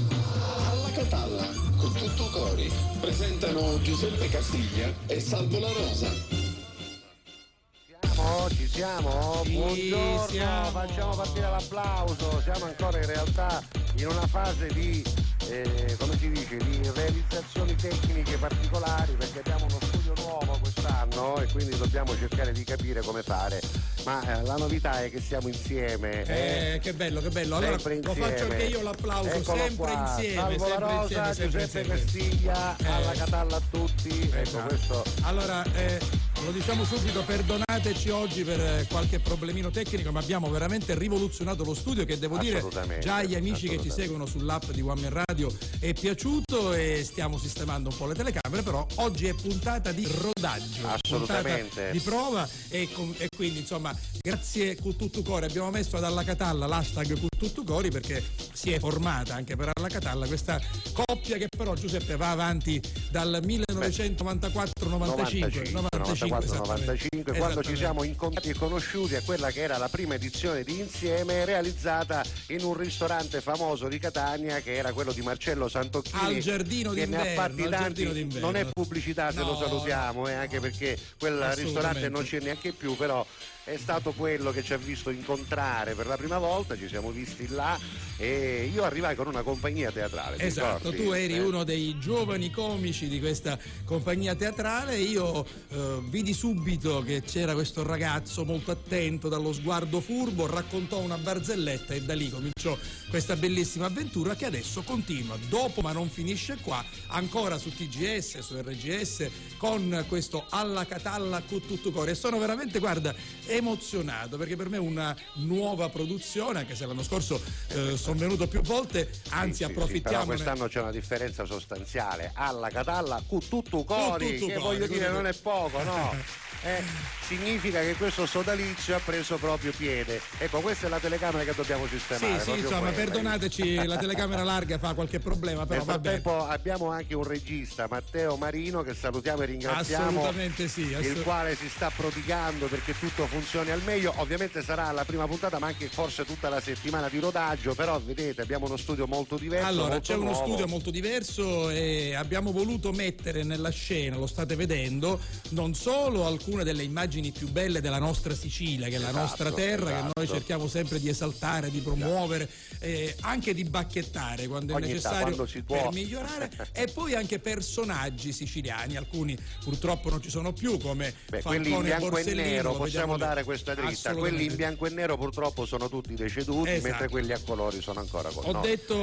Alla Catalla, con tutto cori, presentano Giuseppe Castiglia e Salvo La Rosa. Siamo, ci siamo, Sì, buongiorno, siamo. facciamo partire l'applauso, siamo ancora in realtà in una fase di, eh, come si dice, di realizzazioni tecniche particolari perché abbiamo uno quest'anno e quindi dobbiamo cercare di capire come fare, ma eh, la novità è che siamo insieme. eh. Eh, che bello, che bello. Allora Sempre lo insieme. faccio anche io l'applauso, Eccolo sempre qua. insieme, Salvo sempre Rosa, insieme, sempre Giuseppe insieme. Castiglia, Eh. alla Catalla a tutti. Ecco Esatto. questo. Allora, eh, lo diciamo subito, perdonateci oggi per eh, qualche problemino tecnico, ma abbiamo veramente rivoluzionato lo studio che devo dire già agli amici che ci seguono sull'app di One Man Radio è piaciuto e stiamo sistemando un po' le telecamere, però oggi è puntata di rodaggio, puntata di prova e, con- e quindi insomma grazie Cuttutucori, abbiamo messo ad Alla Catalla l'hashtag Cuttutucori perché si è formata anche per Alla Catalla questa coppia che però Giuseppe va avanti dal 1994-95 94, 95, quando ci siamo incontrati e conosciuti a quella che era la prima edizione di Insieme realizzata in un ristorante famoso di Catania che era quello di Marcello Santocchini Al Giardino che ne ha fatti tanti. non è pubblicità se No, lo salutiamo eh, anche perché quel ristorante non c'è neanche più però è stato quello che ci ha visto incontrare per la prima volta ci siamo visti là e io arrivai con una compagnia teatrale Esatto, tu eri Eh? uno dei giovani comici di questa compagnia teatrale e io eh, vidi subito che c'era questo ragazzo molto attento, dallo sguardo furbo, raccontò una barzelletta e da lì cominciò questa bellissima avventura che adesso continua, dopo ma non finisce qua, ancora su TGS, su RGS, con questo Alla Catalla con tutto cuore. E sono veramente, guarda, emozionato perché per me è una nuova produzione, anche se l'anno scorso eh, sono venuto più volte, anzi Sì, sì, sì, approfittiamo. però quest'anno c'è una differenza sostanziale. Alla Catalla, cu tutto cori, che cori, voglio dire non è poco, no? Eh, significa che questo sodalizio ha preso proprio piede. Ecco, questa è la telecamera che dobbiamo Sì, sistemare. sì, proprio insomma, quella. perdonateci, la telecamera larga fa qualche problema, però Nel va bene. frattempo abbiamo anche un regista, Matteo Marino, che salutiamo e ringraziamo. Assolutamente sì, Il assolut- quale si sta prodigando perché tutto funzioni al meglio. Ovviamente sarà la prima puntata, ma anche forse tutta la settimana di rodaggio. Però vedete, abbiamo uno studio molto diverso. Allora, molto c'è uno nuovo. studio molto diverso e abbiamo voluto mettere nella scena, lo state vedendo, non solo alcune delle immagini più belle della nostra Sicilia, che è la Esatto, nostra terra, che noi esatto. cerchiamo sempre di esaltare, di promuovere, eh, anche di bacchettare quando Ogni è necessario quando per migliorare, e poi anche personaggi siciliani, alcuni purtroppo non ci sono più, come Beh, quelli in Falcone e bianco e Borsellino. nero, possiamo lì. dare questa dritta. Quelli in bianco e nero purtroppo sono tutti deceduti, Esatto. mentre quelli a colori sono ancora con Ho noi. detto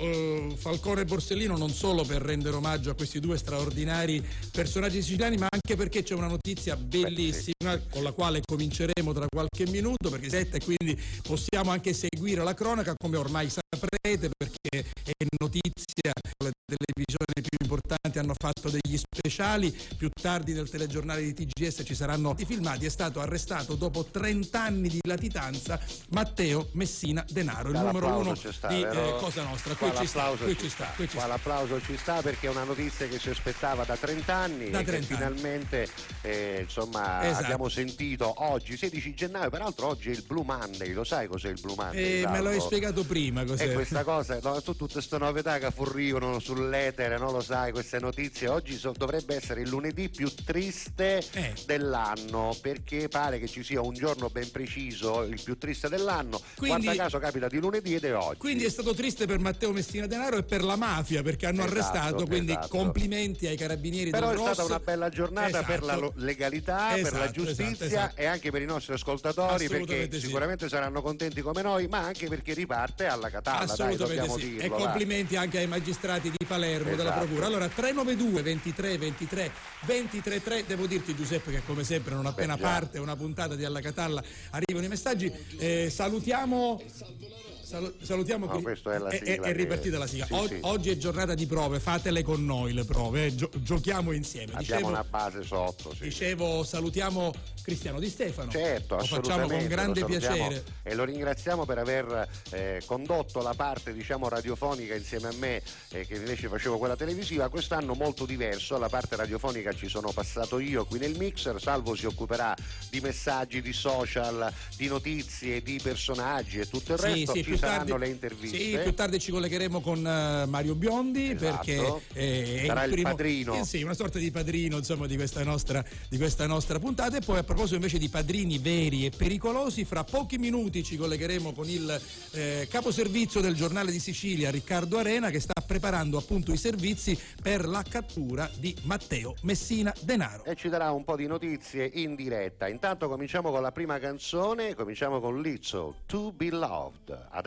eh, Falcone e Borsellino non solo per rendere omaggio a questi due straordinari personaggi siciliani, ma anche perché c'è una notizia bellissima con la quale cominceremo tra qualche minuto, perché sette quindi possiamo anche seguire la cronaca come ormai saprete, perché è notizia, le televisioni più importanti hanno fatto degli speciali, più tardi nel telegiornale di TGS ci saranno i filmati, è stato arrestato dopo 30 anni di latitanza Matteo Messina Denaro, il Qua numero uno ci sta, di eh, Cosa Nostra. Qui ci sta, qui ci sta, qui ci Qua sta. l'applauso ci sta perché è una notizia che si aspettava da 30 anni Da e 30 che anni. finalmente eh, insomma, Esatto. abbiamo sentito oggi, 16 gennaio, peraltro oggi è il Blue Monday, lo sai cos'è il Blue Monday? Eh, me lo hai Salvo? spiegato prima cos'è. E questa cosa, no, su tutte queste novità che furrivano sull'etere, non lo sai, queste notizie, oggi so- dovrebbe essere il lunedì più triste Eh. dell'anno, perché pare che ci sia un giorno ben preciso, il più triste dell'anno, Quindi- guarda caso capita di lunedì ed è oggi. Quindi è stato triste per Matteo Messina Denaro e per la mafia perché hanno Esatto, arrestato, quindi esatto. complimenti ai carabinieri Però è del stata Ross. una bella giornata per la Esatto. legalità, per la Esatto, giustizia esatto, esatto. e anche per i nostri ascoltatori perché sì. sicuramente saranno contenti come noi, ma anche perché riparte alla Catalla, dai, dobbiamo sì. dirlo. e va. complimenti anche ai magistrati di Palermo della Esatto. Procura. Allora 392 23 23 23 3 devo dirti Giuseppe che come sempre non appena parte una puntata di Alla Catalla arrivano i messaggi. Eh, salutiamo Sal- salutiamo No, qui. questa è la è, sigla è che- ripartita la sigla. sì, O- sì. Oggi è giornata di prove, fatele con noi le prove, gio- giochiamo insieme. Abbiamo Dicevo, una base sotto, sì. dicevo, salutiamo Cristiano Di Stefano. Certo, lo facciamo con grande piacere. E lo ringraziamo per aver eh, condotto la parte diciamo radiofonica insieme a me eh, che invece facevo quella televisiva. Quest'anno molto diverso, alla parte radiofonica ci sono passato io qui nel mixer, Salvo si occuperà di messaggi, di social, di notizie, di personaggi e tutto il resto. sì, tardi- le interviste. Sì, più tardi ci collegheremo con eh, Mario Biondi Esatto. perché eh, è Sarà il primo- padrino. eh, sì, una sorta di padrino insomma, di, questa nostra, di questa nostra puntata. E poi a proposito invece di padrini veri e pericolosi, fra pochi minuti ci collegheremo con il eh, caposervizio del giornale di Sicilia, Riccardo Arena, che sta preparando appunto i servizi per la cattura di Matteo Messina Denaro. e ci darà un po' di notizie in diretta. Intanto cominciamo con la prima canzone, cominciamo con Lizzo, To Be Loved, ad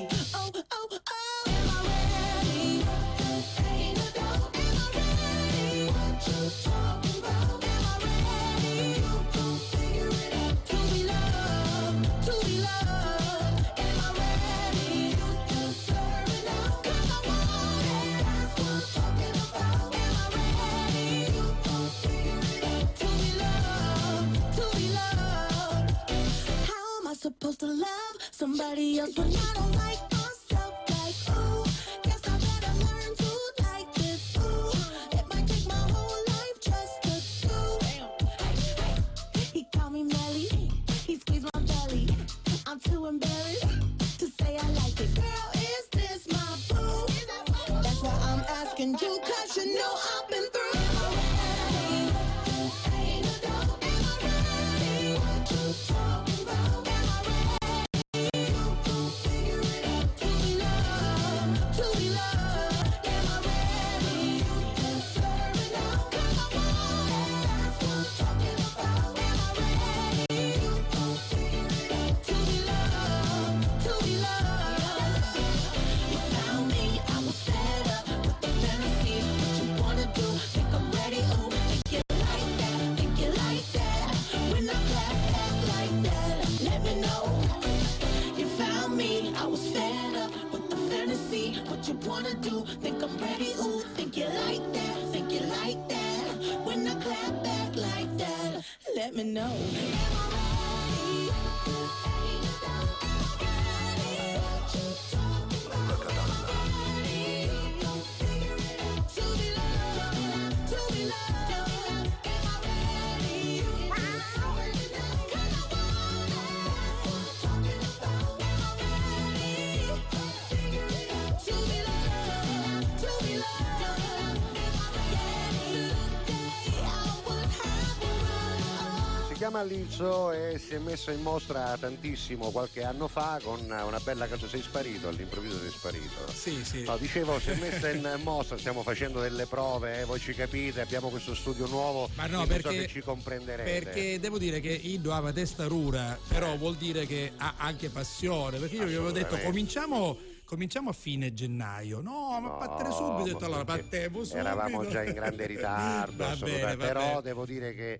Supposed to love somebody else when I don't you like that? Think you like that? When I clap back like that, let me know. Run. Si chiama Lizzo e si è messo in mostra tantissimo qualche anno fa con una bella cosa. Sei sparito, all'improvviso sei sparito. Sì, sì. No, dicevo, si è messa in mostra, stiamo facendo delle prove, eh, voi ci capite, abbiamo questo studio nuovo, Ma no, so perché, che ci comprenderete. perché devo dire che Ido ha una testa rura, però vuol dire che ha anche passione. Perché io gli avevo detto cominciamo, cominciamo a fine gennaio. No, ma No, pattere subito. Allora pattevo subito. Eravamo già in grande ritardo, Va bene, va però bene. devo dire che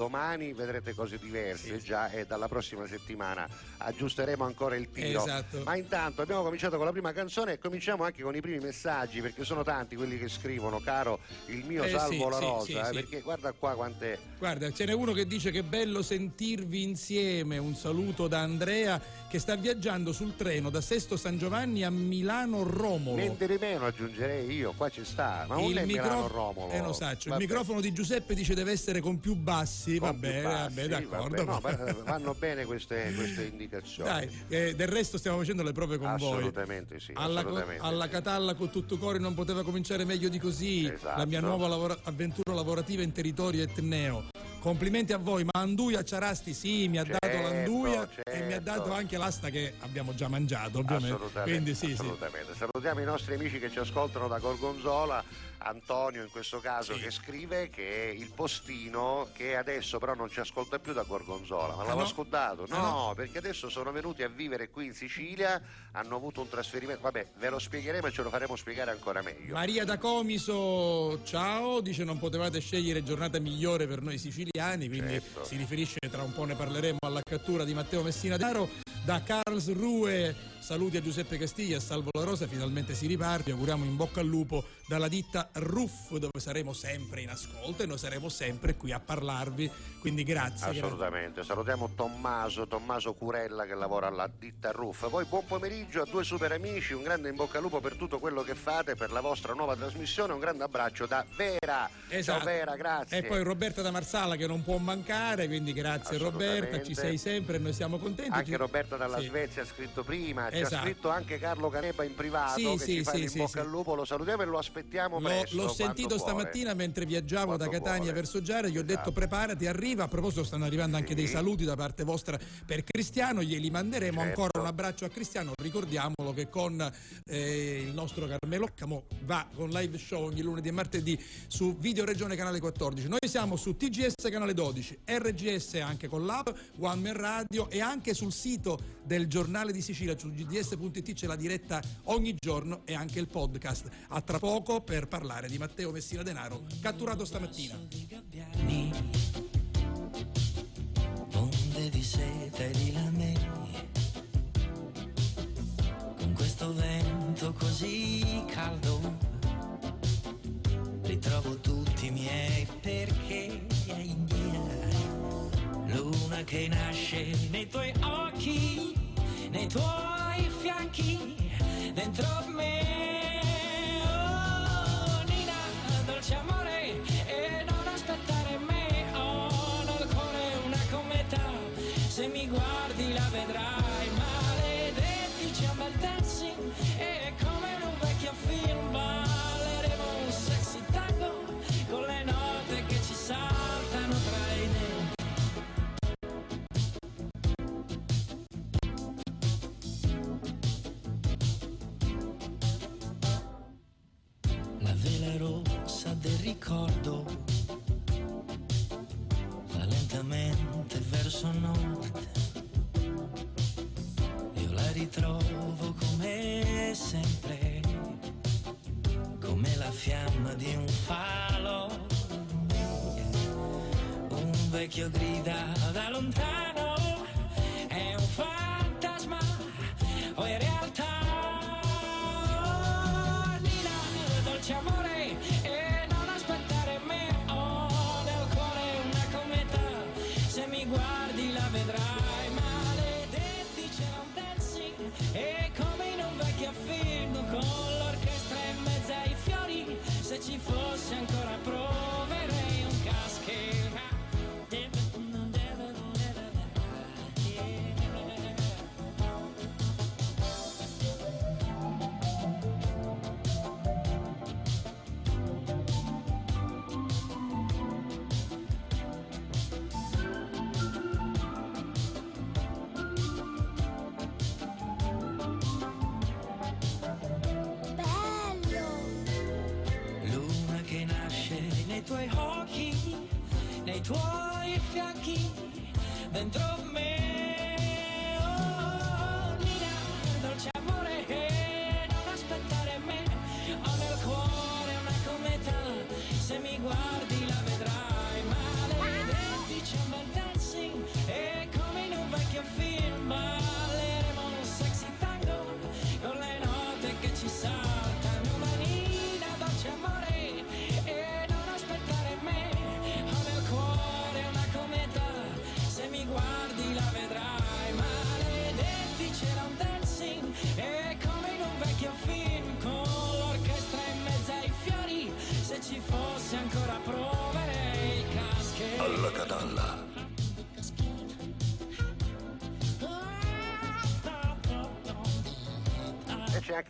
domani vedrete cose diverse già e dalla prossima settimana aggiusteremo ancora il tiro. Esatto. Ma intanto abbiamo cominciato con la prima canzone e cominciamo anche con i primi messaggi perché sono tanti quelli che scrivono, caro il mio Eh, Salvo sì, La sì, Rosa, sì, eh, sì. perché guarda qua quante Guarda, ce n'è uno che dice che è bello sentirvi insieme. Un saluto da Andrea che sta viaggiando sul treno da Sesto San Giovanni a Milano Romolo. niente di meno aggiungerei io, qua ci sta, ma non è Milano Romolo. Eh, lo saccio. Il microfono di Giuseppe dice deve essere con più bassi. Va Con più bene, bassi, vabbè, d'accordo. vabbè, no, va- vanno bene queste, queste indicazioni. Dai, eh, del resto stiamo facendo le prove con voi. Assolutamente sì, Alla, assolutamente alla sì. Catalla con tutto cuore non poteva cominciare meglio di così. Esatto. La mia nuova lavora- avventura lavorativa in territorio etneo. Complimenti a voi, ma Anduia Ciarasti sì, mi ha dato Certo, l'Anduia certo. e mi ha dato certo. anche l'asta che abbiamo già mangiato, ovviamente. Assolutamente, Quindi sì, sì. assolutamente. Salutiamo i nostri amici che ci ascoltano da Gorgonzola, Antonio in questo caso Sì. che scrive che il postino che adesso però non ci ascolta più da Gorgonzola, ma Ah, l'aveva no? scodato. Ah, No, no? perché adesso sono venuti a vivere qui in Sicilia, hanno avuto un trasferimento. Vabbè, ve lo spiegheremo e ce lo faremo spiegare ancora meglio. Maria da Comiso, ciao, dice non potevate scegliere giornata migliore per noi siciliani, quindi Certo. si riferisce, tra un po' ne parleremo, alla cattura di Matteo Messina Denaro. Da Karlsruhe, saluti a Giuseppe Castiglia e Salvo La Rosa, finalmente si riparte, auguriamo in bocca al lupo dalla ditta Ruff, dove saremo sempre in ascolto e noi saremo sempre qui a parlarvi, quindi grazie. grazie. Assolutamente, salutiamo Tommaso, Tommaso Curella che lavora alla ditta Ruff. Poi buon pomeriggio a due super amici, un grande in bocca al lupo per tutto quello che fate, per la vostra nuova trasmissione, un grande abbraccio da Vera. Esatto. Ciao Vera, grazie. E poi Roberta da Marsala che non può mancare, quindi grazie. Roberta, ci sei sempre e noi siamo contenti. Anche Roberta dalla Sì. Svezia ha scritto prima, ci ha Esatto. scritto anche Carlo Caneba in privato Sì, che sì, ci fa sì, in bocca al lupo, lo salutiamo e lo aspettiamo L'ho, presto. l'ho sentito stamattina mentre viaggiavo Quando da Catania vuole. verso Giara, gli ho detto Esatto. preparati, arriva. A proposito stanno arrivando anche dei saluti da parte vostra per Cristiano, glieli manderemo Certo. ancora un abbraccio a Cristiano. Ricordiamolo che con eh, il nostro Carmelo Camo va con live show ogni lunedì e martedì su Video Regione Canale 14. Noi siamo su TGS Canale 12, RGS anche con l'app, One Man Radio e anche sul sito del giornale di Sicilia, su gds.it c'è la diretta ogni giorno e anche il podcast. A tra poco per parlare di Matteo Messina Denaro, catturato stamattina. onde di seta e di lame, con questo vento così caldo, ritrovo tutti i miei perché luna che nasce nei tuoi occhi, nei tuoi fianchi, dentro me. Oh, Nina, dolce amore, e non aspettare me. Ho nel cuore una cometa, se mi guardi la vedrai. Ricordo va lentamente verso nord. Io la ritrovo come sempre, come la fiamma di un falo. Un vecchio grida da lontano, è un fantasma dentro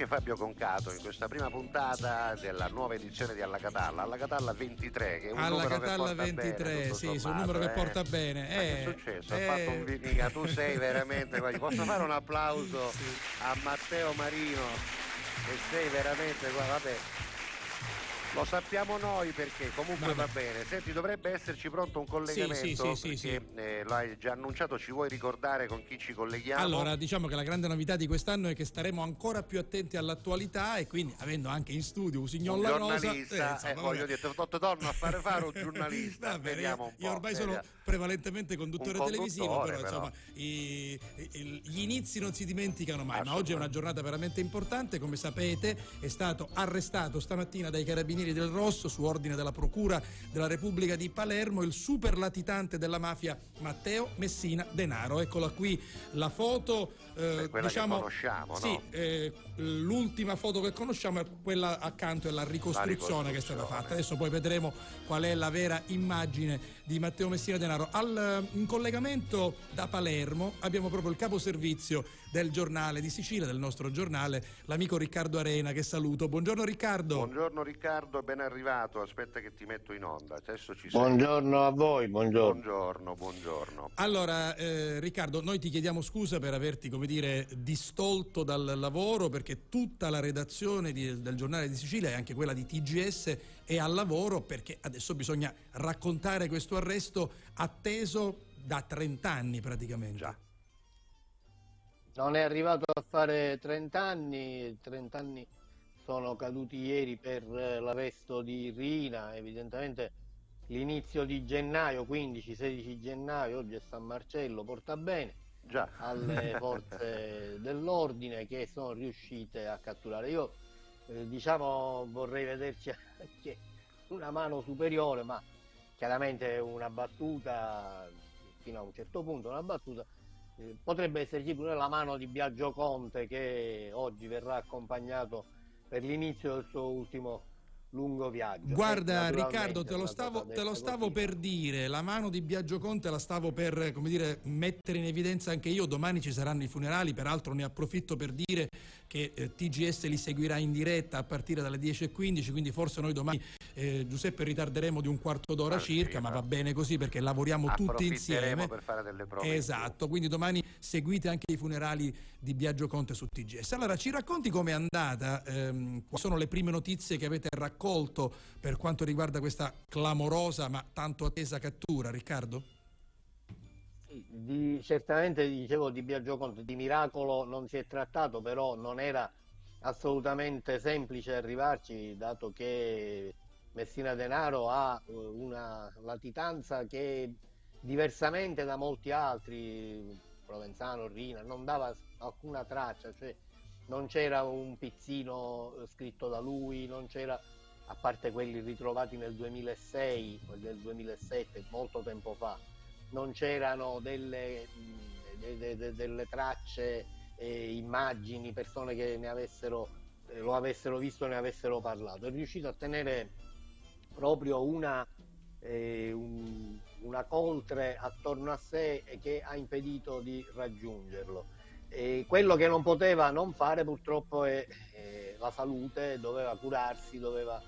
anche Fabio Concato in questa prima puntata della nuova edizione di Alla Catalla, Alla Catalla 23, che è un Alla numero Catalla che porta 23, bene, sì, un numero che porta eh. bene. Ma che è Eh, successo? eh. Ha fatto un mica, tu sei veramente. Posso fare un applauso a Matteo Marino? Che sei veramente. guarda, Vabbè. Lo sappiamo noi perché comunque Vabbè. va bene. Senti, dovrebbe esserci pronto un collegamento Sì, sì, sì, sì, eh, lo hai già annunciato, ci vuoi ricordare con chi ci colleghiamo? Allora, diciamo che la grande novità di quest'anno è che staremo ancora più attenti all'attualità e quindi avendo anche in studio Usignol un La Rosa, giornalista, insomma, eh, vabbè. voglio dire, to- torno a fare fare un giornalista, Va bene, vediamo un io po'. ormai sono vediamo. prevalentemente conduttore Un televisivo, conduttore, però, però. insomma i- i- gli inizi non si dimenticano mai, ma oggi è una giornata veramente importante, come sapete è stato arrestato stamattina dai carabinieri del Rosso su ordine della Procura della Repubblica di Palermo il super latitante della mafia Matteo Messina Denaro. Eccola qui la foto, eh, quella che diciamo, conosciamo, sì, no? eh, l'ultima foto che conosciamo è quella accanto è la ricostruzione, che è stata ricostruzione. fatta. Adesso poi vedremo qual è la vera immagine di Matteo Messina Denaro. Al, in collegamento da Palermo abbiamo proprio il caposervizio del giornale di Sicilia, del nostro giornale, l'amico Riccardo Arena, che saluto. Buongiorno Riccardo. Buongiorno Riccardo, ben arrivato. Aspetta che ti metto in onda. Adesso ci sei. Buongiorno a voi, buongiorno. Buongiorno, buongiorno. Allora, eh, Riccardo, noi ti chiediamo scusa per averti, come dire, distolto dal lavoro perché tutta la redazione di- del giornale di Sicilia e anche quella di TGS è al lavoro perché adesso bisogna raccontare questo arresto atteso da 30 anni praticamente. Già. Non è arrivato a fare 30 anni, 30 anni sono caduti ieri per eh, l'arresto di Rina, evidentemente l'inizio di gennaio, 15-16 gennaio, oggi è San Marcello, porta bene Già. alle forze dell'ordine che sono riuscite a catturare. Io eh, diciamo vorrei vederci anche una mano superiore, ma chiaramente una battuta fino a un certo punto, una battuta eh, potrebbe esserci pure la mano di Biagio Conte che oggi verrà accompagnato per l'inizio del suo ultimo lungo viaggio. Guarda Eh, Riccardo, te lo stavo, te lo stavo per dire, la mano di Biagio Conte la stavo per come dire, mettere in evidenza anche io, domani ci saranno i funerali, peraltro ne approfitto per dire che eh, TGS li seguirà in diretta a partire dalle 10.15, quindi forse noi domani eh, Giuseppe ritarderemo di un quarto d'ora Ah, sì, circa, ma ma- va bene così perché lavoriamo tutti insieme. per fare delle prove. Esatto, quindi domani seguite anche i funerali di Biagio Conte su TGS. Allora, ci racconti com'è andata? ehm, quali sono le prime notizie che avete raccolto per quanto riguarda questa clamorosa ma tanto attesa cattura, Riccardo? Di- certamente dicevo di Biagio Conte, di miracolo non si è trattato, però non era assolutamente semplice arrivarci, dato che Messina Denaro ha eh, una latitanza che diversamente da molti altri, Provenzano, Rina, non dava alcuna traccia, cioè non c'era un pizzino eh, scritto da lui, non c'era, a parte quelli ritrovati nel 2006, quelli del 2007, molto tempo fa, non c'erano delle, de- de- de- delle tracce, eh, immagini, persone che ne avessero, eh, lo avessero visto ne avessero parlato. È riuscito a tenere proprio una, eh, un- una coltre attorno a sé che ha impedito di raggiungerlo. E quello che non poteva non fare purtroppo è la salute, doveva curarsi, doveva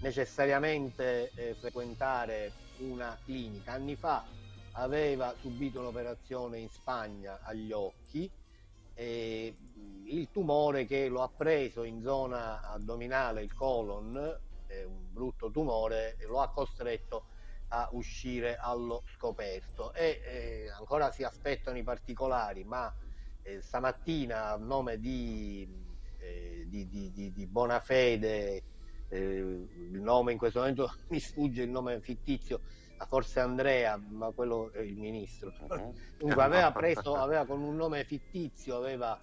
necessariamente eh, frequentare una clinica. Anni fa aveva subito un'operazione in Spagna agli occhi e mh, il tumore che lo ha preso in zona addominale, il colon, è un brutto tumore, lo ha costretto a uscire allo scoperto. E eh, ancora si aspettano i particolari, ma eh, stamattina a nome di, eh, di, di, di, Bonafede, eh, il nome in questo momento mi sfugge il nome fittizio, forse Andrea, ma quello è il ministro. Mhm. Comunque aveva preso, aveva con un nome fittizio, aveva,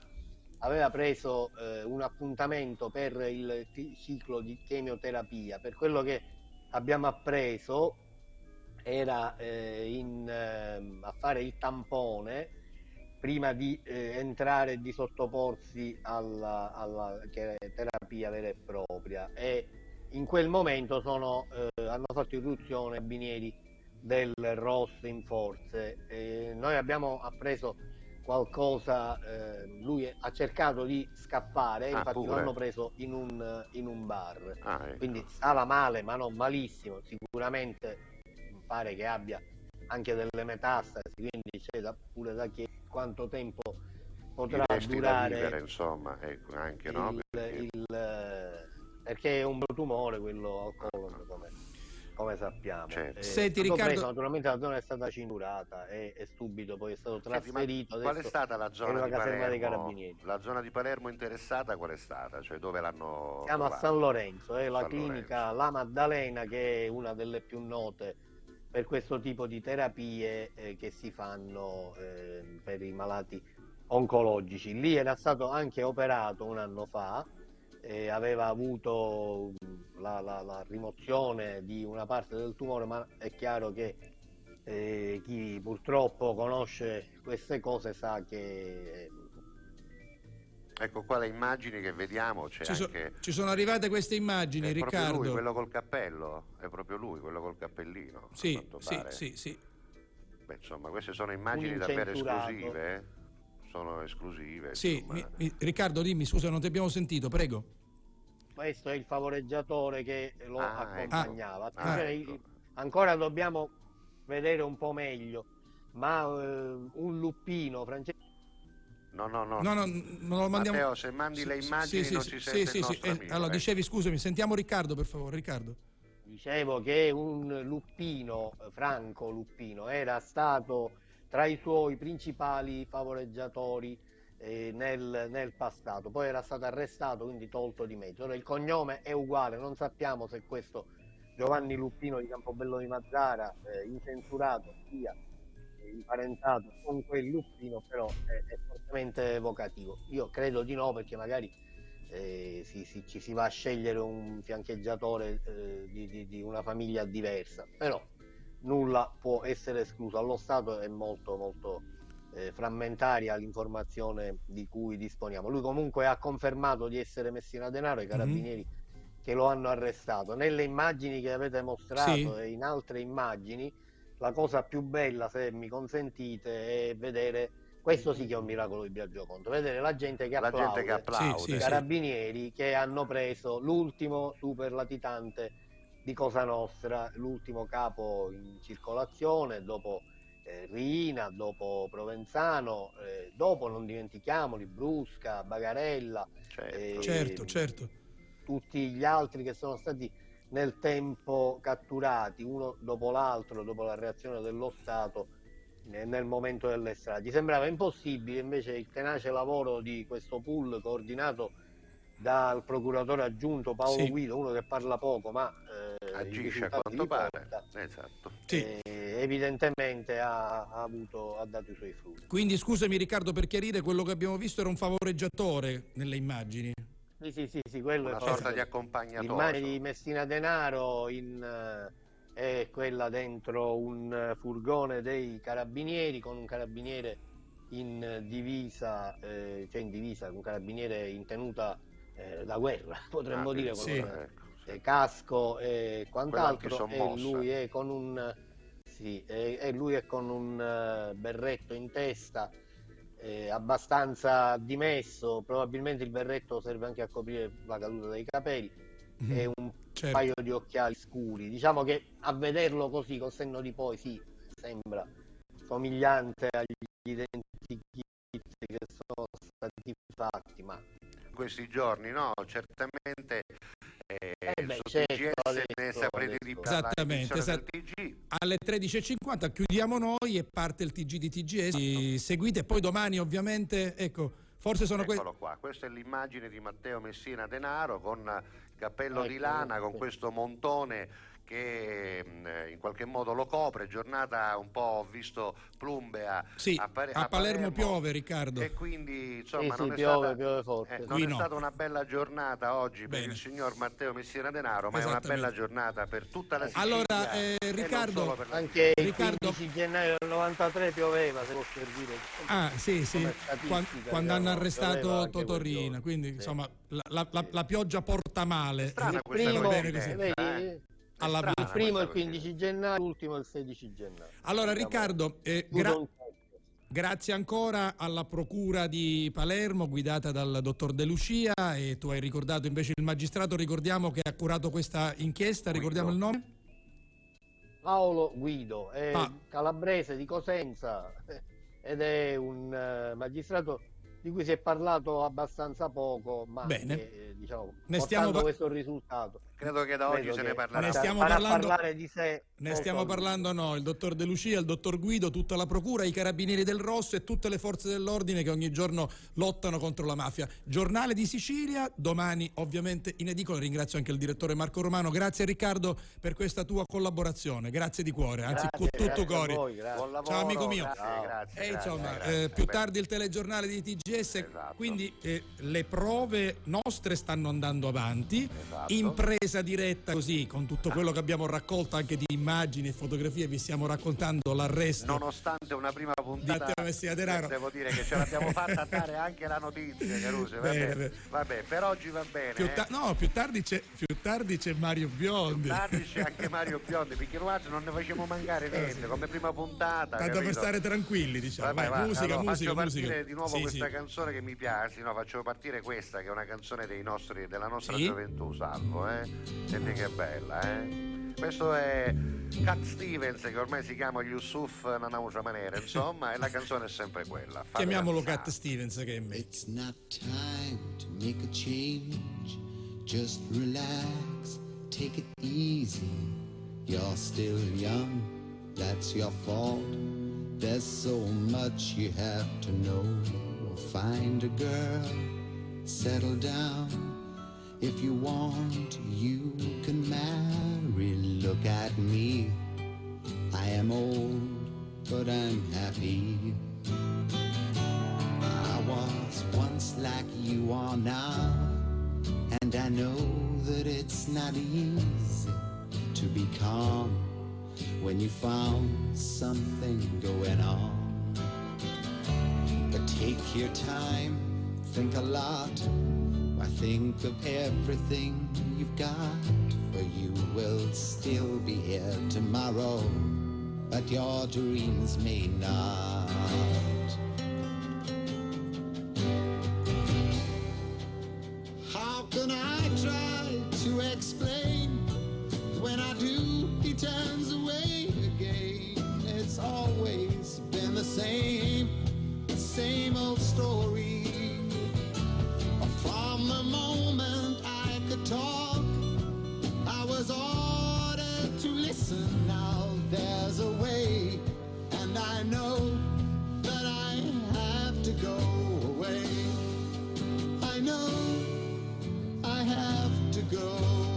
aveva preso eh, un appuntamento per il ciclo di chemioterapia. Per quello che abbiamo appreso era eh, in, ehm, a fare il tampone prima di eh, entrare e di sottoporsi alla, alla terapia vera e propria e in quel momento sono, eh, hanno fatto irruzione carabinieri del ROS in forze. Eh, noi abbiamo appreso qualcosa, eh, lui ha cercato di scappare, Ah, infatti pure? l'hanno preso in un, in un bar. Ah, ecco. Quindi stava male, ma non malissimo. Sicuramente pare che abbia anche delle metastasi, quindi c'è da- pure da chiedere quanto tempo potrà da vivere, durare insomma, ecco, anche il, no? Perché- il, eh, perché è un tumore quello al colon, come, come sappiamo. Certo. Eh, Senti, Riccardo- preso, naturalmente la zona è stata cinturata e, e subito poi è stato Senti, trasferito. qual è stata la zona di caserma dei Palermo? carabinieri. La zona di Palermo interessata qual è stata? Cioè dove l'hanno Siamo a? San Lorenzo, è la San clinica Lorenzo. La Maddalena che è una delle più note per questo tipo di terapie eh, che si fanno eh, per i malati oncologici. Lì era stato anche operato un anno fa, eh, aveva avuto la, la- la rimozione di una parte del tumore, ma è chiaro che eh, chi purtroppo conosce queste cose sa che eh, Ecco qua le immagini che vediamo, c'è Ci, so- anche... ci sono arrivate queste immagini, è proprio Riccardo. lui, quello col cappello, è proprio lui, quello col cappellino. a Sì, quanto sì, pare. sì, sì. Beh, insomma, queste sono immagini davvero esclusive, eh? Sono esclusive. Sì, mi- mi- Riccardo, dimmi, scusa, non ti abbiamo sentito, prego. Questo è il favoreggiatore che lo Ah, accompagnava. ecco. Attenzione, Ah, i- ecco. Ancora dobbiamo vedere un po' meglio, ma eh, un luppino francese No, no, no. No, no, non lo mandiamo. Matteo, se mandi le immagini sì, non sì, ci sì, sente sì, il sì, nostro eh, amico, Allora, eh. dicevi, scusami, sentiamo Riccardo, per favore, Riccardo. Dicevo che un luppino, Franco Luppino, era stato tra i suoi principali favoreggiatori nel, nel passato, poi era stato arrestato, quindi tolto di mezzo. Ora il cognome è uguale, non sappiamo se questo Giovanni Luppino di Campobello di Mazzara, eh, incensurato, sia eh, imparentato con quel Luppino, però è, è fortemente evocativo. Io credo di no, perché magari eh, si- si- ci si va a scegliere un fiancheggiatore eh, di, di- di una famiglia diversa, però nulla può essere escluso. Allo Stato è molto molto eh, frammentaria l'informazione di cui disponiamo. Lui comunque ha confermato di essere Messina Denaro, i carabinieri che lo hanno arrestato. Nelle immagini che avete mostrato Sì. e in altre immagini, la cosa più bella, se mi consentite, è vedere questo sì che è un miracolo di Biagio Conto, vedere la gente che La applaude gente che applaude. Sì, sì, i sì. carabinieri che hanno preso l'ultimo super latitante di Cosa Nostra, l'ultimo capo in circolazione, dopo eh, Riina, dopo Provenzano, eh, dopo non dimentichiamoli, Brusca, Bagarella, Certo. eh, Certo, certo. tutti gli altri che sono stati nel tempo catturati uno dopo l'altro, dopo la reazione dello Stato eh, nel momento delle stragi. Sembrava impossibile, invece il tenace lavoro di questo pool coordinato dal procuratore aggiunto Paolo Sì. Guido, uno che parla poco ma eh, Agisce a quanto pare. porta, Esatto. Sì. eh, evidentemente ha, ha avuto, ha dato i suoi frutti. Quindi scusami Riccardo per chiarire, quello che abbiamo visto era un favoreggiatore nelle immagini. Sì, sì, sì, sì, quello Una è sorta di accompagnatore. L'immagine di Messina Denaro in, eh, è quella dentro un furgone dei carabinieri con un carabiniere in divisa, eh, cioè in divisa, un carabiniere in tenuta eh, da guerra, potremmo Ah, dire, sì. Ecco, eh, casco e quant'altro, e lui è con un sì, e, e lui è con un eh, berretto in testa eh, abbastanza dimesso, probabilmente il berretto serve anche a coprire la caduta dei capelli Mhm. e un Certo. paio di occhiali scuri. Diciamo che a vederlo così col senno di poi sì, sembra somigliante agli identikit che sono stati fatti, ma questi giorni, no, certamente eh, Eh beh, certo, TGS ne saprete di più. Esattamente, esatto. TG Alle 13.50 chiudiamo noi e parte il TG di TGS. Seguite poi domani ovviamente, ecco, forse sono. Eccolo qua, questa è l'immagine di Matteo Messina Denaro con il cappello di Ecco, lana, con questo montone che mh, in qualche modo lo copre, giornata un po' ho visto plumbea Sì, a, Pare- a Palermo piove, Riccardo. e quindi insomma Sì, non, sì, è piove, stata, piove forte. eh, non è no. stata una bella giornata oggi per Bene. il signor Matteo Messina Denaro, ma è una bella giornata per tutta la Sicilia. Allora, eh, e non Riccardo, per Anche il Riccardo- 15 gennaio del 93 pioveva, se può servire. Ah, sì, sì, Come statistica, Quan- quando hanno diciamo, arrestato Totorina, quindi Sì. insomma la, la- la- la pioggia porta male. strana Il questa primo, eh. Alla- strana il primo il questa 15 gennaio, l'ultimo il 16 gennaio. Allora Riccardo, eh, chiuso gra- un cerchio. Grazie ancora alla Procura di Palermo guidata dal dottor De Lucia e tu hai ricordato invece il magistrato, ricordiamo che ha curato questa inchiesta, ricordiamo il nome? Paolo Guido, è Ah. calabrese di Cosenza eh, ed è un eh, magistrato di cui si è parlato abbastanza poco, ma Bene. che, diciamo, Ne portando stiamo questo risultato. Credo che da oggi se ne parlerà. Ne stiamo parlando- parlare di sé. Ne stiamo parlando noi, il dottor De Lucia, il dottor Guido, tutta la procura, i carabinieri del Rosso e tutte le forze dell'ordine che ogni giorno lottano contro la mafia. Giornale di Sicilia, domani ovviamente in edicola. Ringrazio anche il direttore Marco Romano. Grazie Riccardo per questa tua collaborazione, grazie di cuore, anzi Grazie, con tutto cuore. Ciao amico mio. Grazie, grazie. E insomma, grazie. eh, più Beh, tardi il telegiornale di TGS, Esatto. quindi eh, le prove nostre stanno andando avanti, Esatto. in presa diretta così, con tutto quello che abbiamo raccolto anche di immagini e fotografie, vi stiamo raccontando l'arresto. Nonostante una prima puntata, devo dire che ce l'abbiamo fatta dare anche la notizia, Caruso. Vabbè, vabbè, per oggi va bene. Più eh. ta- no, più tardi, c'è, più tardi c'è Mario Biondi. Tardi c'è anche Mario Biondi, perché altri non ne facciamo mancare niente, come prima puntata. Tanto per capito? stare tranquilli, diciamo. Vabbè, Vai, va, musica, allora, musica, faccio musica. partire di nuovo Sì, questa sì. canzone che mi piace, no, faccio partire questa che è una canzone dei nostri, della nostra Sì. gioventù, Salvo, eh? Senti che bella, eh? Questo è Cat Stevens che ormai si chiama Yusuf Nanausa Manera, insomma, e la canzone è sempre quella. Chiamiamolo. Cat Stevens che è me. It's not time to make a change. Just relax, take it easy. You're still young, that's your fault. There's so much you have to know. Find a girl, settle down. If you want, you can marry. Look at me. I am old, but I'm happy. I was once like you are now, and I know that it's not easy to be calm when you found something going on. But take your time, think a lot. Why think of everything you've got? For you will still be here tomorrow, but your dreams may not. How can I try to explain? When I do, he turns away again. It's always been the same, same old story. Moment I could talk, I was ordered to listen. Now there's a way, and I know that I have to go away. I know I have to go.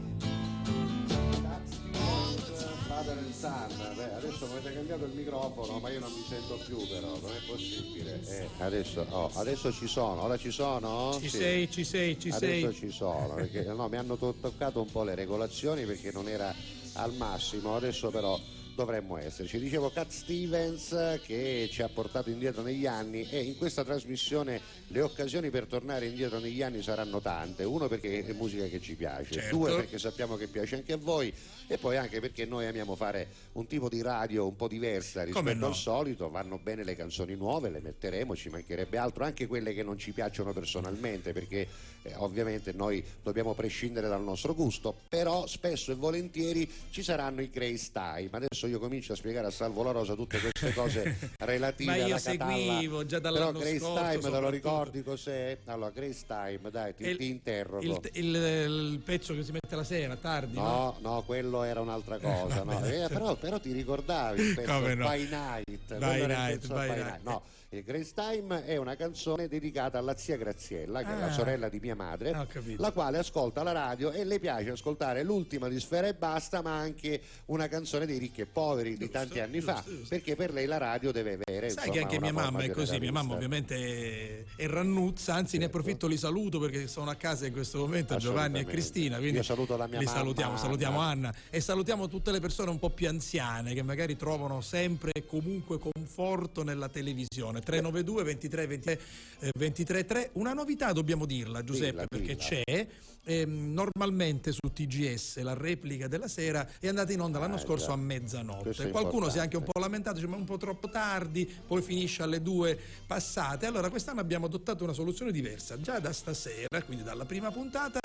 Son, beh, adesso mi avete cambiato il microfono, ma io non mi sento più però, non è possibile. Eh, adesso, oh, adesso ci sono, ora ci sono? Ci Sì. sei, ci sei, ci adesso sei. ci sono, perché no, mi hanno to- toccato un po' le regolazioni perché non era al massimo, adesso però dovremmo esserci. Dicevo Cat Stevens che ci ha portato indietro negli anni e in questa trasmissione le occasioni per tornare indietro negli anni saranno tante. Uno perché è musica che ci piace, Certo. due perché sappiamo che piace anche a voi e poi anche perché noi amiamo fare un tipo di radio un po' diversa rispetto no? al solito, vanno bene le canzoni nuove, le metteremo, ci mancherebbe altro, anche quelle che non ci piacciono personalmente perché eh, ovviamente noi dobbiamo prescindere dal nostro gusto, però spesso e volentieri ci saranno i Grace Time. Adesso io comincio a spiegare a Salvo La Rosa tutte queste cose relative Ma io alla Catalla. seguivo già Però dall'anno Grace scorso, Time te lo ricordi cos'è? Allora Grace Time, dai, ti, Il- ti interrogo. Il, il- il pezzo che si mette la sera, tardi, no? No, no, quello era un'altra cosa. no. Eh, però, però ti ricordavi il pezzo Come no? By Night. By Night, By By Night. No, il Grace Time è una canzone dedicata alla zia Graziella, che è la Ah. sorella di mia madre, Ah, la quale ascolta la radio e le piace ascoltare l'ultima di Sfera e Basta, ma anche una canzone dei ricchi e poveri di Giusto, tanti anni giusto, fa, giusto. perché per lei la radio deve avere. Sai insomma, che anche mia mamma è così, mia mamma ovviamente è, rannuzza, anzi ne Certo. approfitto, li saluto perché sono a casa in questo momento Giovanni e. Cristina, quindi Io saluto la mia li mamma, salutiamo, salutiamo Anna. Anna e salutiamo tutte le persone un po' più anziane che magari trovano sempre e comunque conforto nella televisione. 392 23 23 eh, 23 3. Una novità dobbiamo dirla Giuseppe Dilla, perché dilla. c'è ehm, normalmente su TGS la replica della sera è andata in onda l'anno Ah, scorso già. a mezzanotte. Qualcuno si è anche un po' lamentato, dice ma è un po' troppo tardi, poi finisce alle due passate. Allora quest'anno abbiamo adottato una soluzione diversa. Già da stasera, quindi dalla prima puntata,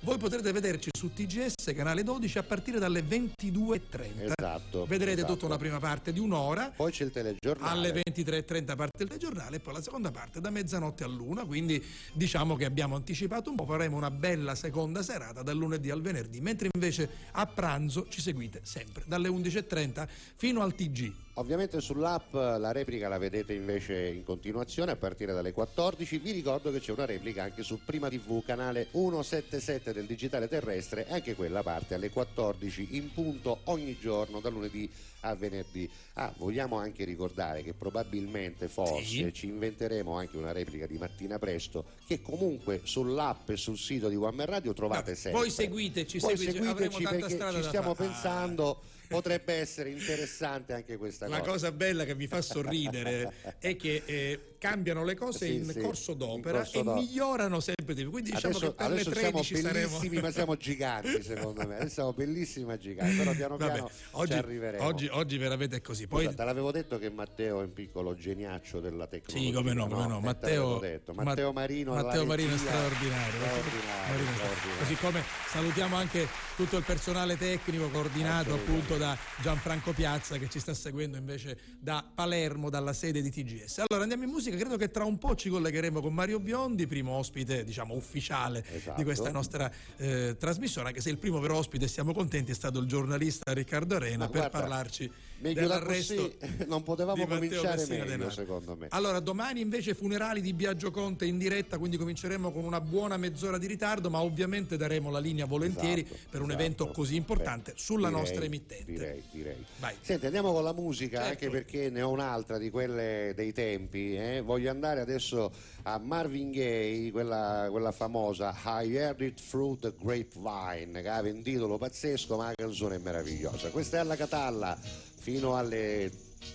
voi potrete vederci su TGS canale 12 a partire dalle 22.30. Esatto. Vedrete esatto. tutta una prima parte di un'ora. Poi c'è il telegiornale. Alle 23.30 parte il telegiornale e poi la seconda parte da mezzanotte all'una, quindi diciamo che abbiamo anticipato un po', faremo una bella seconda serata dal lunedì al venerdì, mentre invece a pranzo ci seguite sempre dalle 11.30 fino al TG. Ovviamente sull'app la replica la vedete invece in continuazione a partire dalle 14. Vi ricordo che c'è una replica anche su Prima TV, canale 177 del digitale terrestre, e anche quella parte alle 14 in punto ogni giorno, da lunedì a venerdì. Ah, vogliamo anche ricordare che probabilmente, forse, Sì. ci inventeremo anche una replica di mattina presto, che comunque sull'app e sul sito di One Man Radio trovate No, sempre. voi seguiteci, Voi seguiteci, avremo seguiteci tanta perché strada ci stiamo fare. pensando, potrebbe essere interessante anche questa La cosa. cosa bella che mi fa sorridere è che eh, cambiano le cose Sì, in sì, corso in d'opera corso e d'opera. migliorano sempre di più. Quindi diciamo adesso che per le adesso siamo 13 saremo ma siamo giganti secondo me. Adesso siamo bellissimi ma giganti, però piano Vabbè, piano ci oggi, arriveremo. oggi, oggi veramente è così. Poi te l'avevo detto che Matteo è un piccolo geniaccio della tecnologia. Sì, come no, come no. Te Matteo. Matteo Ma- Marino, Matteo Marino è straordinario. straordinario, straordinario. Così come salutiamo anche tutto il personale tecnico coordinato appunto da Gianfranco Piazza che ci sta seguendo invece da Palermo, dalla sede di TGS. Allora andiamo in musica, credo che tra un po' ci collegheremo con Mario Biondi, primo ospite diciamo ufficiale Esatto. di questa nostra eh, trasmissione, anche se il primo vero ospite, siamo contenti, è stato il giornalista Riccardo Arena Ma per guarda, parlarci Meglio da così non potevamo cominciare meglio Denaro. secondo me. Allora, domani invece funerali di Biagio Conte in diretta, quindi cominceremo con una buona mezz'ora di ritardo, ma ovviamente daremo la linea volentieri Esatto, per un esatto. evento così importante Beh, sulla direi, nostra emittente. Direi, direi. Vai. Senti, andiamo con la musica, Certo. anche perché ne ho un'altra di quelle dei tempi. eh. Voglio andare adesso a Marvin Gaye, quella, quella famosa I Heard It Through the Grapevine, che ha un titolo pazzesco, ma la canzone è meravigliosa. Questa è alla Catalla fino alle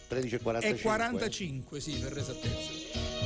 13.45. E 45, sì, per esattezza.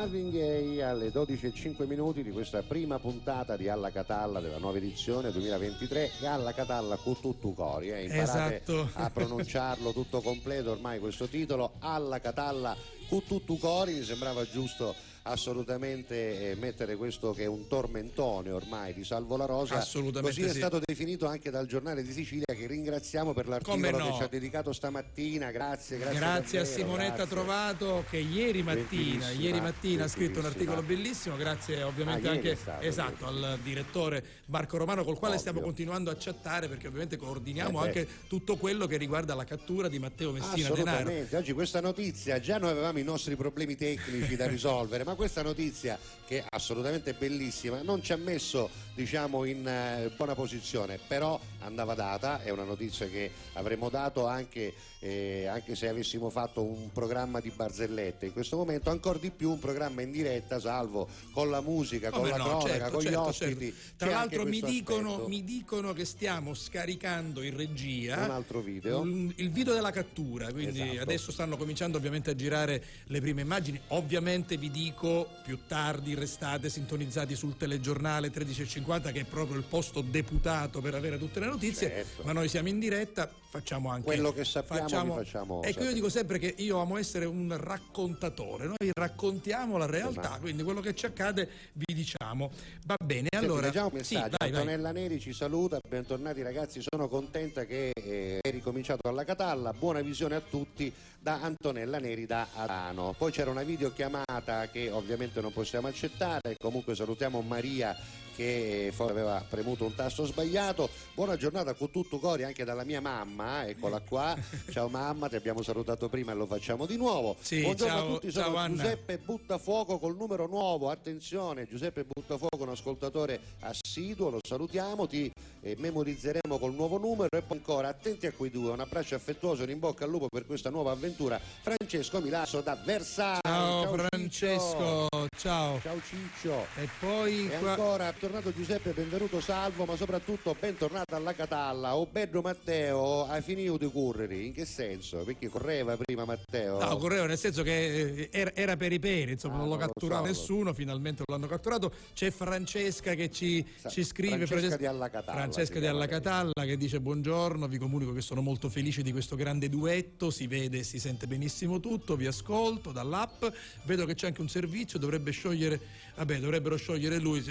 Marvin Gaye alle 12.05 minuti di questa prima puntata di Alla Catalla della nuova edizione 2023 e Alla Catalla con tutto cori. Eh. Imparate Esatto. a pronunciarlo tutto completo ormai questo titolo. Alla Catalla con tutto cori mi sembrava giusto assolutamente eh, mettere questo che è un tormentone ormai di Salvo La Rosa così è sì. stato definito anche dal giornale di Sicilia che ringraziamo per l'articolo no. che ci ha dedicato stamattina grazie grazie, Grazie a Simonetta grazie. Trovato che ieri mattina, ieri mattina ha scritto un articolo bellissimo, grazie ovviamente Ah, anche è stato, esatto, al direttore Marco Romano col quale Ovvio. stiamo continuando a chattare perché ovviamente coordiniamo Eh anche tutto quello che riguarda la cattura di Matteo Messina Denaro. Assolutamente, oggi questa notizia, già noi avevamo i nostri problemi tecnici da risolvere, ma questa notizia che è assolutamente bellissima non ci ha messo diciamo in eh, buona posizione, però andava data, è una notizia che avremmo dato anche, eh, anche se avessimo fatto un programma di barzellette, in questo momento ancora di più un programma in diretta, salvo con la musica, con Come la no, cronaca, certo, con gli certo, ospiti. certo. Tra l'altro mi dicono, mi dicono che stiamo scaricando in regia Un altro video. il, il video della cattura, quindi Esatto. adesso stanno cominciando ovviamente a girare le prime immagini. Ovviamente vi dico più tardi restate sintonizzati sul telegiornale 13.50 che è proprio il posto deputato per avere tutte le notizie, Certo. ma noi siamo in diretta, facciamo anche Quello che sappiamo vi facciamo Ecco, io dico sempre che io amo essere un raccontatore, noi raccontiamo la realtà, Esatto. quindi quello che ci accade vi diciamo. Va bene, Senti, allora leggiamo un sì, messaggio. vai. Antonella Neri ci saluta, bentornati ragazzi, sono contenta che eh, è ricominciato alla Catalla, buona visione a tutti da Antonella Neri da Adano. Poi c'era una videochiamata che ovviamente non possiamo accettare, comunque salutiamo Maria che eh, forse aveva premuto un tasto sbagliato. Buona giornata con tutto cori anche dalla mia mamma, eccola qua. Ciao mamma, ti abbiamo salutato prima e lo facciamo di nuovo. Sì, Buongiorno ciao- a tutti, ciao, sono Anna. Giuseppe Buttafuoco col numero nuovo, attenzione, Giuseppe Buttafuoco, un ascoltatore assiduo, lo salutiamo, ti eh, memorizzeremo col nuovo numero e poi ancora attenti a quei due, un abbraccio affettuoso in bocca al lupo per questa nuova avventura. Francesco Milasso da Versailles. Ciao, Ciccio. Francesco, ciao. Ciao Ciccio. E poi E qua- ancora, tornato Giuseppe, benvenuto Salvo, ma soprattutto bentornato alla Catalla. O bello Matteo, hai finito di correre? In che senso? Perché correva prima Matteo? No, correva nel senso che eh, era, era per i peri, insomma, Ah, non lo non lo catturava so, lo- nessuno, finalmente l'hanno catturato. C'è Francesca che ci, Sa- ci scrive. Francesca di Alla Catalla Francesca di Alla. Catalla che dice buongiorno, vi comunico che sono molto felice di questo grande duetto, si vede e si sente benissimo tutto, vi ascolto dall'app, vedo che c'è anche un servizio, dovrebbe sciogliere, vabbè, dovrebbero sciogliere lui.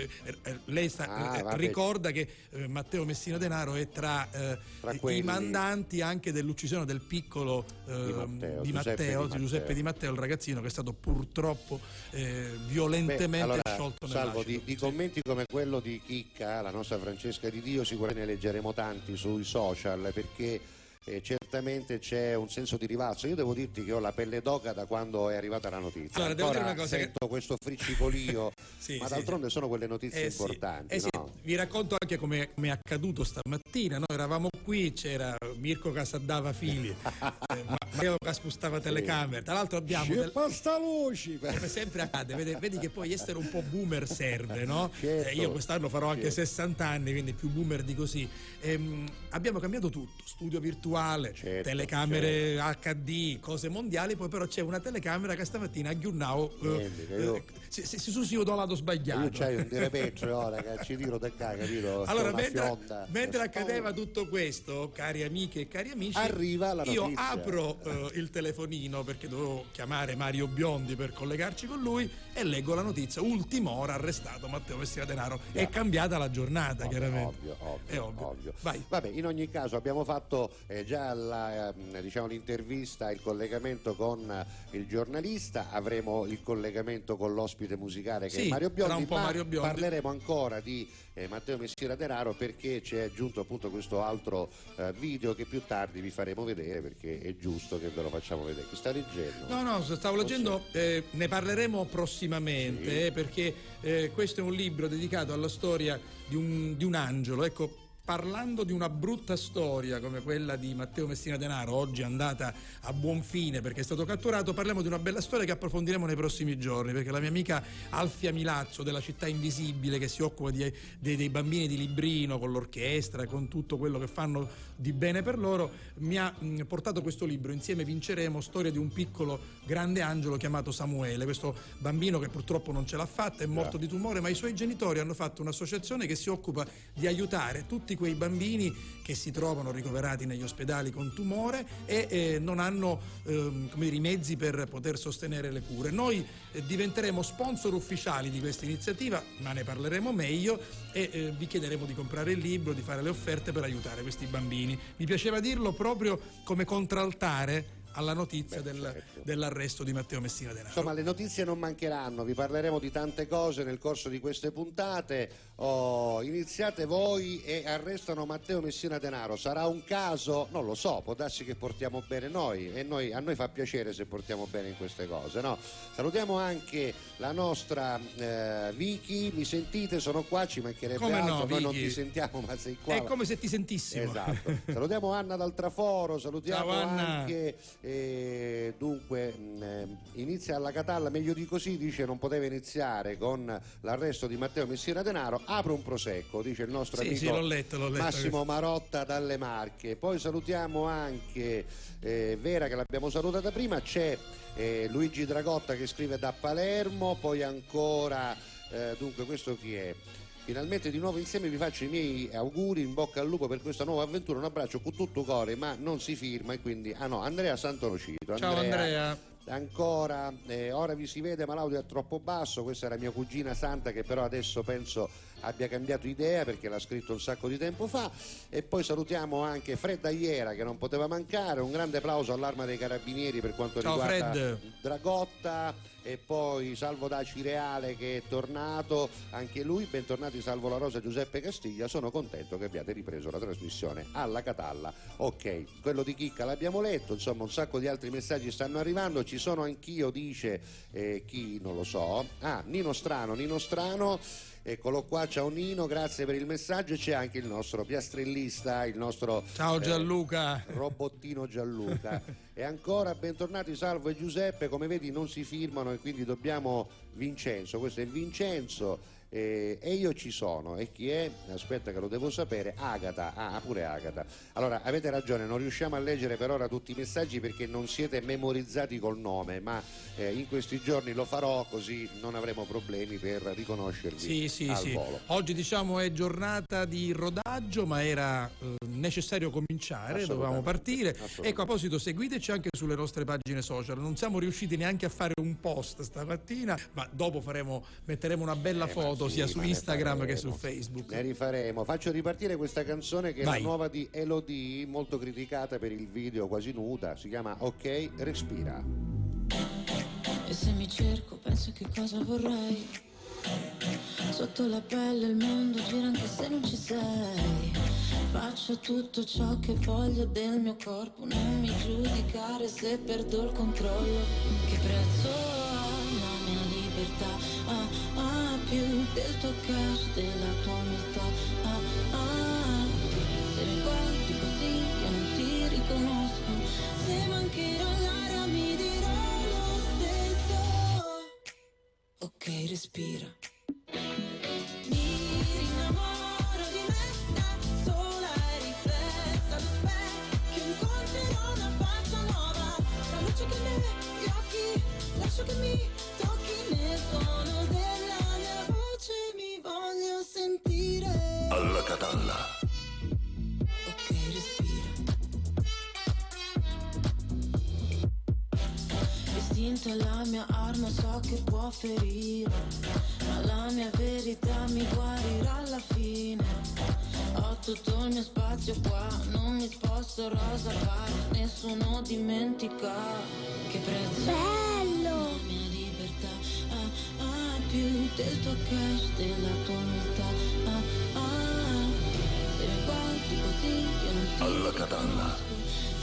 Lei sta- Ah, eh, ricorda che eh, Matteo Messina Denaro è tra, eh, Tra i mandanti anche dell'uccisione del piccolo Di Matteo, di Giuseppe Matteo, Di Giuseppe Matteo. Di Matteo, il ragazzino che è stato purtroppo violentemente Beh, allora, sciolto Salvo, di, di commenti come quello di Chicca, la nostra Francesca Di Dio, sicuramente ne leggeremo tanti sui social perché eh, certamente c'è un senso di rivalso. Io devo dirti che ho la pelle d'oca da quando è arrivata la notizia. Allora, devo Ancora dire una cosa che- sento questo friccicolio, Sì, ma sì, d'altronde sono quelle notizie Eh sì, importanti. eh sì. no? Vi racconto anche come è accaduto stamattina. Noi eravamo qui, c'era Mirko che saddava fili, eh, Ma- Matteo che spostava telecamere. Tra l'altro abbiamo del- basta luci! come sempre accade, vedi, vedi che poi essere un po' boomer serve, no? Certo. Eh, io quest'anno farò anche Certo. 60 anni, quindi più boomer di così. Ehm, abbiamo cambiato tutto, studio virtuale, Certo, telecamere HD, cose mondiali, poi però c'è una telecamera che stamattina a Giurnau eh, io- eh, si, si, si suscita dal lato sbagliato. Io c'hai un dire peggio ora che ci tiro da qua, capito? Allora, mentre, mentre accadeva tutto questo, cari amiche e cari amici, Arriva la io notizia. apro eh, il telefonino perché dovevo chiamare Mario Biondi per collegarci con lui e leggo la notizia. Ultima ora arrestato Matteo Messina Denaro. È cambiata la giornata, Ovvio, chiaramente. ovvio, ovvio, È ovvio. ovvio. Vai. Vabbè, in ogni caso abbiamo fatto eh, già la, ehm, diciamo, l'intervista, il collegamento con eh, il giornalista, avremo il collegamento con l'ospite musicale che Sì, è Mario tra Biondi, un po' ma Mario Biondi. parleremo ancora di eh, Matteo Messina Denaro perché ci è aggiunto appunto questo altro eh, video che più tardi vi faremo vedere perché è giusto che ve lo facciamo vedere. Chi sta leggendo? No, no, stavo leggendo, eh, ne parleremo prossimamente Sì. eh, perché eh, questo è un libro dedicato alla storia di un, di un angelo. Ecco, parlando di una brutta storia come quella di Matteo Messina Denaro, oggi andata a buon fine perché è stato catturato, parliamo di una bella storia che approfondiremo nei prossimi giorni, perché la mia amica Alfia Milazzo della città invisibile che si occupa di, dei, dei bambini di Librino con l'orchestra, con tutto quello che fanno di bene per loro, mi ha mh, portato questo libro, insieme vinceremo, storia di un piccolo grande angelo chiamato Samuele, questo bambino che purtroppo non ce l'ha fatta, è morto di tumore, ma i suoi genitori hanno fatto un'associazione che si occupa di aiutare tutti quei bambini che si trovano ricoverati negli ospedali con tumore e eh, non hanno ehm, dire, i mezzi per poter sostenere le cure. Noi eh, diventeremo sponsor ufficiali di questa iniziativa, ma ne parleremo meglio e eh, vi chiederemo di comprare il libro, di fare le offerte per aiutare questi bambini. Mi piaceva dirlo proprio come contraltare alla notizia Beh, del- certo. dell'arresto di Matteo Messina Denaro. Insomma, le notizie non mancheranno, vi parleremo di tante cose nel corso di queste puntate. Oh, iniziate voi e arrestano Matteo Messina Denaro. Sarà un caso? Non lo so, può darsi che portiamo bene noi e noi- a noi fa piacere se portiamo bene in queste cose. no? Salutiamo anche la nostra eh, Vicky, mi sentite? Sono qua, ci mancherebbe Come no, altro, noi non Vicky? ti sentiamo ma sei qua. È come se ti sentissimo. Esatto. Salutiamo Anna dal Traforo, salutiamo Ciao, Anna. anche eh, dunque mh, eh, inizia alla Catalla, meglio di così, dice non poteva iniziare con l'arresto di Matteo Messina Denaro, apre un prosecco, dice il nostro Sì, amico sì, l'ho letto, l'ho letto. Massimo Marotta dalle Marche. Poi salutiamo anche eh, Vera che l'abbiamo salutata prima, c'è eh, Luigi Dragotta che scrive da Palermo, poi ancora eh, dunque questo chi è? Finalmente di nuovo insieme vi faccio i miei auguri, in bocca al lupo per questa nuova avventura, un abbraccio con tutto cuore, ma non si firma e quindi, ah no, Andrea Santonocito. Ciao Andrea. Ancora, eh, ora vi si vede ma l'audio è troppo basso, questa era mia cugina Santa che però adesso penso abbia cambiato idea perché l'ha scritto un sacco di tempo fa e poi salutiamo anche Fred Aiera che non poteva mancare, un grande applauso all'arma dei carabinieri per quanto Ciao, riguarda Fred. Dragotta e poi Salvo Daci Reale che è tornato, anche lui, bentornati Salvo La Rosa e Giuseppe Castiglia, sono contento che abbiate ripreso la trasmissione alla Catalla. Ok, quello di Chicca l'abbiamo letto, insomma un sacco di altri messaggi stanno arrivando, ci sono anch'io, dice eh, chi non lo so. Ah, Nino Strano, Nino Strano. Eccolo qua, ciao Nino, grazie per il messaggio e c'è anche il nostro piastrellista, il nostro Ciao eh, Gianluca. Robottino Gianluca. e ancora bentornati Salvo e Giuseppe, come vedi non si firmano e quindi dobbiamo Vincenzo, questo è Vincenzo eh, e io ci sono e chi è? Aspetta che lo devo sapere, Agata, ah pure Agata. Allora avete ragione, non riusciamo a leggere per ora tutti i messaggi perché non siete memorizzati col nome, ma eh, in questi giorni lo farò così non avremo problemi per riconoscervi Sì, sì, al sì. volo. Oggi diciamo è giornata di rodaggio, ma era eh, necessario cominciare, dovevamo partire. Ecco, a proposito, seguiteci anche sulle nostre pagine social. Non siamo riusciti neanche a fare un post stamattina, ma dopo faremo, metteremo una bella Eh, ma foto sì, sia su Instagram che su Facebook. Ne rifaremo. Faccio ripartire questa canzone che è Vai. la nuova di Elodie, molto criticata per il video quasi nuda. Si chiama Ok, respira. E se mi cerco penso che cosa vorrei Sotto la pelle il mondo gira anche se non ci sei Faccio tutto ciò che voglio del mio corpo Non mi giudicare se perdo il controllo Che prezzo ha la mia libertà Ah, ah, più del tuo cash, della tua umiltà. Ah, ah, se mi guardi così io non ti riconosco. Se mancherò l'aria mi dirò lo stesso. Ok, respira voglio sentire Alla Catalla. Ok, respira. L'istinto è la mia arma, so che può ferire, ma la mia verità mi guarirà alla fine. Ho tutto il mio spazio qua, non mi sposto rosa pari, nessuno dimentica che prezzo ha più del tuo cash, della tua umiltà. Ah, ah, se mi guardi così, io non ti Alla catanna.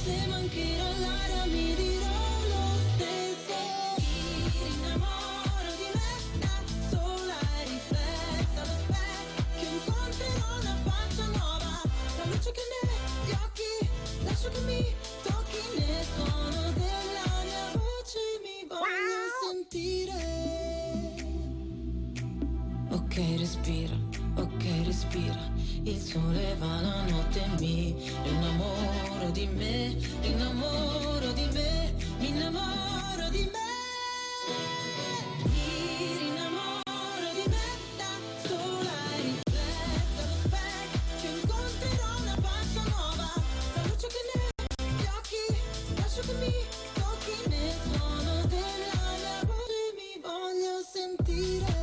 Se mancherò l'aria mi dirò lo stesso. Mi innamoro di me, da sola e riflessa lo specchio. Incontrerò una faccia nuova, la luce che negli occhi, lascio che mi tocchi nel suono della mia voce. Mi voglio wow. sentire. Mi rinnamoro di me da sola e rifletto allo specchio. Incontrerò una faccia nuova, la luce che negli occhi, lascio che mi tocchi nel suono della voce mi voglio sentire.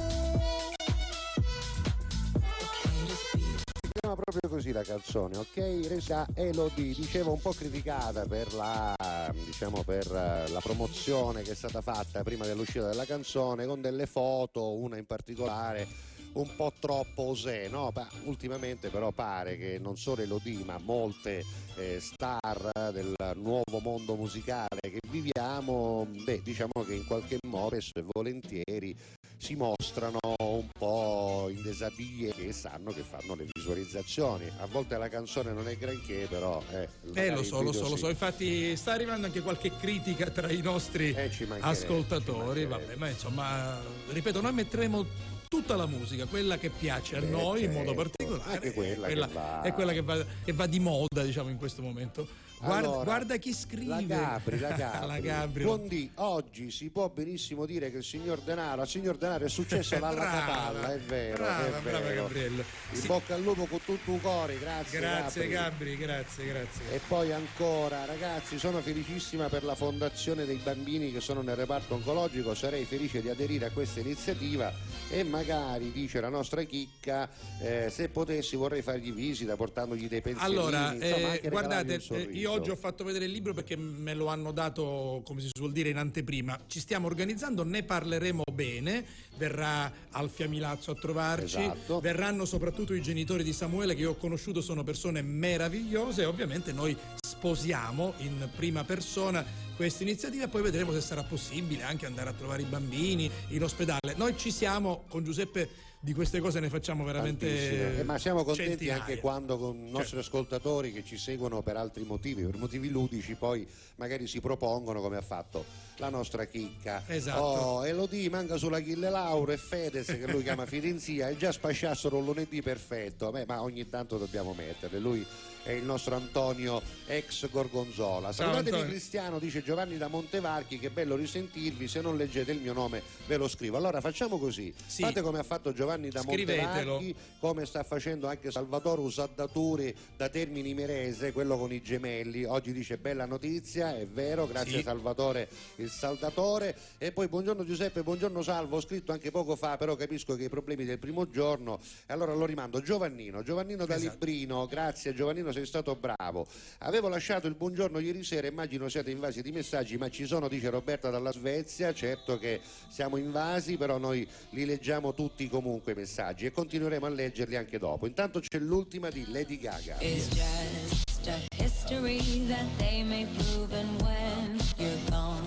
Chiama proprio così la canzone, ok? Resa Elodie, dicevo un po' criticata per la, diciamo, per eh, la promozione che è stata fatta prima dell'uscita della canzone con delle foto, una in particolare un po' troppo osè, no? Ma ultimamente però pare che non solo Elodie ma molte eh, star del nuovo mondo musicale che viviamo, beh, diciamo che in qualche modo spesso e volentieri si mostrano un po' in desabille che sanno che fanno le visualizzazioni. A volte la canzone non è granché, però eh, Eh, lo so, lo so, lo sì. so. Infatti sta arrivando anche qualche critica tra i nostri Eh, ascoltatori. Vabbè, ma insomma, ripeto, noi metteremo tutta la musica, quella che piace a Beh, noi in modo certo, particolare. anche quella che va- è quella che va, che va di moda, diciamo, in questo momento. Guarda, Allora, guarda chi scrive. La Gabri, la Gabri. La Gabri. Buondì, oggi si può benissimo dire che il signor Denaro, al signor Denaro è successo Brava, catalla, è vero, brava, è brava vero. Gabriella. In Sì. bocca al lupo con tutto il cuore, grazie. Grazie Gabri. Gabri, grazie, grazie. E poi ancora, ragazzi, sono felicissima per la fondazione dei bambini che sono nel reparto oncologico, sarei felice di aderire a questa iniziativa e magari, dice la nostra chicca, eh, se potessi vorrei fargli visita portandogli dei pensierini, Allora, insomma, eh, guardate, eh, io oggi ho fatto vedere il libro perché me lo hanno dato, come si suol dire, in anteprima. Ci stiamo organizzando, ne parleremo bene. Verrà Alfia Milazzo a trovarci, Esatto. verranno soprattutto i genitori di Samuele che io ho conosciuto, sono persone meravigliose e ovviamente noi sposiamo in prima persona questa iniziativa e poi vedremo se sarà possibile anche andare a trovare i bambini in ospedale. Noi ci siamo con Giuseppe di queste cose ne facciamo veramente. Eh, ma siamo contenti centinaia. anche quando con i nostri ascoltatori che ci seguono per altri motivi, per motivi ludici, poi magari si propongono come ha fatto la nostra chicca. Esatto. Oh, Elodie manca sulla Achille Lauro e Fedez che lui chiama Fidenzia e già spasciassero un lunedì perfetto, Beh, ma ogni tanto dobbiamo metterle. Lui è il nostro Antonio ex Gorgonzola. Salutatemi Antonio. Cristiano, dice Giovanni da Montevarchi, che bello risentirvi, se non leggete il mio nome ve lo scrivo. Allora facciamo così, Sì. fate come ha fatto Giovanni da Scrivetelo. Montevarchi, come sta facendo anche Salvatore Usaddaturi da Termini Merese, quello con i gemelli. Oggi dice bella notizia, è vero, grazie Sì. Salvatore il saldatore. E poi buongiorno Giuseppe, buongiorno Salvo, ho scritto anche poco fa, però capisco che i problemi del primo giorno, e allora lo rimando. Giovannino, Giovannino da Esatto. Librino, grazie Giovannino, sei stato bravo. Avevo lasciato il buongiorno ieri sera, immagino siate invasi di messaggi, ma ci sono, dice Roberta dalla Svezia, certo che siamo invasi, però noi li leggiamo tutti comunque i messaggi e continueremo a leggerli anche dopo. Intanto c'è l'ultima di Lady Gaga. is just a history that they may prove and when you're gone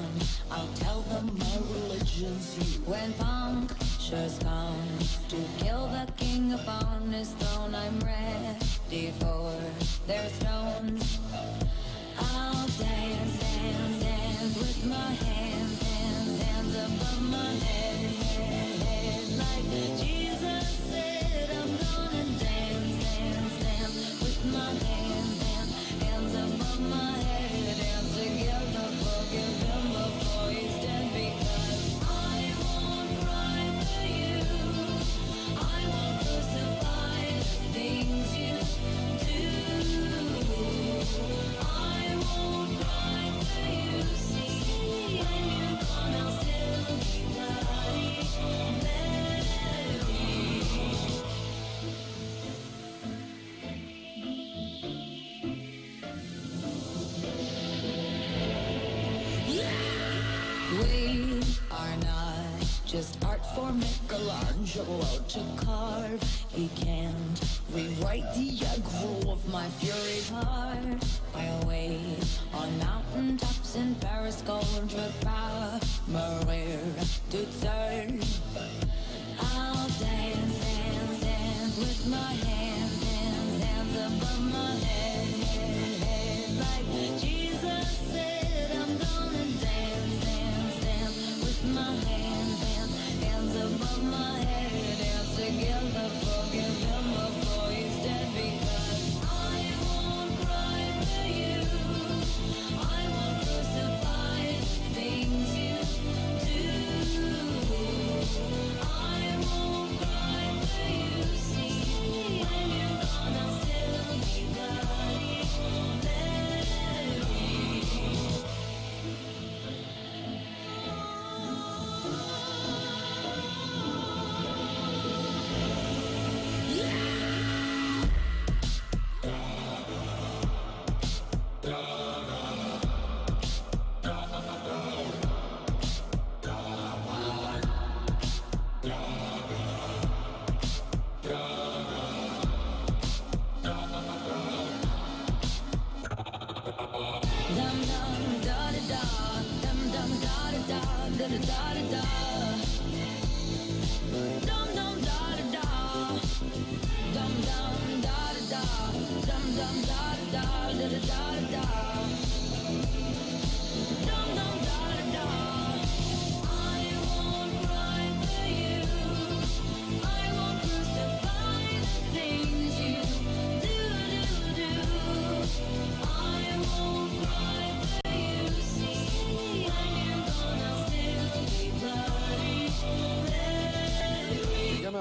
I'll tell them my religion's you when punctures come to kill the king upon his throne I'm ready for their stones I'll dance, dance, dance with my hands, hands, hands above my head,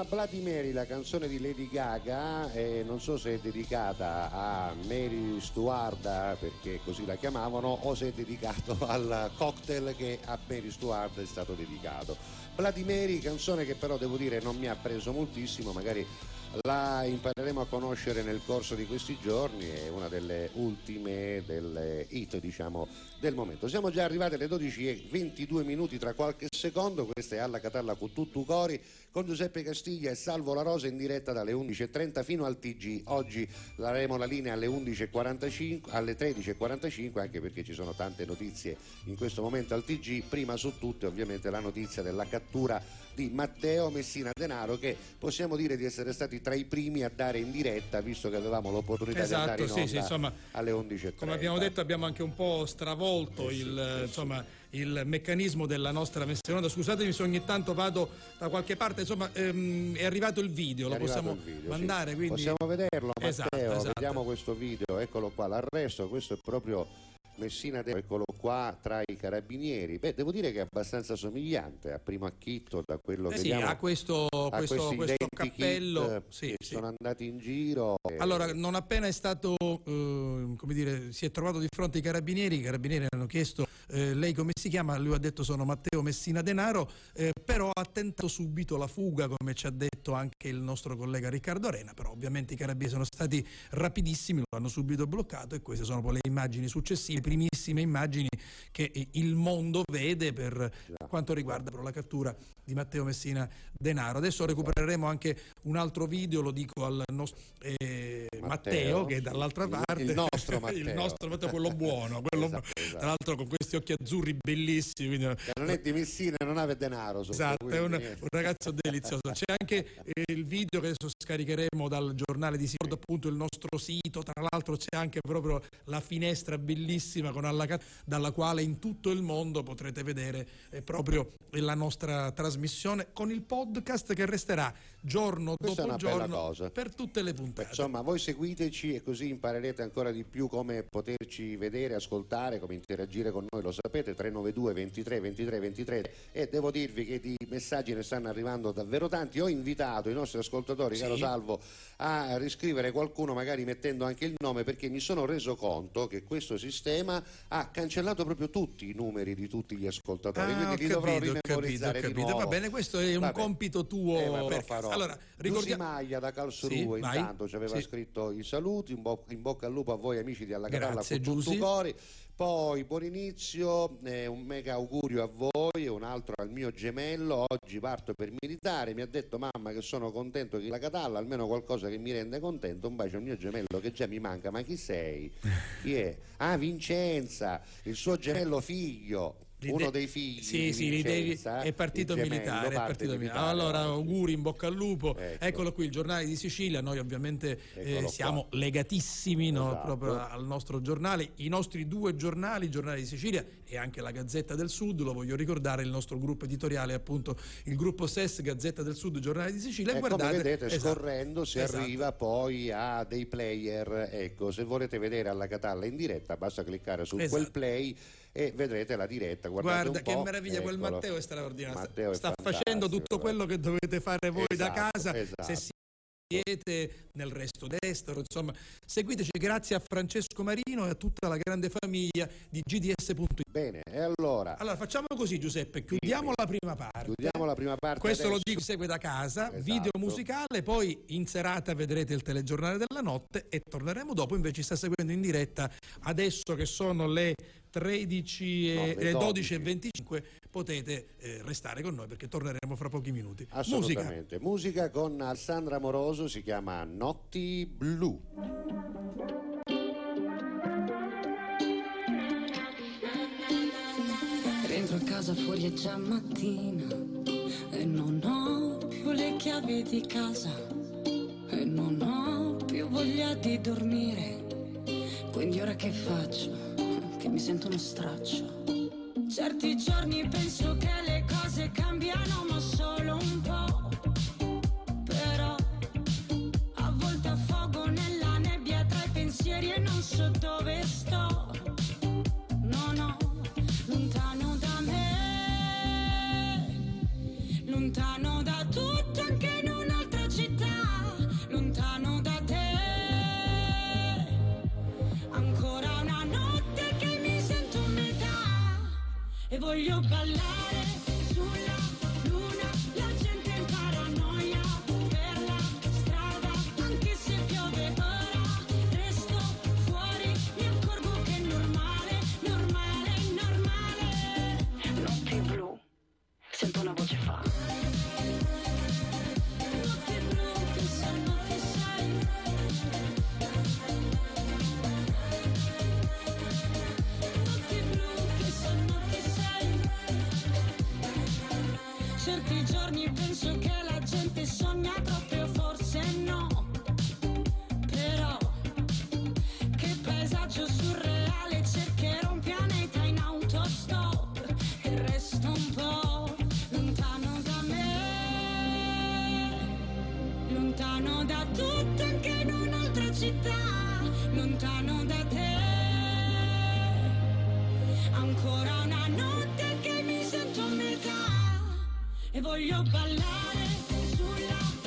Bloody Mary, la canzone di Lady Gaga, e non so se è dedicata a Mary Stuarda, perché così la chiamavano, o se è dedicato al cocktail che a Mary Stuart è stato dedicato. Bloody Mary, canzone che però devo dire non mi ha preso moltissimo, magari la impareremo a conoscere nel corso di questi giorni, è una delle ultime delle hit diciamo del momento. Siamo già arrivati alle 12 e 22 minuti tra qualche secondo, questa è Alla Catalla con tutto cori con Giuseppe Castiglia e Salvo La Rosa in diretta dalle 11.30 fino al TG. Oggi daremo la linea alle 11.45, alle 13.45 anche perché ci sono tante notizie in questo momento al TG, prima su tutte ovviamente la notizia della cattura di Matteo Messina Denaro che possiamo dire di essere stati tra i primi a dare in diretta visto che avevamo l'opportunità esatto, di andare in onda sì, sì, insomma, alle 11.30. Come abbiamo detto abbiamo anche un po' stravolto Eh sì, il, eh insomma, il meccanismo della nostra messa in onda. Scusatemi se ogni tanto vado da qualche parte, insomma ehm, è arrivato il video, lo possiamo video, mandare. Quindi... Possiamo vederlo, Matteo. Esatto, esatto. Vediamo questo video, eccolo qua, l'arresto, questo è proprio Messina Denaro, eccolo qua tra i carabinieri. Beh, devo dire che è abbastanza somigliante a primo acchitto da quello Eh che sì, diamo ha questo, a questo, questo cappello. Sì, sì. sono andati in giro. Allora, non appena è stato, eh, come dire, si è trovato di fronte ai carabinieri, i carabinieri hanno chiesto eh, lei come si chiama, lui ha detto sono Matteo Messina Denaro, eh, però ha tentato subito la fuga, come ci ha detto anche il nostro collega Riccardo Arena, però ovviamente i carabinieri sono stati rapidissimi, lo hanno subito bloccato e queste sono poi le immagini successive, primissime immagini che eh, il mondo vede per quanto riguarda però la cattura di Matteo Messina Denaro. Adesso recupereremo anche un altro video, lo dico al nostro eh, Matteo, Matteo, che è dall'altra parte. il nostro Matteo. il nostro Matteo, quello buono, quello Esatto, esatto. tra l'altro con questi occhi azzurri bellissimi. quindi- che non è di Messina non ha denaro. sotto, Esatto, è un, un ragazzo delizioso. C'è anche eh, il video che adesso scaricheremo dal giornale di Sicordo, appunto il nostro sito. Tra l'altro c'è anche proprio la finestra bellissima con alla dalla quale in tutto il mondo potrete vedere eh, proprio la nostra trasmissione con il podcast che resterà giorno Questa dopo giorno per tutte le puntate. Insomma, voi seguiteci e così imparerete ancora di più come poterci vedere, ascoltare, come interagire con noi, lo sapete, 392 23 23 23 e devo dirvi che di messaggi ne stanno arrivando davvero tanti. Ho invitato i nostri ascoltatori, caro Sì. Salvo, a riscrivere qualcuno magari mettendo anche il nome perché mi sono reso conto che questo sistema ha cancellato proprio tutti i numeri di tutti gli ascoltatori, Ah, quindi ho li dovrò capito, ho capito, ho rimemorizzare capito. nuovo. Va bene, questo è un Vabbè. compito tuo. Eh, per farò. Allora, Ricordiamo... Maglia da Calsrue Sì, intanto ci aveva Sì. scritto i saluti, in, bo- in bocca al lupo a voi amici di Alla Catalla con tutto Giusy. cori. Poi buon inizio, eh, un mega augurio a voi e un altro al mio gemello. Oggi parto per militare. Mi ha detto mamma che sono contento che la Catalla, almeno qualcosa che mi rende contento. Un bacio al mio gemello che già mi manca. Ma chi sei? Chi è? Ah, Vincenza, il suo gemello figlio. Uno de- dei figli Sì, sì, Vincenza, è partito gemello, militare. È partito militare. Allora, auguri, in bocca al lupo. Ecco. Eccolo qui, il giornale di Sicilia. Noi ovviamente eh, siamo qua. legatissimi no, Esatto. proprio al nostro giornale. I nostri due giornali, il giornale di Sicilia e anche la Gazzetta del Sud, lo voglio ricordare, il nostro gruppo editoriale appunto il gruppo SES, Gazzetta del Sud, giornale di Sicilia. E Guardate, come vedete, esatto, scorrendo si esatto. arriva poi a dei player. Ecco, se volete vedere alla Catalla in diretta, basta cliccare su Esatto. quel play e vedrete la diretta. Guardate Guarda che meraviglia, quel eccolo. Matteo è straordinario. Matteo è Sta fantastico, facendo tutto quello che dovete fare voi da Esatto, casa. esatto. Se siete nel resto d'estero, insomma, seguiteci grazie a Francesco Marino e a tutta la grande famiglia di GDS.it. Bene, e allora Allora facciamo così Giuseppe, chiudiamo la prima parte. chiudiamo la prima parte. Questo lo adesso. dico, segue da casa, Esatto. video musicale, poi in serata vedrete il telegiornale della notte e torneremo dopo, invece ci sta seguendo in diretta adesso che sono le 13 No, e, le le 12 12 e 25 potete eh, restare con noi perché torneremo fra pochi minuti. Musica. Assolutamente. Musica con Alessandra Moroso, si chiama Notti Blu. Rientro a casa fuori è già mattina e non ho più le chiavi di casa e non ho più voglia di dormire. Quindi ora che faccio? Che mi sento uno straccio. Certi giorni penso che le cose cambiano ma solo un po'. your ballad. sogna proprio forse no. Però che paesaggio surreale cercherò un pianeta in autostop e resto un po' lontano da me. Lontano da tutto anche in un'altra città lontano da te. Ancora una notte che mi sento a metà e voglio ballare sulla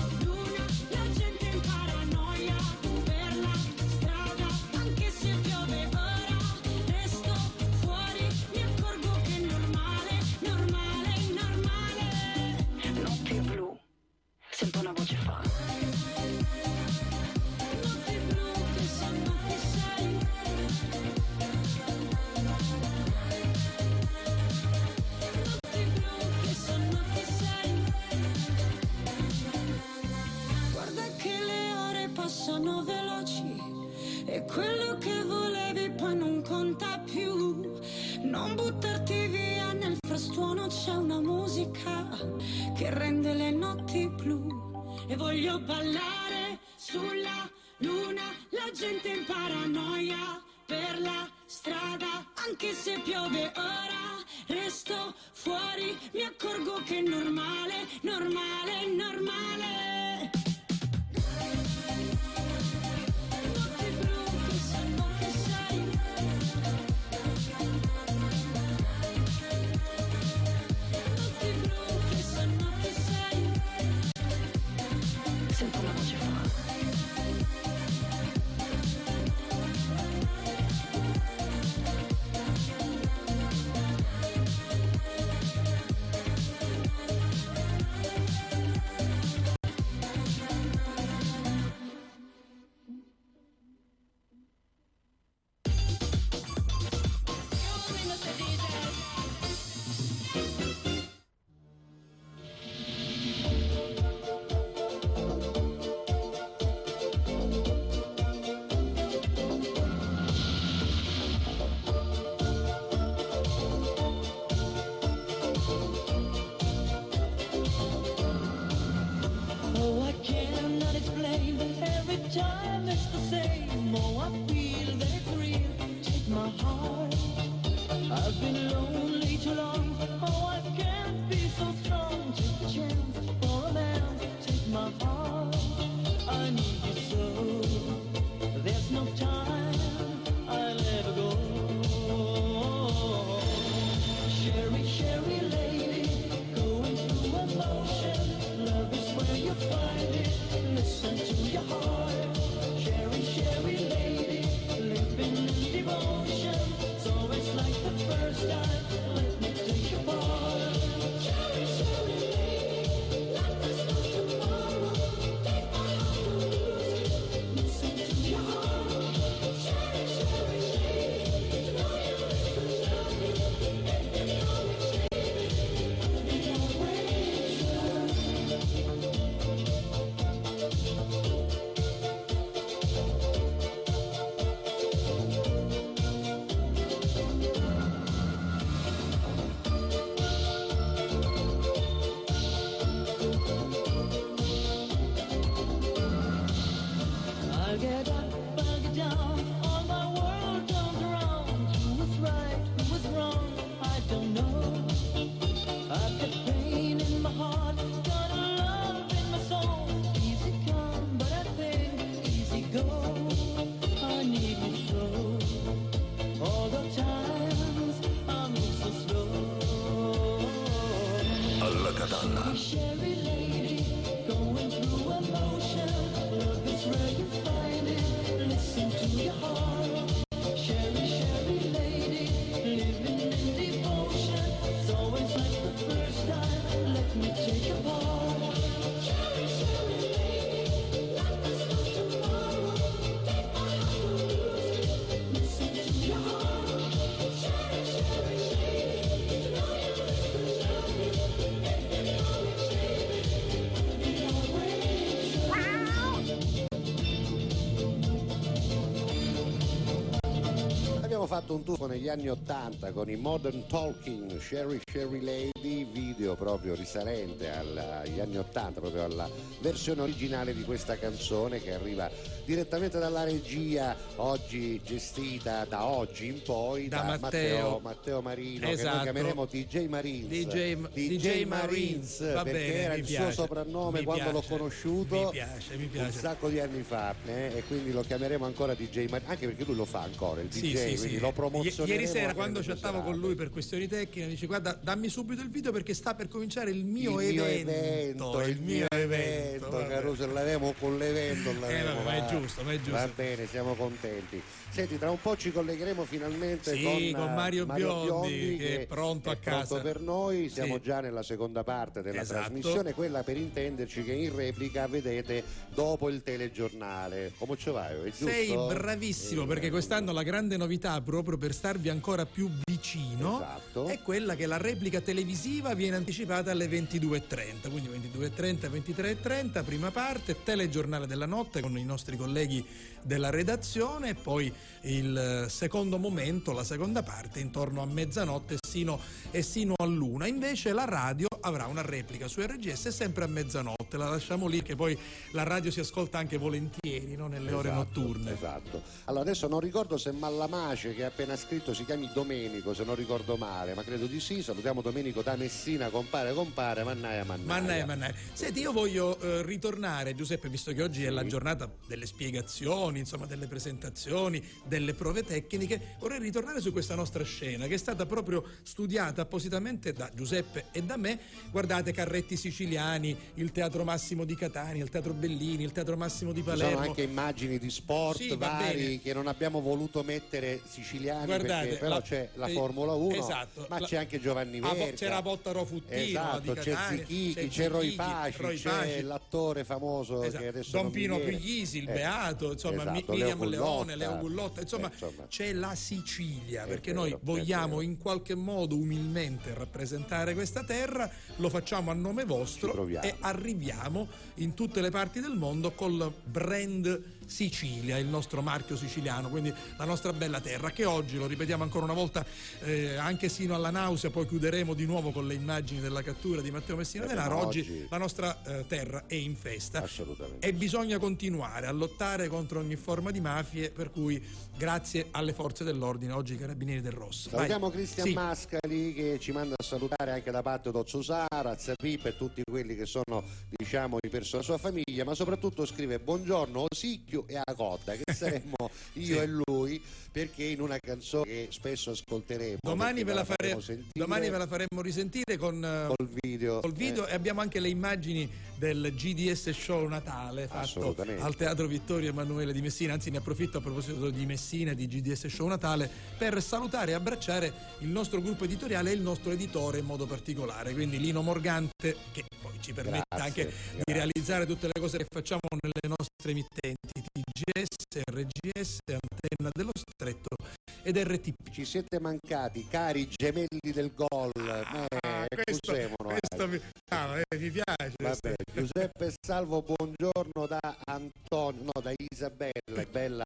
fatto un tuffo negli anni 80 con i Modern Talking Sherry Sherry Lady, video proprio risalente al- agli anni 80, proprio alla versione originale di questa canzone che arriva direttamente dalla regia, oggi gestita da oggi in poi Da da, Matteo. Matteo Marino, che Esatto. noi chiameremo DJ Marines. DJ, DJ Marines, va perché bene, era il piace, suo soprannome quando l'ho piace, conosciuto Mi piace, mi un piace. sacco di anni fa eh, e quindi lo chiameremo ancora DJ Marines, anche perché lui lo fa ancora, il Sì, DJ, sì, quindi sì. lo I- promozioneremo. Ieri sera quando chattavo con lui per questioni tecniche mi dice guarda dammi subito il video perché sta per cominciare il mio il mio evento, evento, il mio evento, vabbè. Caruso, l'avemo con l'evento. Eh, l'avemo, vabbè, ma è giusto, ma è giusto. Va bene, siamo contenti. Senti, tra un po' ci collegheremo finalmente Sì, con, con eh, Mario Biondi, che è pronto a casa. pronto per noi, siamo Sì. già nella seconda parte della Esatto. trasmissione, quella per intenderci che in replica vedete dopo il telegiornale. Come ci vai? È giusto? Sei bravissimo Eh, perché quest'anno la grande novità proprio per starvi ancora più vicino Esatto. È quella che la replica televisiva viene anticipata alle 22.30, quindi 22.30, 23.30, prima parte, telegiornale della notte con i nostri colleghi della redazione e poi il eh, secondo momento, la seconda parte intorno a mezzanotte sino, e sino a luna. Invece la radio avrà una replica su RGS sempre a mezzanotte, la lasciamo lì che poi la radio si ascolta anche volentieri no? nelle ore Esatto, notturne. Esatto. Allora adesso non ricordo se Mallamace che ha appena scritto si chiami Domenico, se non ricordo male, ma credo di sì. Salutiamo Domenico da Messina, compare, compare, mannaia, mannaia. Mannaia, mannaia. Senti, io voglio eh, ritornare, Giuseppe, visto che oggi è la giornata delle spiegazioni, insomma, delle presentazioni, delle prove tecniche, vorrei ritornare su questa nostra scena che è stata proprio studiata appositamente da Giuseppe e da me. Guardate, Carretti Siciliani, il Teatro Massimo di Catania, il Teatro Bellini, il Teatro Massimo di Ci sono Palermo. anche immagini di sport Sì, va vari che non abbiamo voluto mettere siciliani Guardate, perché però la- c'è la eh, Formula 1, esatto, ma la- c'è anche Giovanni Ah, Verga. c'era Bottaro Futtino Esatto, c'è Zichichi, c'è, Roy Paci, Roy c'è Paci. l'attore famoso Esatto. che adesso Don Pino. Puglisi, il Eh, Beato, insomma, esatto, Miriam Leo Leone. Leo Gullotta, insomma, Eh, insomma. c'è la Sicilia, perché vero, noi vogliamo in qualche modo umilmente rappresentare questa terra, lo facciamo a nome vostro e arriviamo in tutte le parti del mondo col brand Sicilia, il nostro marchio siciliano, quindi la nostra bella terra che oggi, lo ripetiamo ancora una volta, eh, anche sino alla nausea, poi chiuderemo di nuovo con le immagini della cattura di Matteo Messina Eh, Denaro, ma oggi, oggi- la nostra eh, terra è in festa. Assolutamente. E bisogna continuare a lottare contro ogni forma di mafie, per cui grazie alle forze dell'ordine, oggi i carabinieri del Rosso. Salutiamo Cristian Sì. Mascali che ci manda a salutare anche da parte d'Ozzo Sara, Zappip e tutti quelli che sono diciamo i persone della sua famiglia, ma soprattutto scrive buongiorno Osicchio e Acotta che saremmo io Sì. e lui perché in una canzone che spesso ascolteremo. Domani ve, la fare- sentire domani ve la faremo risentire con, eh, col video. col video eh. e abbiamo anche le immagini del GDS Show Natale fatto al Teatro Vittorio Emanuele di Messina, anzi ne approfitto a proposito di Messina di GDS Show Natale per salutare e abbracciare il nostro gruppo editoriale e il nostro editore in modo particolare, quindi Lino Morgante che poi ci permette Grazie, anche grazie. di realizzare tutte le cose che facciamo nelle nostre emittenti TGS, RGS, Antenna dello Stretto ed RTP. Ci siete mancati, cari gemelli del gol. Ah, eh, questo, questo mi, ah, eh, mi piace. Vabbè, Giuseppe Salvo, buongiorno da Antonio, no, da Isabella, bella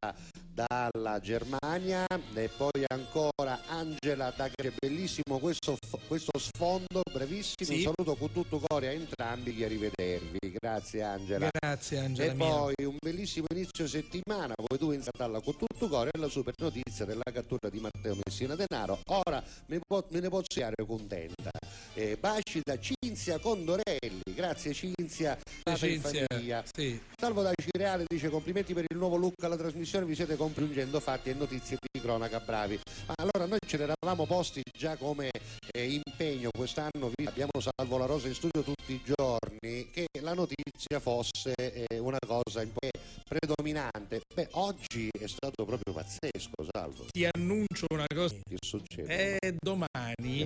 dalla Germania e poi ancora Angela da che bellissimo questo, questo sfondo, brevissimo, Sì. un saluto con tutto cuore a entrambi e arrivedervi, grazie Angela. Grazie Angela E mia. poi un bellissimo inizio settimana, voi due in Satalla con tutto cuore e la super notizia della cattura di Matteo Messina Denaro. Ora me, po- me ne posso essere contenta. Eh, baci da Cinzia Condorelli, grazie Cinzia, Cinzia, sì. Salvo da Cireale dice complimenti per il nuovo look alla trasmissione, vi siete compiungendo fatti e notizie di cronaca bravi. Ma allora noi ce l'eravamo posti già come eh, impegno quest'anno, abbiamo Salvo la Rosa in studio tutti i giorni, che la notizia fosse eh, una cosa un po' predominante. Beh, oggi è stato proprio pazzesco, Salvo. Ti annuncio una cosa. Che succede? E domani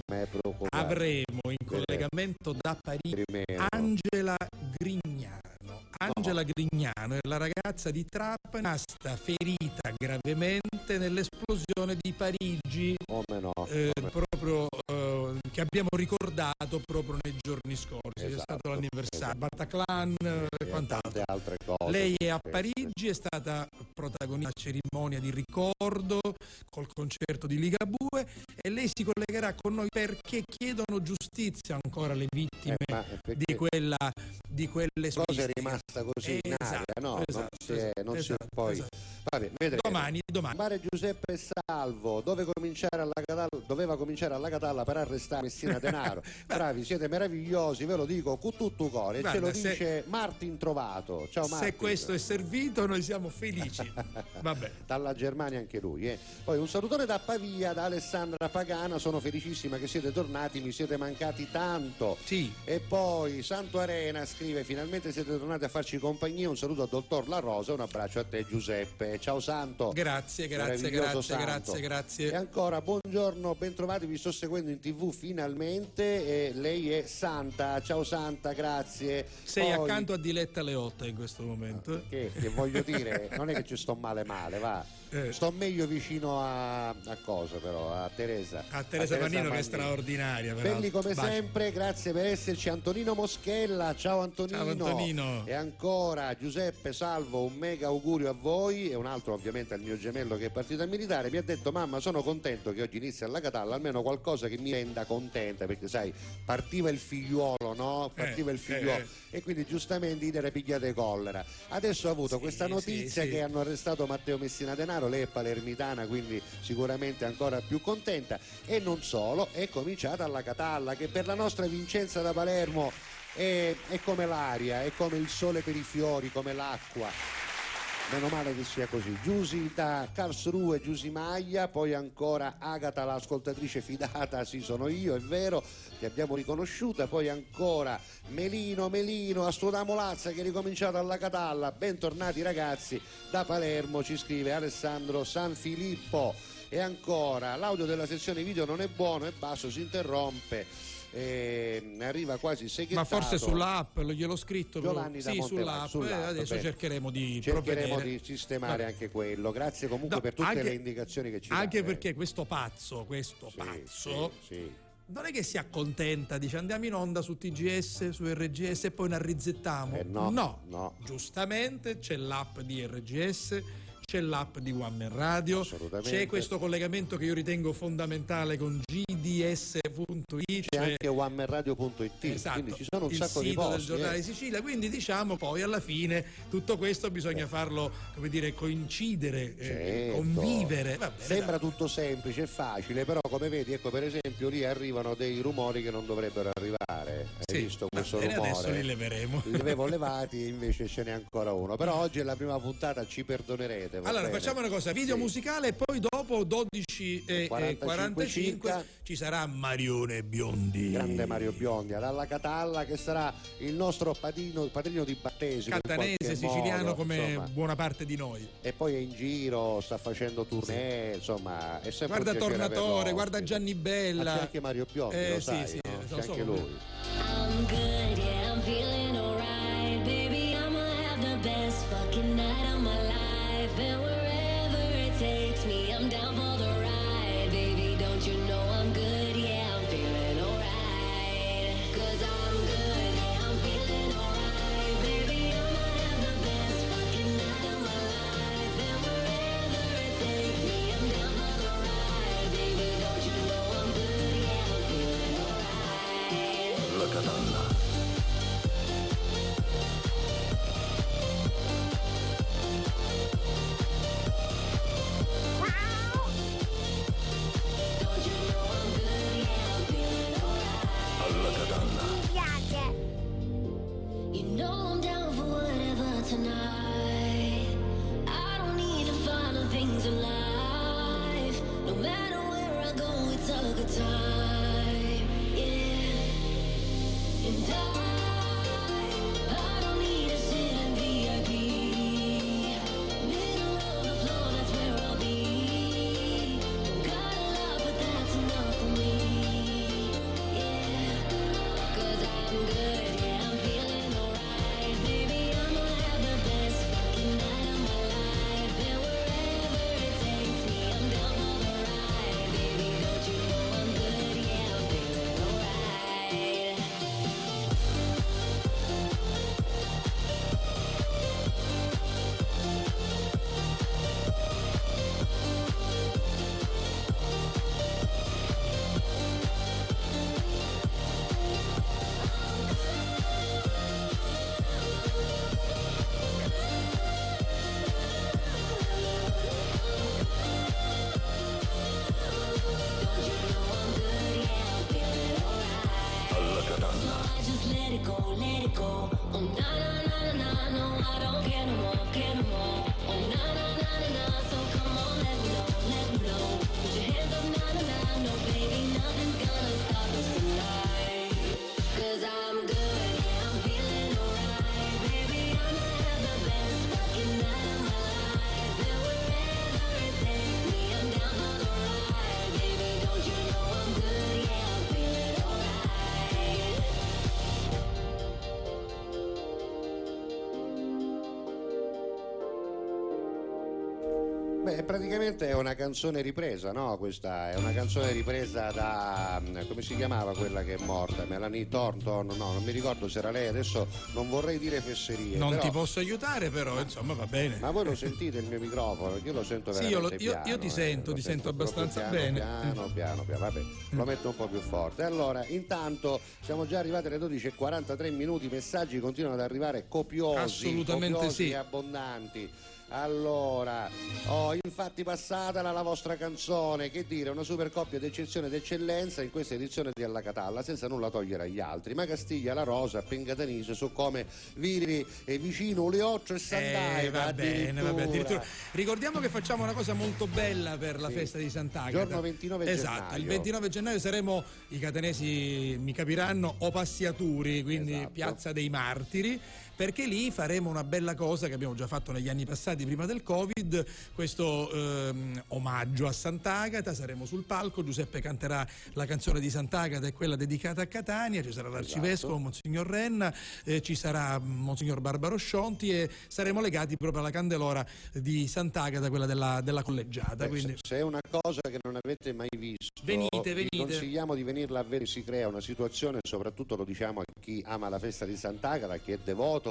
avremo in collegamento da Parigi Angela Grignano. Angela Grignano è la ragazza di Trapani rimasta ferita gravemente nell'esplosione di Parigi. Come no? eh, proprio eh, che abbiamo ricordato proprio nei giorni scorsi. È Esatto, stato l'anniversario, Bataclan e e quant'altro. altre cose. Lei è a Parigi, è stata protagonista della cerimonia di ricordo col concerto di Ligabue e lei si collegherà con noi perché chiedono giustizia ancora alle vittime Eh, è di quella di quelle la cosa rimasta così in Esatto, aria, no? non esatto, si è, non si è esatto, poi... Vabbè, vedremo. Domani, domani. Mare Giuseppe Salvo, dove cominciare alla Catalla, doveva cominciare alla Catalla per arrestare Messina Denaro. Bravi, siete meravigliosi, ve lo dico con tutto cuore. E ce Guarda, lo se- dice Martin Trovato. Ciao Martin. Se questo è servito noi siamo felici. Vabbè. Dalla Germania anche lui. eh. Poi un salutone da Pavia, da Alessandra Pagana, sono felicissima che siete tornati, mi siete mancati tanto. Sì. E poi Santo Arena scrive finalmente siete tornati a farci compagnia, un saluto al dottor La Rosa, un abbraccio a te Giuseppe. Ciao Santo. Grazie, grazie, grazie, Santo. grazie, grazie. E ancora buongiorno, bentrovati, vi sto seguendo in tv finalmente e lei è Santa, ciao Santa, grazie. Sei Poi- accanto a Diletta Leotta in questo momento. che, che voglio dire, non è che ci sto male male, va. Eh. Sto meglio vicino a, a cosa però, a Teresa. A Teresa Panino che è straordinaria. Belli peraltro. come Baci. sempre, grazie per esserci. Antonino Moschella, ciao Antonino. Ciao, Antonino. E ancora Giuseppe Salvo, un mega augurio a voi e un altro ovviamente al mio gemello che è partito al militare. Mi ha detto mamma sono contento che oggi inizia alla Catalla, almeno qualcosa che mi renda contenta perché sai, partiva il figliuolo, no? Partiva Eh, il figliuolo. eh, E quindi giustamente idere pigliate collera. Adesso ho avuto Sì, questa sì, notizia sì. che hanno arrestato Matteo Messina Denaro, lei è palermitana quindi sicuramente ancora più contenta e non solo, è cominciata alla Catalla che per la nostra Vincenza da Palermo è, è come l'aria, è come il sole per i fiori, come l'acqua. Meno male che sia così. Giusi da Karlsruhe, Giusi Maglia, poi ancora Agata, l'ascoltatrice fidata, sì sono io, è vero, ti abbiamo riconosciuta, poi ancora Melino, Melino, Astrodamo Lazza che è ricominciato alla Catalla, bentornati ragazzi, da Palermo ci scrive Alessandro San Filippo e ancora l'audio della sezione video non è buono, è basso, si interrompe. E arriva quasi seghettato Ma forse sull'app, gliel'ho scritto. Giovanni sì, sull'app. sull'app, eh, adesso bene. cercheremo di cercheremo provvedere. di sistemare Vabbè. anche quello grazie comunque No, per tutte anche- le indicazioni che ci Anche date. perché questo pazzo, questo Sì, pazzo, sì, sì. non è che si accontenta, dice andiamo in onda su TGS, su RGS e poi ne arrizzettiamo. Eh, no, no. giustamente c'è l'app di RGS. C'è l'app di One Man Radio, c'è questo collegamento che io ritengo fondamentale con gds.it, c'è cioè anche onemanradio.it Esatto, quindi ci sono un sacco di sito posti del giornale eh. Sicilia quindi diciamo poi alla fine tutto questo bisogna farlo come dire coincidere eh, Certo. convivere Va bene, Sembra tutto semplice e facile, però come vedi, ecco per esempio lì arrivano dei rumori che non dovrebbero arrivare. Hai Sì, visto questo bene, rumore? adesso li leveremo. Li avevo levati, invece ce n'è ancora uno. Però oggi è la prima puntata, ci perdonerete. Va allora bene? facciamo una cosa video Sì. musicale e poi dopo 12 e 45 45 circa. ci sarà Marione Biondi Grande Mario Biondi, dalla Catalla che sarà il nostro padrino, padrino di battesimo. catanese siciliano modo, come insomma. buona parte di noi E poi è in giro, sta facendo tournée, insomma, è sempre guarda Tornatore guarda. Gianni Bella c'è anche Mario Biondi, Eh, lo sì, sai, sì, no? c'è so, anche lo lui. I'm good, yeah, praticamente è una canzone ripresa, no? Questa è una canzone ripresa da. mm, come si chiamava quella che è morta? Melanie Thornton? No, non mi ricordo se era lei, adesso non vorrei dire fesserie. Non però- ti posso aiutare, però insomma va bene. Ma voi lo sentite il mio microfono? Perché io lo sento Sì, veramente io, lo- io- piano, io ti eh, sento, ti sento proprio abbastanza piano, bene. Piano, piano, piano, vabbè, lo metto un po' più forte. Allora, intanto siamo già arrivati alle 12.43 minuti, i messaggi continuano ad arrivare copiosi, Assolutamente copiosi sì. e abbondanti. Allora, oh, infatti passata la, vostra canzone, che dire, una super coppia d'eccezione ed eccellenza in questa edizione di Alla Catalla, senza nulla togliere agli altri, ma Castiglia, La Rosa, Pengatanise, su come Viri e vicino Ulioccio e Sant'Aiva, Eh, va bene, va bene, addirittura. Ricordiamo che facciamo una cosa molto bella per la Sì. festa di Sant'Agata. Giorno 29 esatto, gennaio. il 29 gennaio saremo, i catanesi mi capiranno, o Passiaturi, quindi Esatto. Piazza dei Martiri. Perché lì faremo una bella cosa che abbiamo già fatto negli anni passati prima del Covid, questo ehm, omaggio a Sant'Agata, saremo sul palco, Giuseppe canterà la canzone di Sant'Agata e quella dedicata a Catania, ci sarà l'arcivescovo, Esatto. Monsignor Renna, eh, ci sarà Monsignor Barbaro Scionti e saremo legati proprio alla candelora di Sant'Agata, quella della, della collegiata. Beh, quindi... se- è una cosa che non avete mai visto, Venite, vi venite. consigliamo di venirla a vedere. Si crea una situazione, soprattutto lo diciamo a chi ama la festa di Sant'Agata, chi è devoto,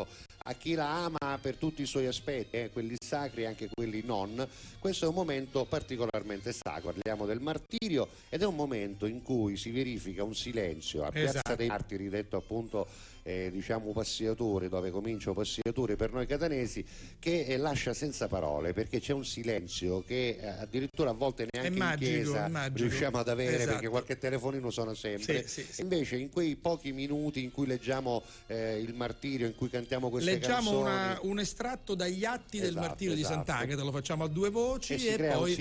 a chi la ama per tutti i suoi aspetti, eh, quelli sacri e anche quelli non. Questo è un momento particolarmente sacro. Parliamo del martirio ed è un momento in cui si verifica un silenzio a Piazza Esatto. dei Martiri, detto appunto eh, diciamo passiatore, dove comincia passiatore per noi catanesi, che eh, lascia senza parole perché c'è un silenzio che eh, addirittura a volte neanche in magico, chiesa è magico. riusciamo ad avere Esatto. perché qualche telefonino suona sempre. Sì, sì, sì. Invece in quei pochi minuti in cui leggiamo eh, il martirio, in cui cantiamo queste Leggiamo canzoni una- un estratto dagli atti del Esatto, martirio esatto. di Sant'Agata, lo facciamo a due voci E e, un poi,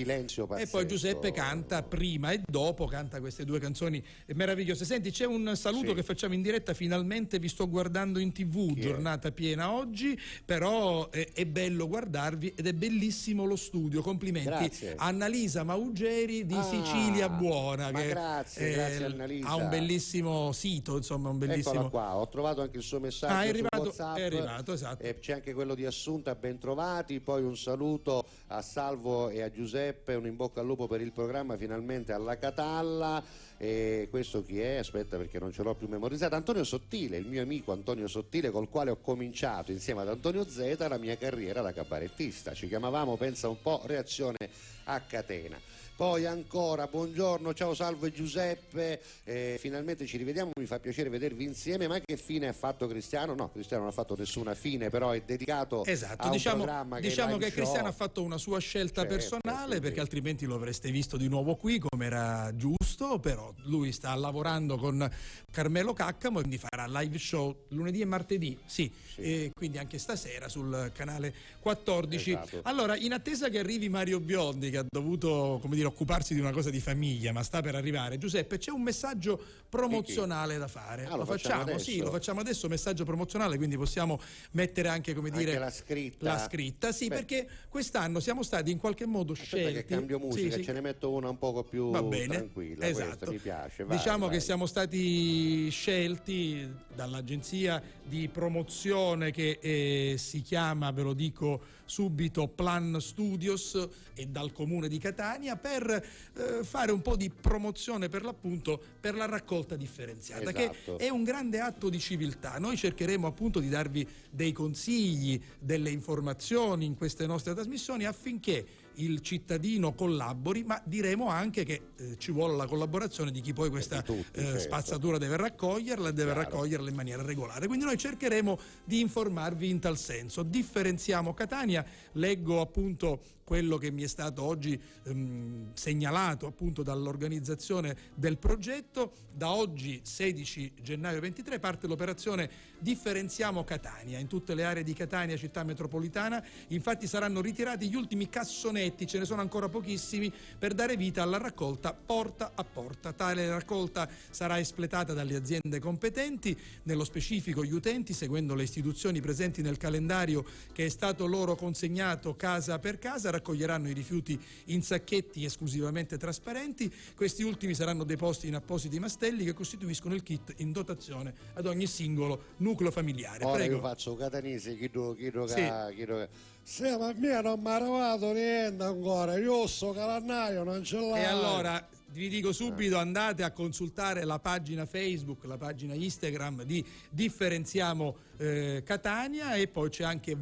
e poi. Giuseppe canta prima e dopo, canta queste due canzoni meravigliose. Senti, c'è un saluto che facciamo in diretta, finalmente vi sto guardando in tv, Chi è? giornata piena oggi, però è, è bello guardarvi ed è bellissimo lo studio, complimenti. Grazie. Annalisa Maugeri di Ah, Sicilia Buona, che grazie, eh, grazie, Annalisa. ha un bellissimo sito, insomma un bellissimo... Eccola qua, ho trovato anche il suo messaggio Ah, è arrivato- WhatsApp. è arrivato, esatto. E c'è anche quello di Assunta, ben trovati. Poi un saluto a Salvo e a Giuseppe, un in bocca al lupo per il programma, finalmente alla Catalla. E questo chi è? Aspetta perché non ce l'ho più memorizzato. Antonio Sottile, il mio amico Antonio Sottile, col quale ho cominciato insieme ad Antonio Zeta la mia carriera da cabarettista. Ci chiamavamo, pensa un po', reazione a catena. Poi ancora, buongiorno, ciao Salvo e Giuseppe, eh, finalmente ci rivediamo, mi fa piacere vedervi insieme, ma che fine ha fatto Cristiano? No, Cristiano non ha fatto nessuna fine, però è dedicato Esatto, a diciamo, programma che, diciamo che Cristiano show. ha fatto una sua scelta Certo, personale quindi- perché altrimenti lo avreste visto di nuovo qui come era giusto, però lui sta lavorando con Carmelo Caccamo e quindi farà live show lunedì e martedì, sì, e quindi anche stasera sul canale 14. Esatto. Allora, in attesa che arrivi Mario Biondi che ha dovuto, come dire, occuparsi di una cosa di famiglia, ma sta per arrivare, Giuseppe, c'è un messaggio promozionale da fare. Ah, lo facciamo adesso? Sì, lo facciamo adesso, messaggio promozionale, quindi possiamo mettere anche, come Anche dire, la scritta. la scritta, sì, Beh. perché quest'anno siamo stati in qualche modo Aspetta scelti. che cambio musica, Sì, sì. ce ne metto una un poco più Va bene, tranquilla, esatto. Mi piace. vai, diciamo vai. che siamo stati scelti dall'agenzia di promozione che eh, si chiama, ve lo dico subito, Plan Studios e dal comune di Catania per eh, fare un po' di promozione per l'appunto per la raccolta differenziata, Esatto. che è un grande atto di civiltà. Noi cercheremo appunto di darvi dei consigli, delle informazioni in queste nostre trasmissioni affinché il cittadino collabori, ma diremo anche che eh, ci vuole la collaborazione di chi poi questa Di tutti, eh, certo. spazzatura deve raccoglierla e deve Chiaro. raccoglierla in maniera regolare. Quindi noi cercheremo di informarvi in tal senso. Differenziamo Catania, leggo appunto quello che mi è stato oggi ehm, segnalato appunto dall'organizzazione del progetto. Da oggi 16 gennaio 23 parte l'operazione Differenziamo Catania in tutte le aree di Catania, città metropolitana. Infatti saranno ritirati gli ultimi cassonetti, ce ne sono ancora pochissimi, per dare vita alla raccolta porta a porta. Tale raccolta sarà espletata dalle aziende competenti, nello specifico gli utenti, seguendo le istituzioni presenti nel calendario che è stato loro consegnato casa per casa, raccoglieranno i rifiuti in sacchetti esclusivamente trasparenti. Questi ultimi saranno deposti in appositi mastelli che costituiscono il kit in dotazione ad ogni singolo nucleo familiare. Ora Prego. io faccio catanese, chiedo, chiedo, Sì. chiedo Sì, ma a me non mi è arrivato niente ancora, io sto calendario non ce l'ho. E allora vi dico subito andate a consultare la pagina Facebook, la pagina Instagram di Differenziamo eh, Catania e poi c'è anche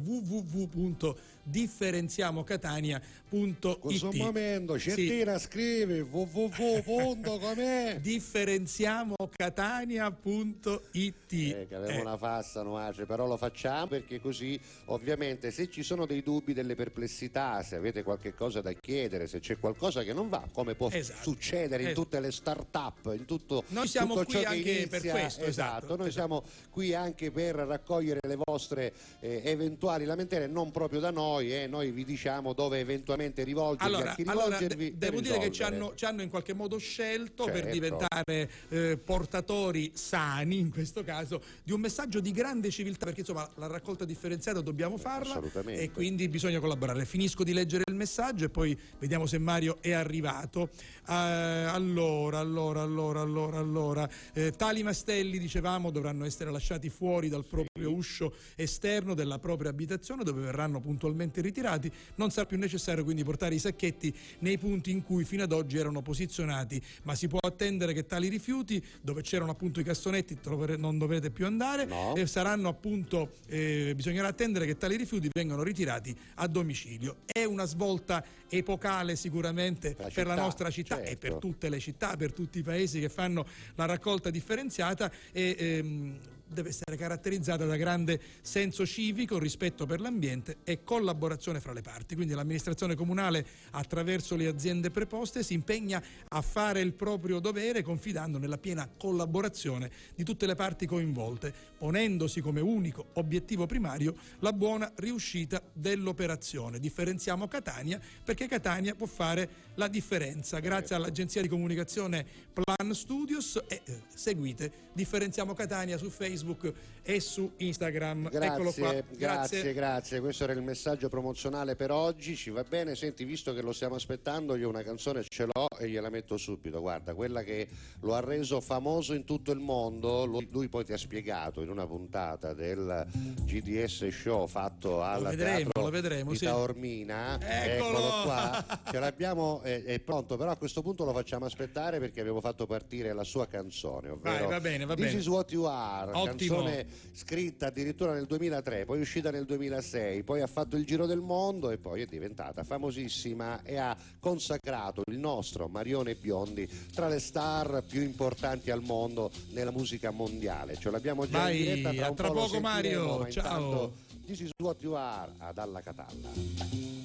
www.differenziamocatania.it. Questo momento, Sì. Cettina scrive www.com'è differenziamocatania.it Eh, che aveva una fassa nuace, però lo facciamo perché così ovviamente se ci sono dei dubbi, delle perplessità, se avete qualche cosa da chiedere, se c'è qualcosa che non va, come può Esatto. succedere in Esatto. tutte le start-up, in tutto, Noi siamo tutto qui anche per questo, esatto, esatto, noi esatto. siamo qui anche per raccogliere le vostre eh, eventuali lamentele, non proprio da noi, eh, noi vi diciamo dove eventualmente rivolgervi, Allora, a chi allora, rivolgervi per devo dire che ci hanno, ci hanno in qualche modo scelto per Certo. diventare eh, portatori sani, in questo caso, di un messaggio di grande civiltà, perché insomma la raccolta differenziata dobbiamo farla Assolutamente. e quindi bisogna collaborare. Finisco di leggere il messaggio e poi vediamo se Mario è arrivato. Eh, allora, allora, allora, allora, allora. Eh, tali mastelli, dicevamo, dovranno essere lasciati fuori dal proprio uscio esterno della propria abitazione dove verranno puntualmente ritirati. Non sarà più necessario quindi portare i sacchetti nei punti in cui fino ad oggi erano posizionati, ma si può attendere che tali rifiuti, dove c'erano appunto i cassonetti, non dovrete più andare, e saranno appunto, eh, bisognerà attendere che tali rifiuti vengano ritirati a domicilio. È una svolta epocale sicuramente per la città, nostra città e certo. per tutte le città, per tutti i paesi che fanno la raccolta differenziata e ehm, deve essere caratterizzata da grande senso civico, rispetto per l'ambiente e collaborazione fra le parti. Quindi l'amministrazione comunale attraverso le aziende preposte si impegna a fare il proprio dovere confidando nella piena collaborazione di tutte le parti coinvolte, ponendosi come unico obiettivo primario la buona riuscita dell'operazione. Differenziamo Catania perché Catania può fare la differenza. Grazie all'agenzia di comunicazione Plan Studios e eh, seguite Differenziamo Catania su Facebook e su Instagram. Eccolo qua. Grazie, grazie, grazie. Questo era il messaggio promozionale per oggi. Ci va bene? Senti, visto che lo stiamo aspettando, io una canzone ce l'ho e gliela metto subito. Guarda, quella che lo ha reso famoso in tutto il mondo. Lui, poi ti ha spiegato in una puntata del GDS show fatto al Lo vedremo, teatro lo vedremo, di sì. Taormina. Eccolo! qua. Ce l'abbiamo, è, è pronto, però a questo punto lo facciamo aspettare perché abbiamo fatto partire la sua canzone, ovvero Vai, va bene, va This bene. is what you are, Ottimo. canzone scritta addirittura nel 2003, poi uscita nel 2006, poi ha fatto il giro del mondo e poi è diventata famosissima e ha consacrato il nostro Marione Biondi tra le star più importanti al mondo nella musica mondiale. Ce l'abbiamo già Vai, in diretta, tra a un tra po' poco, Mario, ma ciao. This is what you are ad Alla Catalla.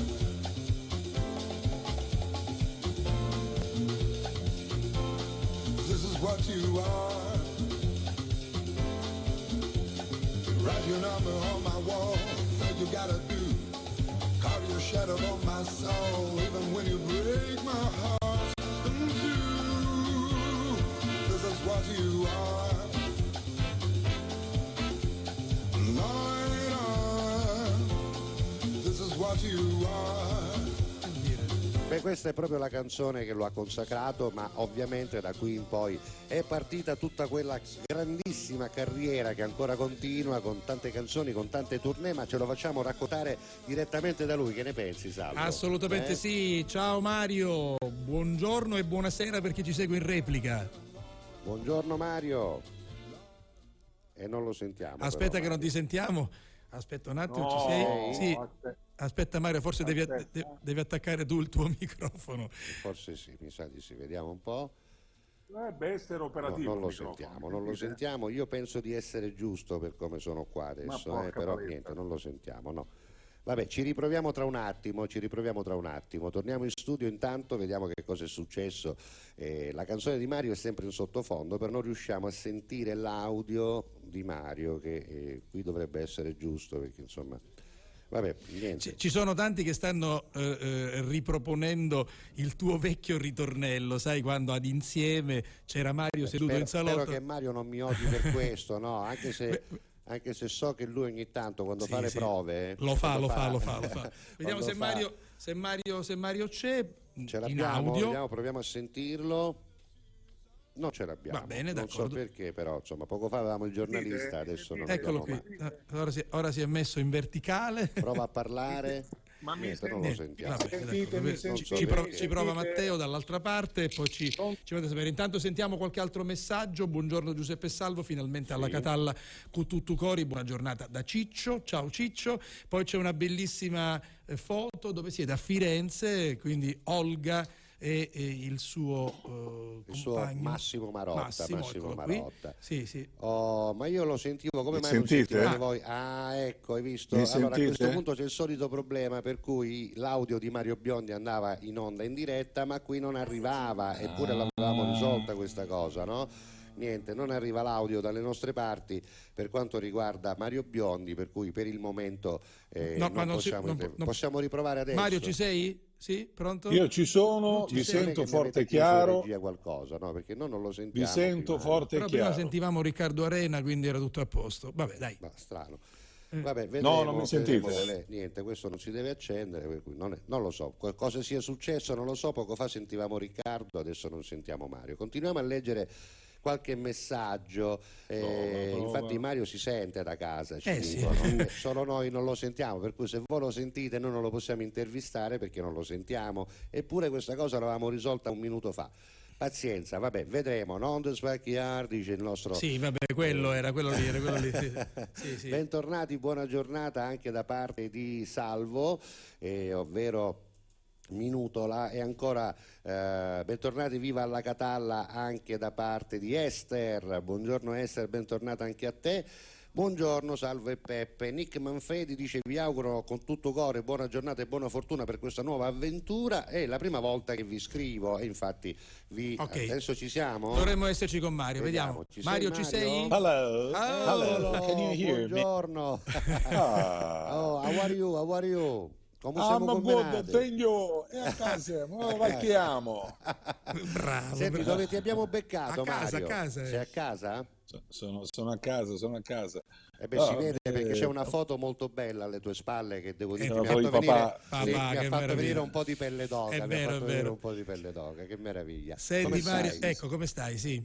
You are. Write your number on my wall. Think you gotta do. Carve your shadow on my soul. Even when you break my heart in two. This is what you are. Night ah, on. This is what you are. Beh, questa è proprio la canzone che lo ha consacrato, ma ovviamente da qui in poi è partita tutta quella grandissima carriera che ancora continua con tante canzoni, con tante tournée, ma ce lo facciamo raccontare direttamente da lui. Che ne pensi, Salvo? Assolutamente Eh? sì. Ciao Mario, buongiorno e buonasera per chi ci segue in replica. Buongiorno Mario. E non lo sentiamo. Aspetta però, che non ti sentiamo. Aspetta un attimo, No, ci sei? Sì. aspetta. Aspetta Mario, forse devi, devi attaccare tu il tuo microfono. Forse sì, mi sa di sì, vediamo un po'. Dovrebbe essere No, operativo. non lo sentiamo, non lo sentiamo. Io penso di essere giusto per come sono qua adesso, eh, però paletta. niente, non lo sentiamo, no. Vabbè, ci riproviamo tra un attimo, ci riproviamo tra un attimo. Torniamo in studio intanto, vediamo che cosa è successo. Eh, la canzone di Mario è sempre in sottofondo, però non riusciamo a sentire l'audio di Mario, che eh, qui dovrebbe essere giusto, perché insomma... Vabbè, niente. Ci, sono tanti che stanno eh, eh, riproponendo il tuo vecchio ritornello, sai quando ad insieme c'era Mario seduto spero, in salotto. spero che Mario non mi odi per questo, no? Anche se, anche se so che lui ogni tanto quando Sì, fa le sì. prove... Lo fa, lo fa, lo fa, lo fa. Vediamo se fa- Mario, se, Mario, se Mario c'è Ce in l'abbiamo, audio. vediamo, proviamo a sentirlo. Non ce l'abbiamo. Va bene, non so d'accordo. perché, però, insomma, poco fa avevamo il giornalista, adesso non Eccolo qui. Eh, ora si, ora si è messo in verticale. Prova a parlare. Ma mi Niente, non lo sentiamo. vabbè, Sentite, d'accordo. mi Ci- sentite, ci, prova? Matteo dall'altra parte e poi ci, ci fate sapere. Intanto sentiamo qualche altro messaggio. Buongiorno Giuseppe Salvo, finalmente alla Catalla Cututtu Cori. Buona giornata da Ciccio. Ciao Ciccio. Poi c'è una bellissima eh, foto dove siete a Firenze, quindi Olga e, e il suo, eh, Il suo. Massimo Marotta. Massimo, Massimo qui. Marotta. Sì, sì. Oh, ma io lo sentivo come Mi mai non sentite? sentivate Ah. voi? Ah, ecco, hai visto? Mi allora a sentite? questo punto c'è il solito problema per cui l'audio di Mario Biondi andava in onda in diretta, ma qui non arrivava, eppure l'avevamo risolta questa cosa, no? Niente, non arriva l'audio dalle nostre parti per quanto riguarda Mario Biondi, per cui per il momento eh, No, non non possiamo, non non- possiamo riprovare adesso. Mario, ci sei? Sì, pronto? Io ci sono, Ci vi sento forte e chiaro, regia qualcosa, no? Perché noi non lo sentiamo. vi sento prima. forte e Però prima chiaro. sentivamo Riccardo Arena, quindi era tutto a posto. Vabbè, dai. Ma strano. Eh. Vabbè, vedremo, non mi sentite? Niente, questo non si deve accendere, non, è- non lo so. Cosa sia successo non lo so. Poco fa sentivamo Riccardo, adesso non sentiamo Mario. Continuiamo a leggere qualche messaggio. eh, prova. Infatti Mario si sente da casa, ci Eh, sì. dicono. Eh, solo noi non lo sentiamo, per cui se voi lo sentite noi non lo possiamo intervistare perché non lo sentiamo. Eppure questa cosa l'avevamo risolta un minuto fa. Pazienza, vabbè, vedremo. Non sbacchiar, dice il nostro Sì, vabbè, quello era quello lì, era quello lì. Sì, sì, sì. Bentornati, buona giornata anche da parte di Salvo, eh, ovvero Minutola e ancora eh, bentornati viva alla Catalla anche da parte di Esther. Buongiorno Esther, bentornata anche a te. Buongiorno Salvo e Peppe. Nick Manfredi dice vi auguro con tutto cuore buona giornata e buona fortuna per questa nuova avventura. È la prima volta che vi scrivo e infatti vi Ok. adesso ci siamo. Dovremmo esserci con Mario, vediamo. Ci Mario, sei, ci sei? Hello, hello, Eccolo, can you hear me? buongiorno. Ah. Oh, how are you? How are you? Come Ah, siamo ma good, thank you. E a casa, ma vacchiamo. Bravo. Senti, bravo. dove ti abbiamo beccato, A casa, Mario? a casa, eh. Sei a casa? So- Sono, sono a casa, sono a casa. Eh beh, No, si vede eh, perché c'è una foto molto bella alle tue spalle che devo dire Eh, mi ha fatto venire, papà- sì, Papà, mi ha che fatto meraviglia. venire un po' di pelle d'oca, È mi vero, ha è fatto venire vero. un po' di pelle d'oca, che meraviglia. Senti Come Mario, stai? ecco come stai, sì.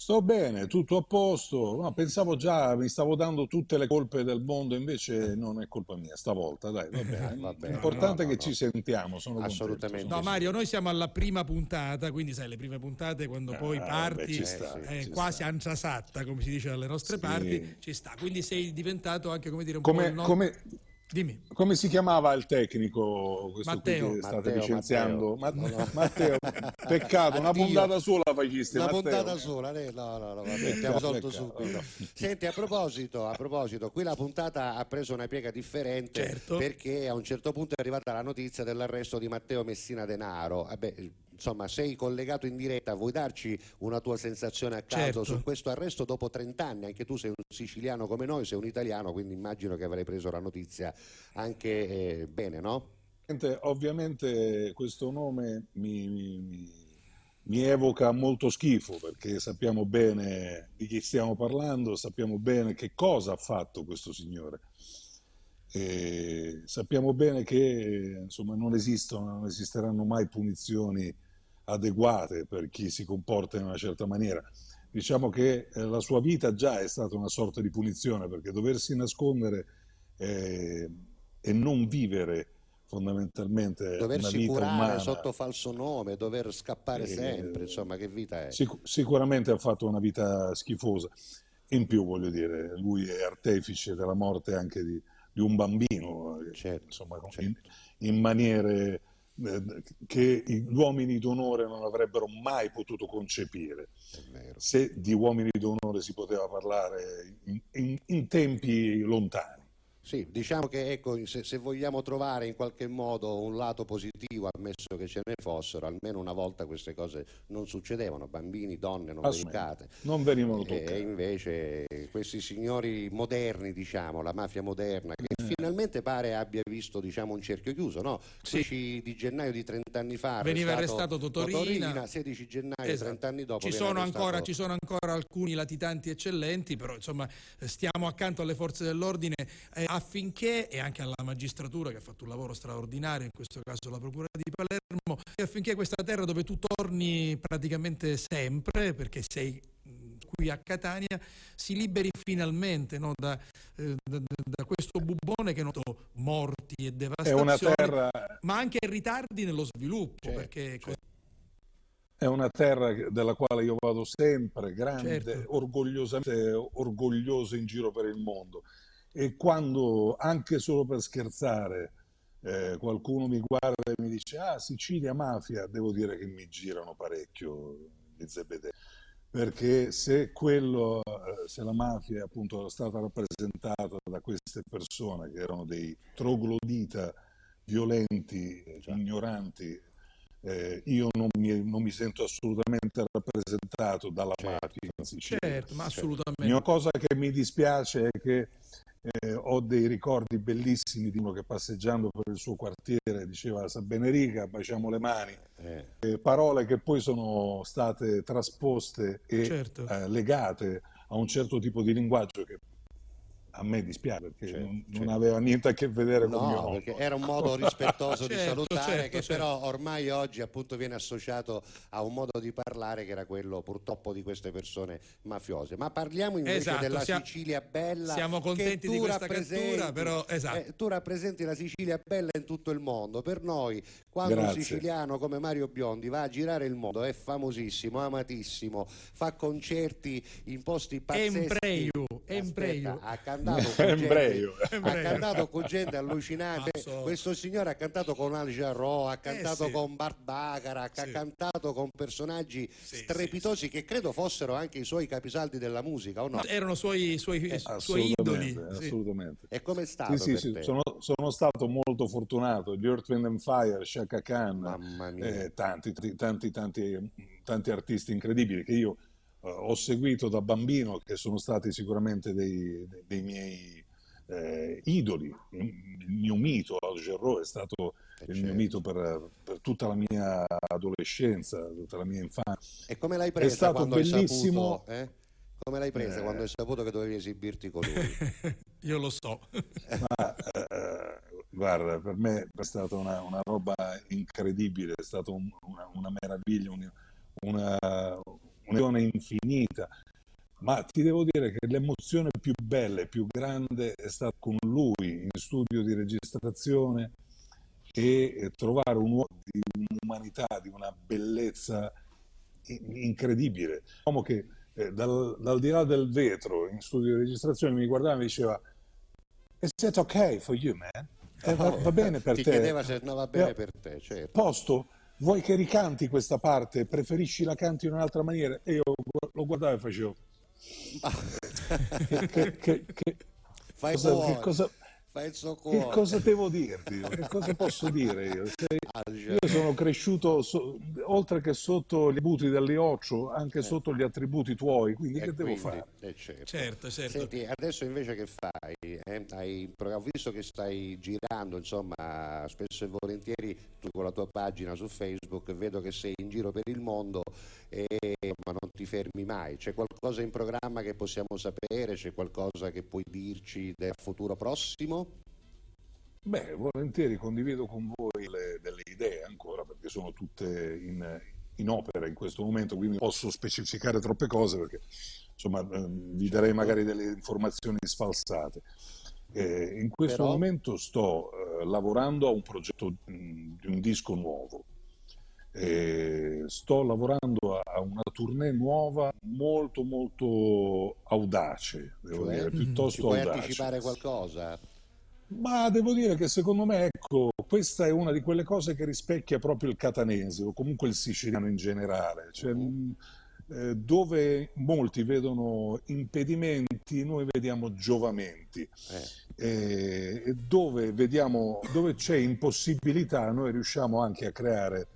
Sto bene, tutto a posto. No, pensavo già, mi stavo dando tutte le colpe del mondo, invece non è colpa mia stavolta, dai, va bene. Va bene, L'importante no, è no, che no. ci sentiamo, sono contento, Assolutamente sono No. Mario, noi siamo alla prima puntata, quindi sai, le prime puntate quando poi Ah, parti, beh, ci sta, eh, quasi sta. ancia satta, come si dice dalle nostre Sì. parti, ci sta. Quindi sei diventato anche, come dire, un po' Come, il no- come- Dimmi. come si chiamava il tecnico questo Matteo. qui che state Matteo, licenziando? Matteo. Ma- Matteo, peccato, una puntata sola faciste, Una Matteo. puntata sola, no, no, no, vabbè, tolto peccato. subito. Senti, a proposito, a proposito, qui la puntata ha preso una piega differente Certo. perché a un certo punto è arrivata la notizia dell'arresto di Matteo Messina Denaro. Vabbè, insomma, sei collegato in diretta, vuoi darci una tua sensazione a caso Certo. su questo arresto dopo 30 anni? Anche tu sei un siciliano come noi, sei un italiano, quindi immagino che avrai preso la notizia anche eh, bene, no? Ovviamente- questo nome mi, mi- mi- mi evoca molto schifo perché sappiamo bene di chi stiamo parlando, sappiamo bene che cosa ha fatto questo signore. E sappiamo bene che insomma, non esistono, non esisteranno mai punizioni adeguate per chi si comporta in una certa maniera. Diciamo che eh, la sua vita già è stata una sorta di punizione perché doversi nascondere eh, e non vivere fondamentalmente una Doversi curare umana. sotto falso nome, dover scappare Eh, sempre, insomma, che vita è? Sic- sicuramente ha fatto una vita schifosa. In più, voglio dire, lui è artefice della morte anche di, di un bambino, eh, Certo, insomma, in, in maniere che gli uomini d'onore non avrebbero mai potuto concepire. Se di uomini d'onore si poteva parlare in, in- in tempi lontani. Sì, diciamo che ecco, se, se vogliamo trovare in qualche modo un lato positivo, ammesso che ce ne fossero, almeno una volta queste cose non succedevano, bambini, donne non dedicate. Non venivano E toccati. invece questi signori moderni, diciamo, la mafia moderna, che Eh. finalmente pare abbia visto diciamo, un cerchio chiuso, no? 16 di gennaio di 30 anni fa Veniva arrestato Totorina. 16 gennaio, Esatto. 30 anni dopo. Ci sono, ancora, ci sono ancora alcuni latitanti eccellenti, però insomma stiamo accanto alle forze dell'ordine eh, affinché, e anche alla magistratura che ha fatto un lavoro straordinario, in questo caso la Procura di Palermo, e affinché questa terra dove tu torni praticamente sempre, perché sei qui a Catania, si liberi finalmente no, da, eh, da- da- questo bubbone che noto morti e devastazioni, terra, ma anche ritardi nello sviluppo, Certo, perché è una terra della quale io vado sempre, grande, Certo. orgogliosamente orgoglioso in giro per il mondo. E quando, anche solo per scherzare, eh, qualcuno mi guarda e mi dice ah Sicilia mafia, devo dire che mi girano parecchio gli zebedee. Perché se quello, eh, se la mafia appunto era stata rappresentata da queste persone che erano dei troglodita violenti, ignoranti, eh, io non mi, non mi sento assolutamente rappresentato dalla mafia in Sicilia. Certo, ma assolutamente. Una cosa che mi dispiace è che eh, ho dei ricordi bellissimi di uno che passeggiando per il suo quartiere diceva sa bene riga, baciamo le mani, Eh, parole che poi sono state trasposte e Certo. eh, legate a un certo tipo di linguaggio che a me dispiace perché non, non aveva niente a che vedere con mio No, nonno. perché era un modo rispettoso di Certo, salutare certo, che certo. però ormai oggi appunto viene associato a un modo di parlare che era quello purtroppo di queste persone mafiose. Ma parliamo invece Esatto, della siamo- Sicilia bella. siamo che contenti tu di questa cattura, però, esatto. Eh, tu rappresenti la Sicilia bella in tutto il mondo. Per noi, quando un Grazie. siciliano come Mario Biondi va a girare il mondo, è famosissimo, amatissimo, fa concerti in posti pazzeschi. Embreu. Aspetta, ha cantato con gente, ha cantato con gente allucinante. Mazzo. Questo signore ha cantato con Al Jarreau, ha cantato Eh, sì. con Bart Bacharach, ha Sì. cantato con personaggi strepitosi che credo fossero anche i suoi capisaldi della musica, o no? erano suoi, suoi, Eh, suoi idoli. Assolutamente, sì. assolutamente. E come è stato Sì, sì, per sì, te? sono, sono stato molto fortunato. Gli Earth, Wind and Fire, Shaka Khan, eh, tanti, tanti, tanti, tanti artisti incredibili che io eh, ho seguito da bambino, che sono stati sicuramente dei, dei- miei eh, idoli. Il mio mito, Al Jarreau, è stato il mio certo. mito per, per tutta la mia adolescenza, tutta la mia infanzia. E come l'hai È presa stato quando bellissimo. hai saputo? eh? Come l'hai presa Eh. quando hai saputo che dovevi esibirti con lui? Io lo so. Ma eh, guarda, per me è stata una, una roba incredibile, è stata un- una, una meraviglia, un- una, un'emozione infinita. Ma ti devo dire che l'emozione più bella e più grande è stata con lui in studio di registrazione e trovare un uomo di un'umanità, di una bellezza in- incredibile. Un uomo che eh, dal, dal di là del vetro in studio di registrazione mi guardava e mi diceva Is it okay for you, man? Eh, va, va bene per Ti te? chiedeva se andava bene Eh, per te, certo. Posto? Vuoi che ricanti questa parte? Preferisci la canti in un'altra maniera? E io lo guardavo e facevo... che, che- che- che- Fai cosa, che cosa- il suo che cuore. cosa devo dirti? Che cosa posso dire io? Se- io sono cresciuto so- oltre che sotto gli attributi dell'Ioccio, anche sotto gli attributi tuoi, quindi E che devo quindi- fare? eh, certo. Certo, certo. Senti, adesso invece che fai? Eh, hai- ho visto che stai girando, insomma, spesso e volentieri tu con la tua pagina su Facebook, vedo che sei in giro per il mondo e ma non ti fermi mai. C'è qualcosa in programma che possiamo sapere? C'è qualcosa che puoi dirci del futuro prossimo? Beh, volentieri condivido con voi le- delle idee ancora perché sono tutte in, in opera in questo momento, quindi non posso specificare troppe cose perché insomma ehm, vi darei magari delle informazioni sfalsate. Eh, in questo Però- momento sto eh, lavorando a un progetto mh, di un disco nuovo. E sto lavorando a una tournée nuova molto molto audace, devo Cioè, dire, Ci piuttosto puoi audace. anticipare qualcosa? Ma devo dire che secondo me, ecco, questa è una di quelle cose che rispecchia proprio il catanese o comunque il siciliano in generale, cioè, eh, dove molti vedono impedimenti, noi vediamo giovamenti. E, e dove vediamo, dove c'è impossibilità, noi riusciamo anche a creare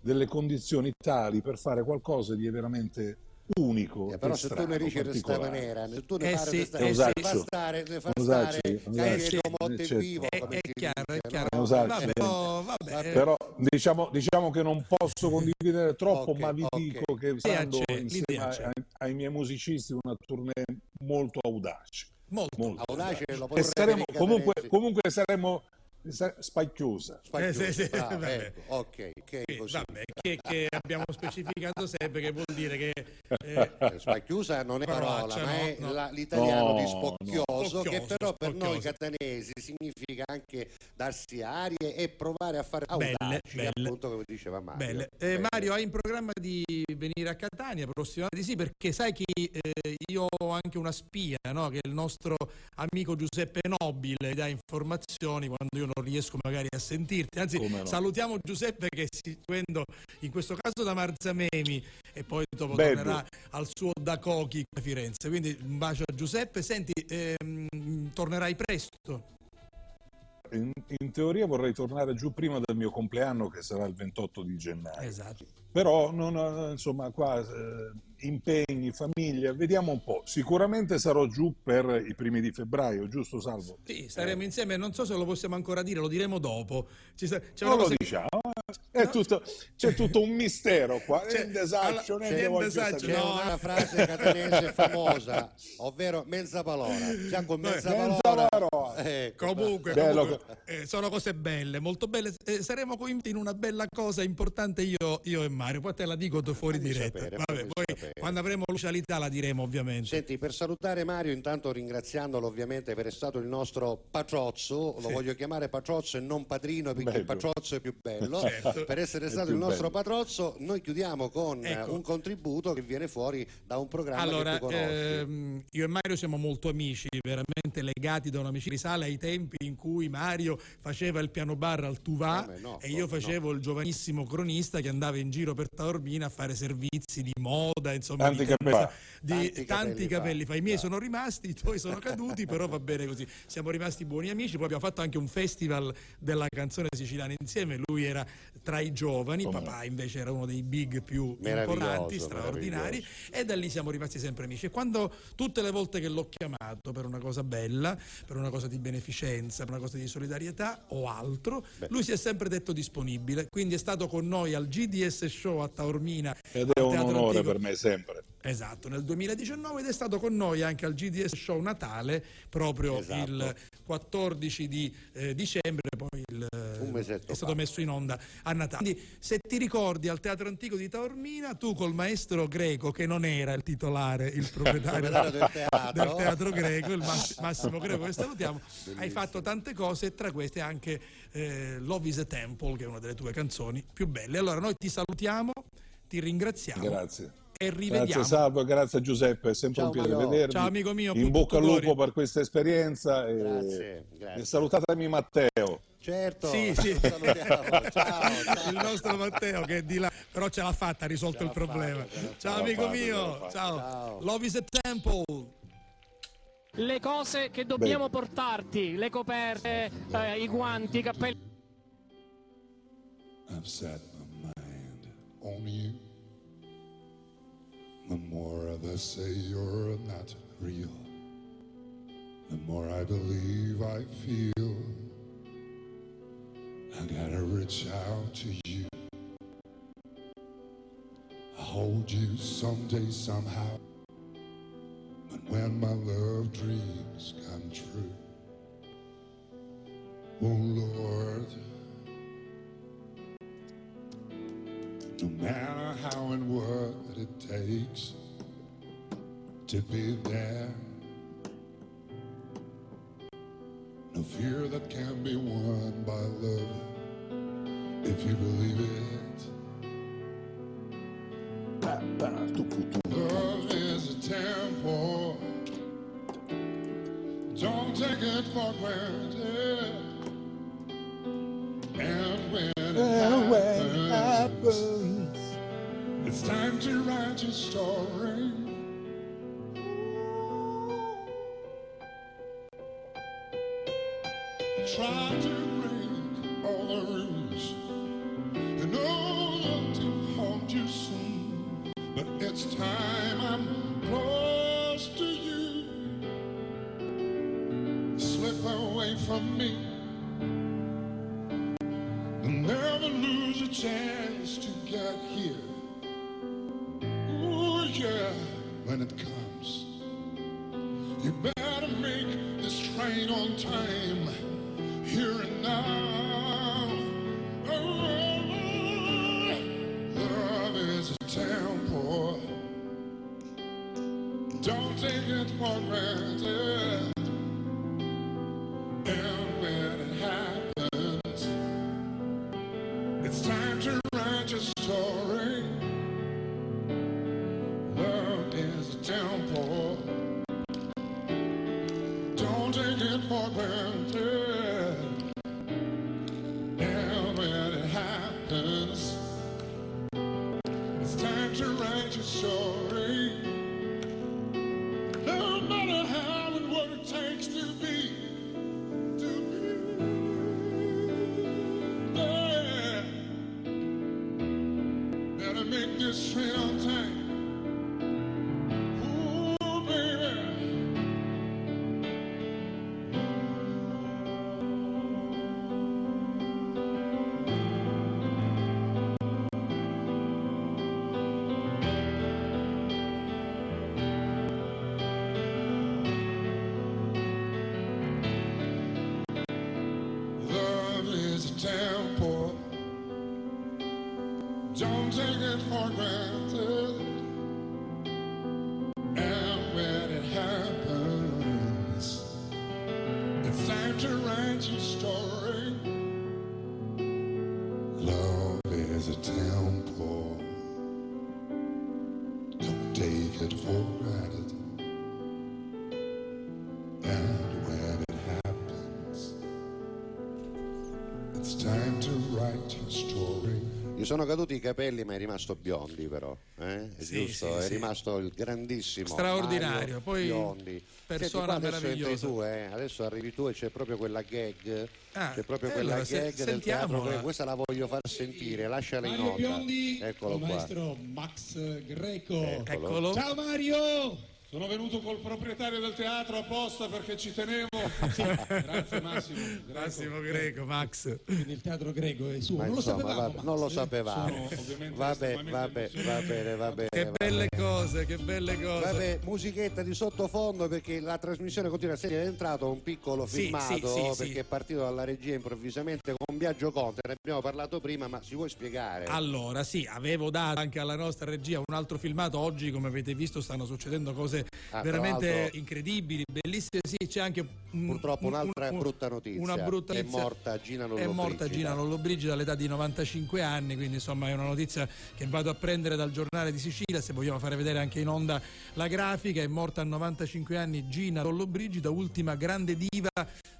delle condizioni tali per fare qualcosa di veramente unico. Eh, però e se tu strano, ne dici questa particolare. maniera, se tu ne Eh parli sì, questa eh ne sì. fa stare, ne fa Usacci, stare, usacci. Carico Eh, Monte certo. vivo, È, come è si chiaro, è chiaro. no? Usacci. Vabbè, Eh. oh, vabbè. Però diciamo, diciamo che non posso condividere troppo, Ok, ma vi ok. dico che stando insieme ai, ai miei musicisti una tournée molto audace. Molto. molto Audace lo E vorrei saremo, comunque, comunque saremo sa- spacchiosa. Spacchioso, Eh, sì, sì, vabbè. ecco, ok, ok, Sì, così. vabbè, che, che abbiamo specificato sempre che vuol dire che eh, Eh, Spacchiusa non è parola, Parolaccia, ma è no, no. la- l'italiano di No, spocchioso, che Spocchioso, però per noi spocchioso. catanesi significa anche darsi arie e provare a fare Belle, audaci, belle. appunto come diceva Mario. Belle. Eh, Belle. Mario, hai in programma di venire a Catania prossimamente? Sì, perché sai che eh, io ho anche una spia, no? che il nostro amico Giuseppe Nobile dà informazioni quando io non riesco magari a sentirti. Anzi, no. salutiamo Giuseppe che si seguendo in questo caso da Marzamemi e poi dopo Bello. tornerà al suo da Cochi a Firenze. Quindi un bacio a Giuseppe. Senti, ehm, tornerai presto. In, in teoria vorrei tornare giù prima del mio compleanno, che sarà il 28 di gennaio. Esatto. Però, non, eh, insomma, qua eh, impegni, famiglia, vediamo un po'. Sicuramente sarò giù per i primi di febbraio, giusto Salvo? Sì, staremo insieme, non so se lo possiamo ancora dire, lo diremo dopo. Ci sta- c'è una lo cosa- diciamo, è tutto, c'è tutto un mistero qua. C'è- Niente saccio, alla- niente niente voglio saccio, sapere. C'è no. una frase catanese famosa, ovvero mezza palora. Già con mezza parola. Ecco, Comunque, Bello. comunque, eh, sono cose belle, molto belle. Eh, saremo coinvolti in una bella cosa importante io, io e Mario. Poi te la dico fuori Fammi diretta. sapere, Vabbè, poi sapere. quando avremo l'ufficialità la diremo ovviamente. Senti, per salutare Mario, intanto ringraziandolo ovviamente per essere stato il nostro patrozzo, lo voglio chiamare patrozzo e non padrino perché il Bello. patrozzo è più bello, Certo. per essere È stato il nostro bello. patrozzo, noi chiudiamo con eh, Ecco. un contributo che viene fuori da un programma Allora, che tu conosci. ehm, io e Mario siamo molto amici, veramente legati da un'amicizia. Risale ai tempi in cui Mario faceva il piano bar al Tuvà Come no, e io facevo il giovanissimo cronista che andava in giro per Taormina a fare servizi di moda, insomma, Tanti di, capelli fa. di Tanti tanti, capelli capelli, fa. fa. I miei sono rimasti, i tuoi sono caduti, però va bene così. Siamo rimasti buoni amici, poi abbiamo fatto anche un festival della canzone siciliana insieme. Lui era tra i giovani, Come papà invece era uno dei big più importanti, straordinari e da lì siamo rimasti sempre amici. E quando tutte le volte che l'ho chiamato per una cosa bella, per una cosa di beneficenza, per una cosa di solidarietà o altro, lui si è sempre detto disponibile. Quindi è stato con noi al GDS Show a Taormina. Ed è un Teatro onore Antico. per me sempre. Esatto, nel 2019 ed è stato con noi anche al GDS Show Natale proprio Esatto. il 14 di eh, dicembre, poi il, è stato fa. messo in onda a Natale. Quindi se ti ricordi al Teatro Antico di Taormina, tu col maestro greco, che non era il titolare, il proprietario proprietario del teatro. del teatro greco, il Mass- Massimo Greco che salutiamo, hai fatto tante cose e tra queste anche eh, Love is a Temple, che è una delle tue canzoni più belle. Allora noi ti salutiamo, ti ringraziamo Grazie. e rivediamo. Grazie Salvo, grazie Giuseppe, è sempre Ciao, un piacere vedervi. Ciao, amico mio, In bocca al lupo per questa esperienza e, Grazie, grazie. e salutatemi Matteo. Certo, Sì, sì. salutiamo. Ciao, ciao. il nostro Matteo che è di là, però ce l'ha fatta, ha risolto il problema. Ciao l'ha amico fatto, ce l'ha mio, ciao. Ciao. Love is a temple. le cose che dobbiamo portarti, le coperte, eh, i guanti, i cappelli. I've set my mind on you. The more they say you're not real, the more I believe I feel. I gotta reach out to you. I hold you someday, somehow. But when my love dreams come true, oh Lord. No matter how and what it takes to be there. No fear that can be won by love if you believe it. Love is a temple. Don't take it for granted. And when it And it happens, it's time to write your story. Try to Gli sono caduti i capelli, ma è rimasto biondi, però. Eh? È Sì, giusto? sì, è sì. rimasto il grandissimo. Straordinario, Mario poi Biondi. persona Senti, adesso entri tu, eh? Adesso arrivi tu e c'è proprio quella gag. Ah, c'è proprio eh, quella allora, se- gag del sentiamola. teatro. que- Questa la voglio far sentire, lasciala in onda. Biondi, Eccolo il qua. maestro Max Greco. Eccolo. Ciao Mario! Sono venuto col proprietario del teatro apposta perché ci tenevo. Grazie Massimo. Greco. Massimo Greco, Max. Quindi il teatro greco è suo. Ma non lo insomma, sapevamo. vabbè, Max, non lo eh? sapevamo. Sono ovviamente Vabbè, vabbè, va bene, va bene. Che va belle cose, che belle cose. Vabbè, musichetta di sottofondo perché la trasmissione continua a essere entrato un piccolo Sì, filmato sì, sì, sì. perché è partito dalla regia improvvisamente con Biagio Conte, ne abbiamo parlato prima, ma si vuoi spiegare? Allora, sì, avevo dato anche alla nostra regia un altro filmato. Oggi, come avete visto, stanno succedendo cose Ah, tra veramente incredibili, bellissime. Sì, c'è anche Purtroppo un- un'altra un- brutta notizia. Una brutta È notizia. morta Gina È Lollobrigida. morta Gina Lollobrigida all'età di 95 anni, quindi insomma è una notizia che vado a prendere dal giornale di Sicilia, se vogliamo fare vedere anche in onda la grafica, è morta a 95 anni Gina Lollobrigida, ultima grande diva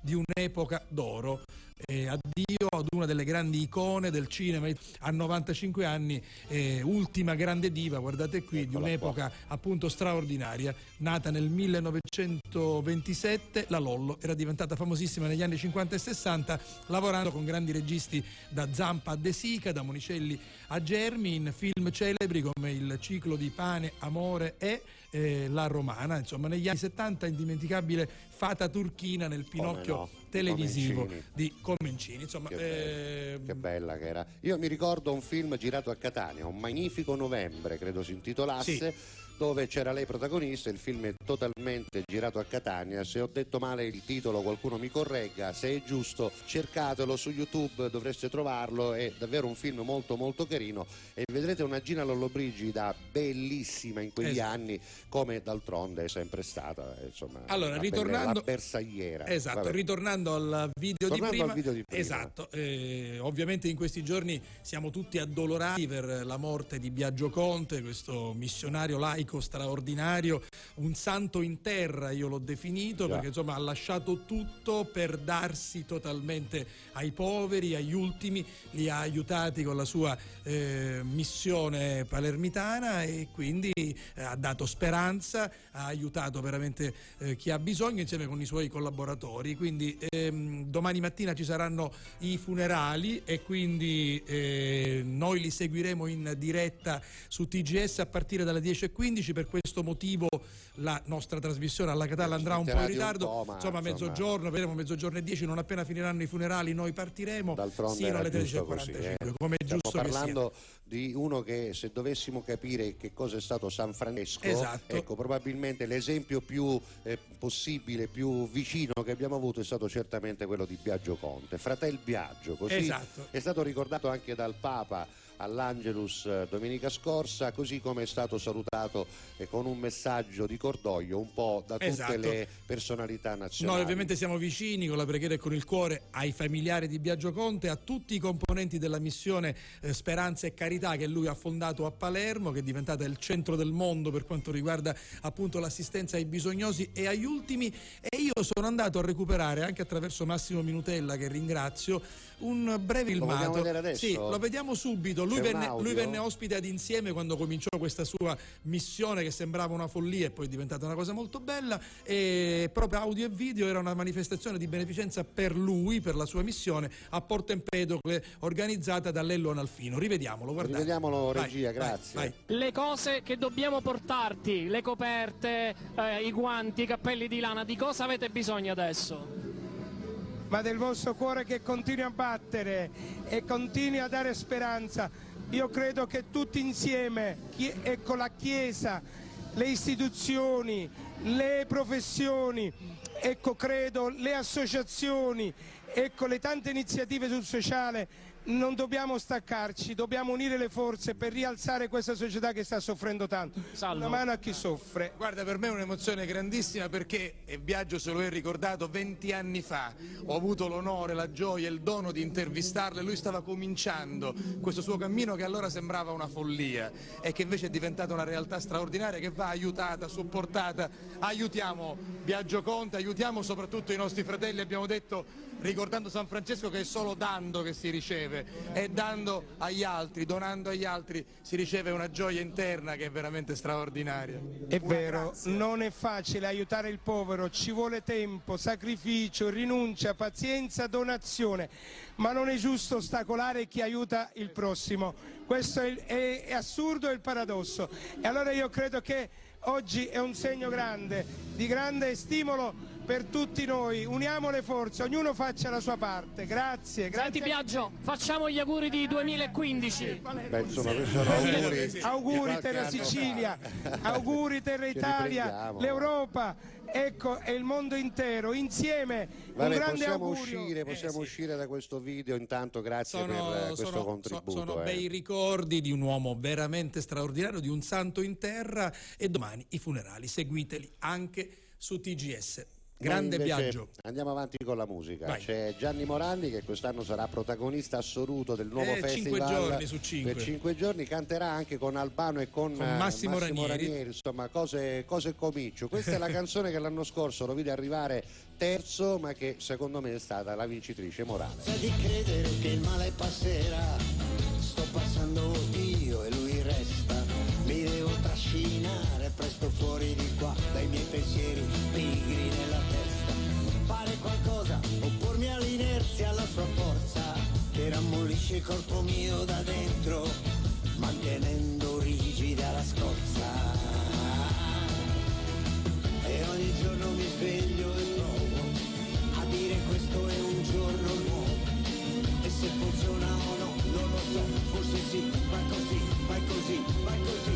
di un'epoca d'oro. Eh, addio ad una delle grandi icone del cinema a 95 anni, eh, ultima grande diva, guardate qui, di un'epoca appunto straordinaria, nata nel 1927, la Lollo era diventata famosissima negli anni 50 e 60, lavorando con grandi registi da Zampa a De Sica, da Monicelli a Germi, in film celebri come Il ciclo di pane, amore e eh, La Romana, insomma negli anni 70 indimenticabile Fata Turchina nel Pinocchio no, televisivo Comencini. di Comencini, insomma Che, eh, bella, che bella che era. Io mi ricordo un film girato a Catania, un magnifico novembre, credo si intitolasse. Dove c'era lei protagonista, il film è totalmente girato a Catania, se ho detto male il titolo qualcuno mi corregga, se è giusto cercatelo su YouTube, dovreste trovarlo, è davvero un film molto molto carino e vedrete una Gina Lollobrigida bellissima in quegli Esatto. anni come d'altronde è sempre stata, eh, insomma, Allora, ritornando- bersagliera. Esatto, Vabbè. ritornando al video di Tornando prima. al video di prima. Esatto, eh, ovviamente in questi giorni siamo tutti addolorati per la morte di Biagio Conte, questo missionario laico straordinario, un santo in terra, io l'ho definito, perché insomma ha lasciato tutto per darsi totalmente ai poveri, agli ultimi, li ha aiutati con la sua eh, missione palermitana e quindi eh, ha dato speranza, ha aiutato veramente eh, chi ha bisogno insieme con i suoi collaboratori. Quindi ehm, domani mattina ci saranno i funerali e quindi eh, noi li seguiremo in diretta su TGS a partire dalle 10.15. Per questo motivo la nostra trasmissione alla Catalla andrà un po' in un ritardo. po', ma, insomma, insomma. mezzogiorno, vedremo mezzogiorno e 10, non appena finiranno i funerali noi partiremo sino alle giusto così, 13.45, eh. come è Stiamo giusto che sia. parlando di uno che se dovessimo capire che cosa è stato San Francesco, Esatto. ecco, probabilmente l'esempio più eh, possibile, più vicino che abbiamo avuto è stato certamente quello di Biagio Conte, fratel Biagio, così Esatto. è stato ricordato anche dal Papa all'Angelus eh, domenica scorsa, così come è stato salutato eh, con un messaggio di cordoglio un po' da tutte Esatto. le personalità nazionali. Noi ovviamente siamo vicini con la preghiera e con il cuore ai familiari di Biagio Conte, a tutti i componenti della missione eh, Speranza e Carità che lui ha fondato a Palermo, che è diventata il centro del mondo per quanto riguarda appunto l'assistenza ai bisognosi e agli ultimi. E io sono andato a recuperare anche attraverso Massimo Minutella, che ringrazio, un breve Lo filmato. adesso? Sì, lo vediamo subito. Lui venne, lui venne ospite ad Insieme quando cominciò questa sua missione che sembrava una follia e poi è diventata una cosa molto bella e proprio audio e video era una manifestazione di beneficenza per lui, per la sua missione a Porto Empedocle organizzata da Lello Analfino. Rivediamolo, guardate. Rivediamolo Vai, regia, vai, grazie. vai. Le cose che dobbiamo portarti, le coperte, eh, i guanti, i cappelli di lana, di cosa avete bisogno adesso? Ma del vostro cuore che continui a battere e continui a dare speranza. Io credo che tutti insieme, ecco la Chiesa, le istituzioni, le professioni, ecco credo le associazioni, ecco le tante iniziative sul sociale, non dobbiamo staccarci, dobbiamo unire le forze per rialzare questa società che sta soffrendo tanto. Una mano a chi soffre. Guarda, per me è un'emozione grandissima perché e Biagio se lo è ricordato 20 anni fa. Ho avuto l'onore, la gioia, il dono di intervistarlo e lui stava cominciando questo suo cammino che allora sembrava una follia e che invece è diventata una realtà straordinaria che va aiutata, supportata. Aiutiamo Biagio Conte, aiutiamo soprattutto i nostri fratelli, abbiamo detto ricordando San Francesco che è solo dando che si riceve e dando agli altri, donando agli altri si riceve una gioia interna che è veramente straordinaria. È vero, non è facile aiutare il povero, ci vuole tempo, sacrificio, rinuncia, pazienza, donazione, ma non è giusto ostacolare chi aiuta il prossimo. Questo è, è- è assurdo, è il paradosso. E allora io credo che oggi è un segno grande, di grande stimolo per tutti noi. Uniamo le forze, ognuno faccia la sua parte. Grazie, grazie. Senti Biagio, facciamo gli auguri di 2015. Beh, insomma, auguri. Auguri Terra. Sicilia, auguri Terra Italia, l'Europa, ecco, e il mondo intero, insieme. un Vabbè, grande possiamo augurio. uscire, possiamo uscire da questo video. Intanto, grazie Sono, per eh, questo sono- contributo. so- sono eh. bei ricordi di un uomo veramente straordinario, di un santo in terra e domani i funerali, seguiteli anche su TGS. Grande viaggio. Andiamo avanti con la musica. Vai. C'è Gianni Morandi che quest'anno sarà protagonista assoluto del nuovo Eh, cinque festival. giorni su cinque. Per cinque giorni canterà anche con Albano e con, Con eh, Massimo Ranieri. insomma, cose, cose comiccio. Questa è la canzone che l'anno scorso lo vide arrivare terzo, ma che secondo me è stata la vincitrice morale. Di credere che il male passerà, sto passando io e lui resta, mi devo trascinare presto fuori di qua, dai miei pensieri pigri nella fare qualcosa, oppormi all'inerzia, alla sua forza, che rammollisce il corpo mio da dentro, mantenendo rigida la scorza. E ogni giorno mi sveglio e provo a dire questo è un giorno nuovo e se funziona o no non lo so forse sì vai così vai così vai così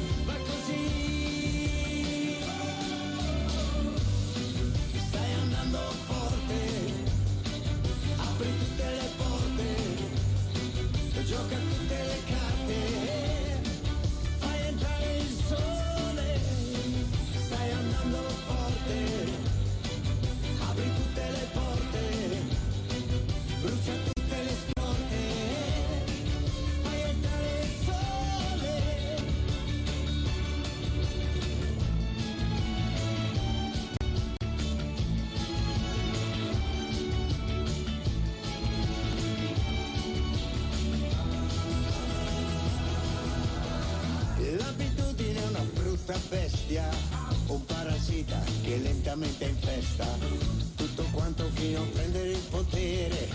tutte le le sporte, fai entrare il sole. L'abitudine è una brutta bestia, un parassita che lentamente infesta tutto quanto fino a prendere il potere.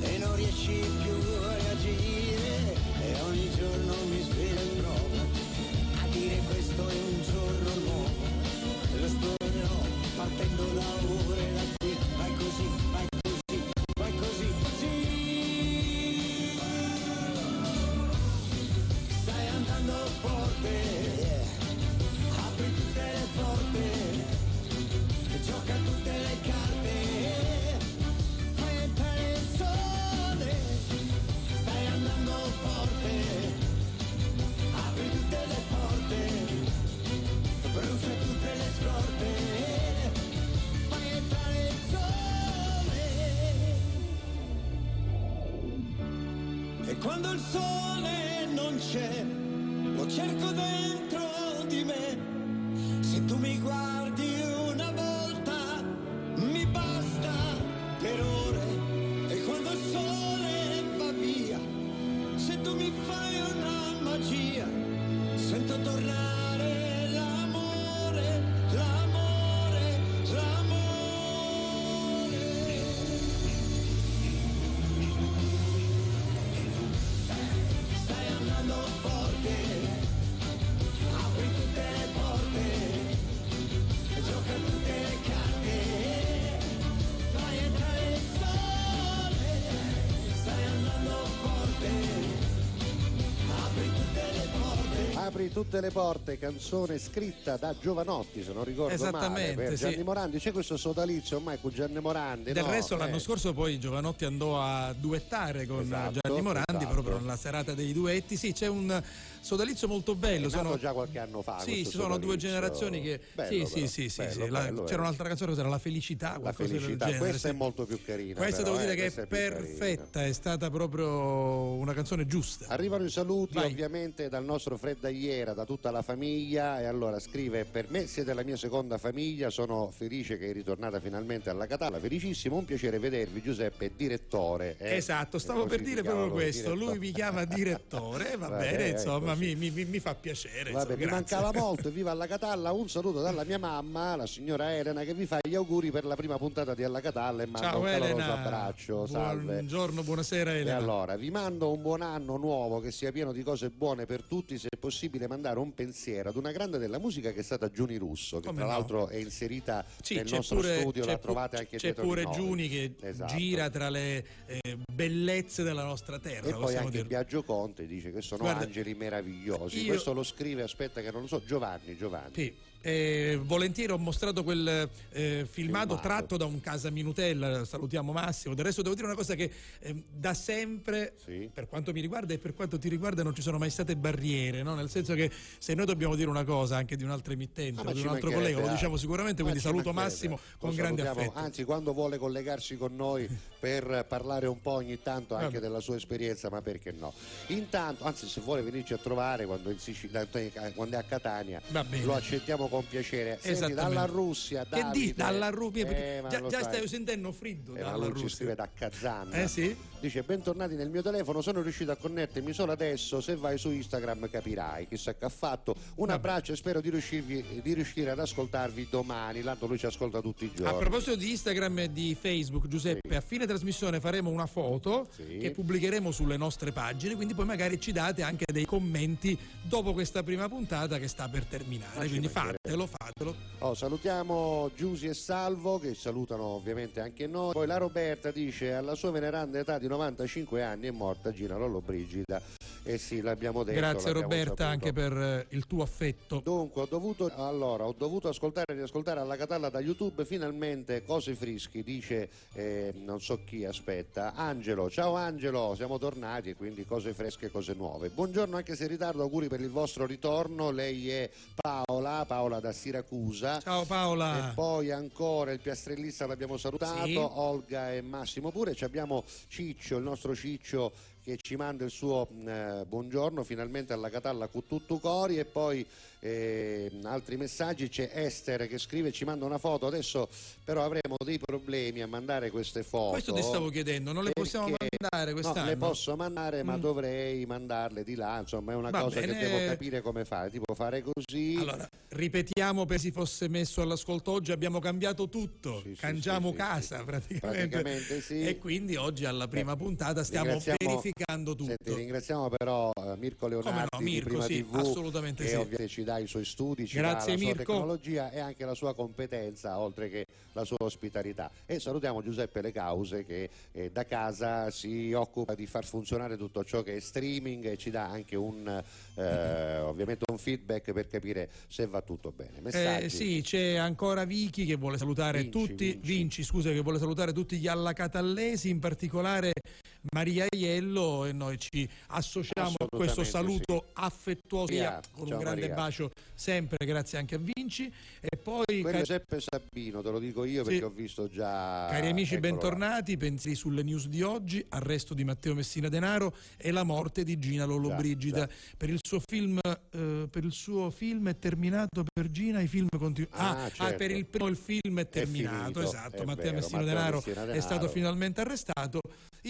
E non riesci tutte le porte, canzone scritta da Giovanotti, se non ricordo male, Esattamente, per sì. Gianni Morandi. C'è questo sodalizio ormai con Gianni Morandi. Del no? resto l'anno Eh, scorso poi Giovanotti andò a duettare con Esatto, Gianni Morandi esatto. proprio nella serata dei duetti. Sì, c'è un sodalizio molto bello. È sono- già qualche anno fa. Sì, ci sono due generazioni che. Bello, sì, però, sì, sì, sì, bello, sì, la- bello, C'era eh. un'altra canzone che era La felicità. La felicità, questa sì. è molto più carina. Questa però, devo dire eh, che questa è carina. perfetta, è stata proprio una canzone giusta. Arrivano i saluti Vai. ovviamente dal nostro Freddagliera, da tutta la famiglia e allora scrive per me siete la mia seconda famiglia, sono felice che è ritornata finalmente alla Catalla, felicissimo, un piacere vedervi Giuseppe, direttore. eh. Esatto, stavo per dire proprio questo. direttore. Lui mi chiama direttore, va Vabbè, bene, eh, insomma, mi, mi- mi fa piacere. Vabbè, insomma, mi mancava molto, viva alla Catalla, un saluto dalla mia mamma, la signora Elena, che vi fa gli auguri per la prima puntata di Alla Catalla e manda Ciao un caloroso abbraccio, salve. Buongiorno, buonasera E Elena. allora, vi mando un buon anno nuovo che sia pieno di cose buone per tutti, se è possibile mandare un pensiero ad una grande della musica che è stata Giuni Russo, che Come tra no? l'altro è inserita Sì, nel c'è nostro pure, studio, c'è la trovate anche c'è dietro pure di. Giuni che Esatto. gira tra le eh, bellezze della nostra terra. E poi anche dirlo. Biagio Conte dice che sono Guarda, angeli meravigliosi. io- Questo lo scrive, aspetta che non lo so, Giovanni, Giovanni. Sì. Eh, volentieri ho mostrato quel eh, filmato, Filmato. tratto da un casa Minutella, salutiamo Massimo. Del resto devo dire una cosa che eh, da sempre, per quanto mi riguarda e per quanto ti riguarda, non ci sono mai state barriere, no? nel senso che se noi dobbiamo dire una cosa anche di un altro emittente Ah, o di un altro collega, lo diciamo sicuramente, quindi saluto. Massimo con grande affetto. Anzi, quando vuole collegarsi con noi per parlare un po' ogni tanto anche della sua esperienza, ma perché no? Intanto, anzi, se vuole venirci a trovare quando, Sicilia, quando è a Catania, lo accettiamo con piacere. Senti, dalla Russia, Che Davide, di dalla Russia? Eh, già già stai sentendo freddo Eh, dalla Russia. scrive da Kazan. Eh sì? Dice bentornati nel mio telefono, sono riuscito a connettermi solo adesso, se vai su Instagram capirai, chissà che ha fatto. Un abbraccio e spero di, riuscirvi- di riuscire ad ascoltarvi domani, tanto lui ci ascolta tutti i giorni. A proposito di Instagram e di Facebook, Giuseppe, a fine trasmissione faremo una foto che pubblicheremo sulle nostre pagine, quindi poi magari ci date anche dei commenti dopo questa prima puntata che sta per terminare. Ma Quindi fatelo, fatelo. Oh, salutiamo Giusy e Salvo che salutano ovviamente anche noi. Poi la Roberta dice alla sua veneranda età di 95 anni è morta Gina Lollobrigida. Eh sì, l'abbiamo detto. Grazie l'abbiamo Roberta saputo. anche per eh, il tuo affetto. Dunque, ho dovuto, allora, ho dovuto ascoltare e riascoltare alla Catalla da YouTube finalmente cose frischi, dice eh, non so chi aspetta. Angelo, ciao Angelo, siamo tornati e quindi cose fresche, cose nuove. Buongiorno anche se in ritardo, auguri per il vostro ritorno. Lei è Paola, Paola da Siracusa. Ciao Paola. E poi ancora il piastrellista l'abbiamo salutato, Sì. Olga e Massimo pure. Ci abbiamo Ciccio, il nostro Ciccio che ci manda il suo mh, eh, buongiorno finalmente alla Catalla con tutto cori e poi eh, altri messaggi c'è Esther che scrive ci manda una foto adesso però avremo dei problemi a mandare queste foto Questo ti stavo chiedendo, non le possiamo mandare No, quest'anno? le posso mandare, ma Mm. dovrei mandarle di là. Insomma, è una Va cosa bene. che devo capire come fare. Tipo fare così. Allora, ripetiamo per si fosse messo all'ascolto oggi, abbiamo cambiato tutto, cangiamo sì, casa sì. praticamente. Praticamente sì. E quindi oggi alla prima puntata stiamo verificando tutto. Senti, ringraziamo però eh, Mirko Leonardi no, Mirko, di Prima sì, TV assolutamente che sì. ovviamente ci dà i suoi studi, ci Grazie, dà la sua Mirko. tecnologia e anche la sua competenza oltre che la sua ospitalità. E salutiamo Giuseppe Le Cause che eh, da casa si occupa di far funzionare tutto ciò che è streaming e ci dà anche un eh, ovviamente un feedback per capire se va tutto bene. Messaggi. Eh, sì, c'è ancora Vicky che vuole salutare Vinci, tutti, Vinci. scusa, che vuole salutare tutti gli allacatallesi, in particolare Maria Iello e noi ci associamo a questo saluto affettuoso Maria, con un grande Maria. bacio sempre, grazie anche a Vinci. E poi Quello è cari, Giuseppe Sabino, te lo dico io Sì. perché ho visto già. cari amici, eccolo là. bentornati, pensi sulle news di oggi, arresto di Matteo Messina Denaro e la morte di Gina Lollobrigida. già. Per il suo film eh, per il suo film è terminato per Gina, i film continuano. Ah, Ah, certo. per il primo il film è terminato, finito, esatto. è Matteo vero, Messina Matteo Denaro Messina è Denaro. stato finalmente arrestato.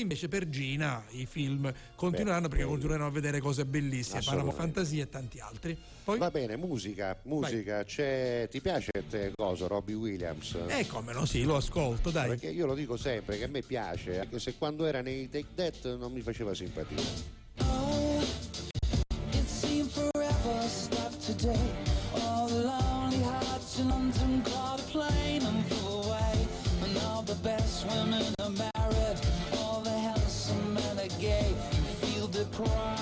Invece per Gina i film continueranno perché continueranno a vedere cose bellissime, Assolutamente. Fantasia e tanti altri. Poi Va bene, musica, musica, c'è... ti piace te cosa, Robbie Williams? Eh come no, sì, lo ascolto, dai. Perché io lo dico sempre che a me piace, anche se quando era nei Take That non mi faceva simpatia. Feel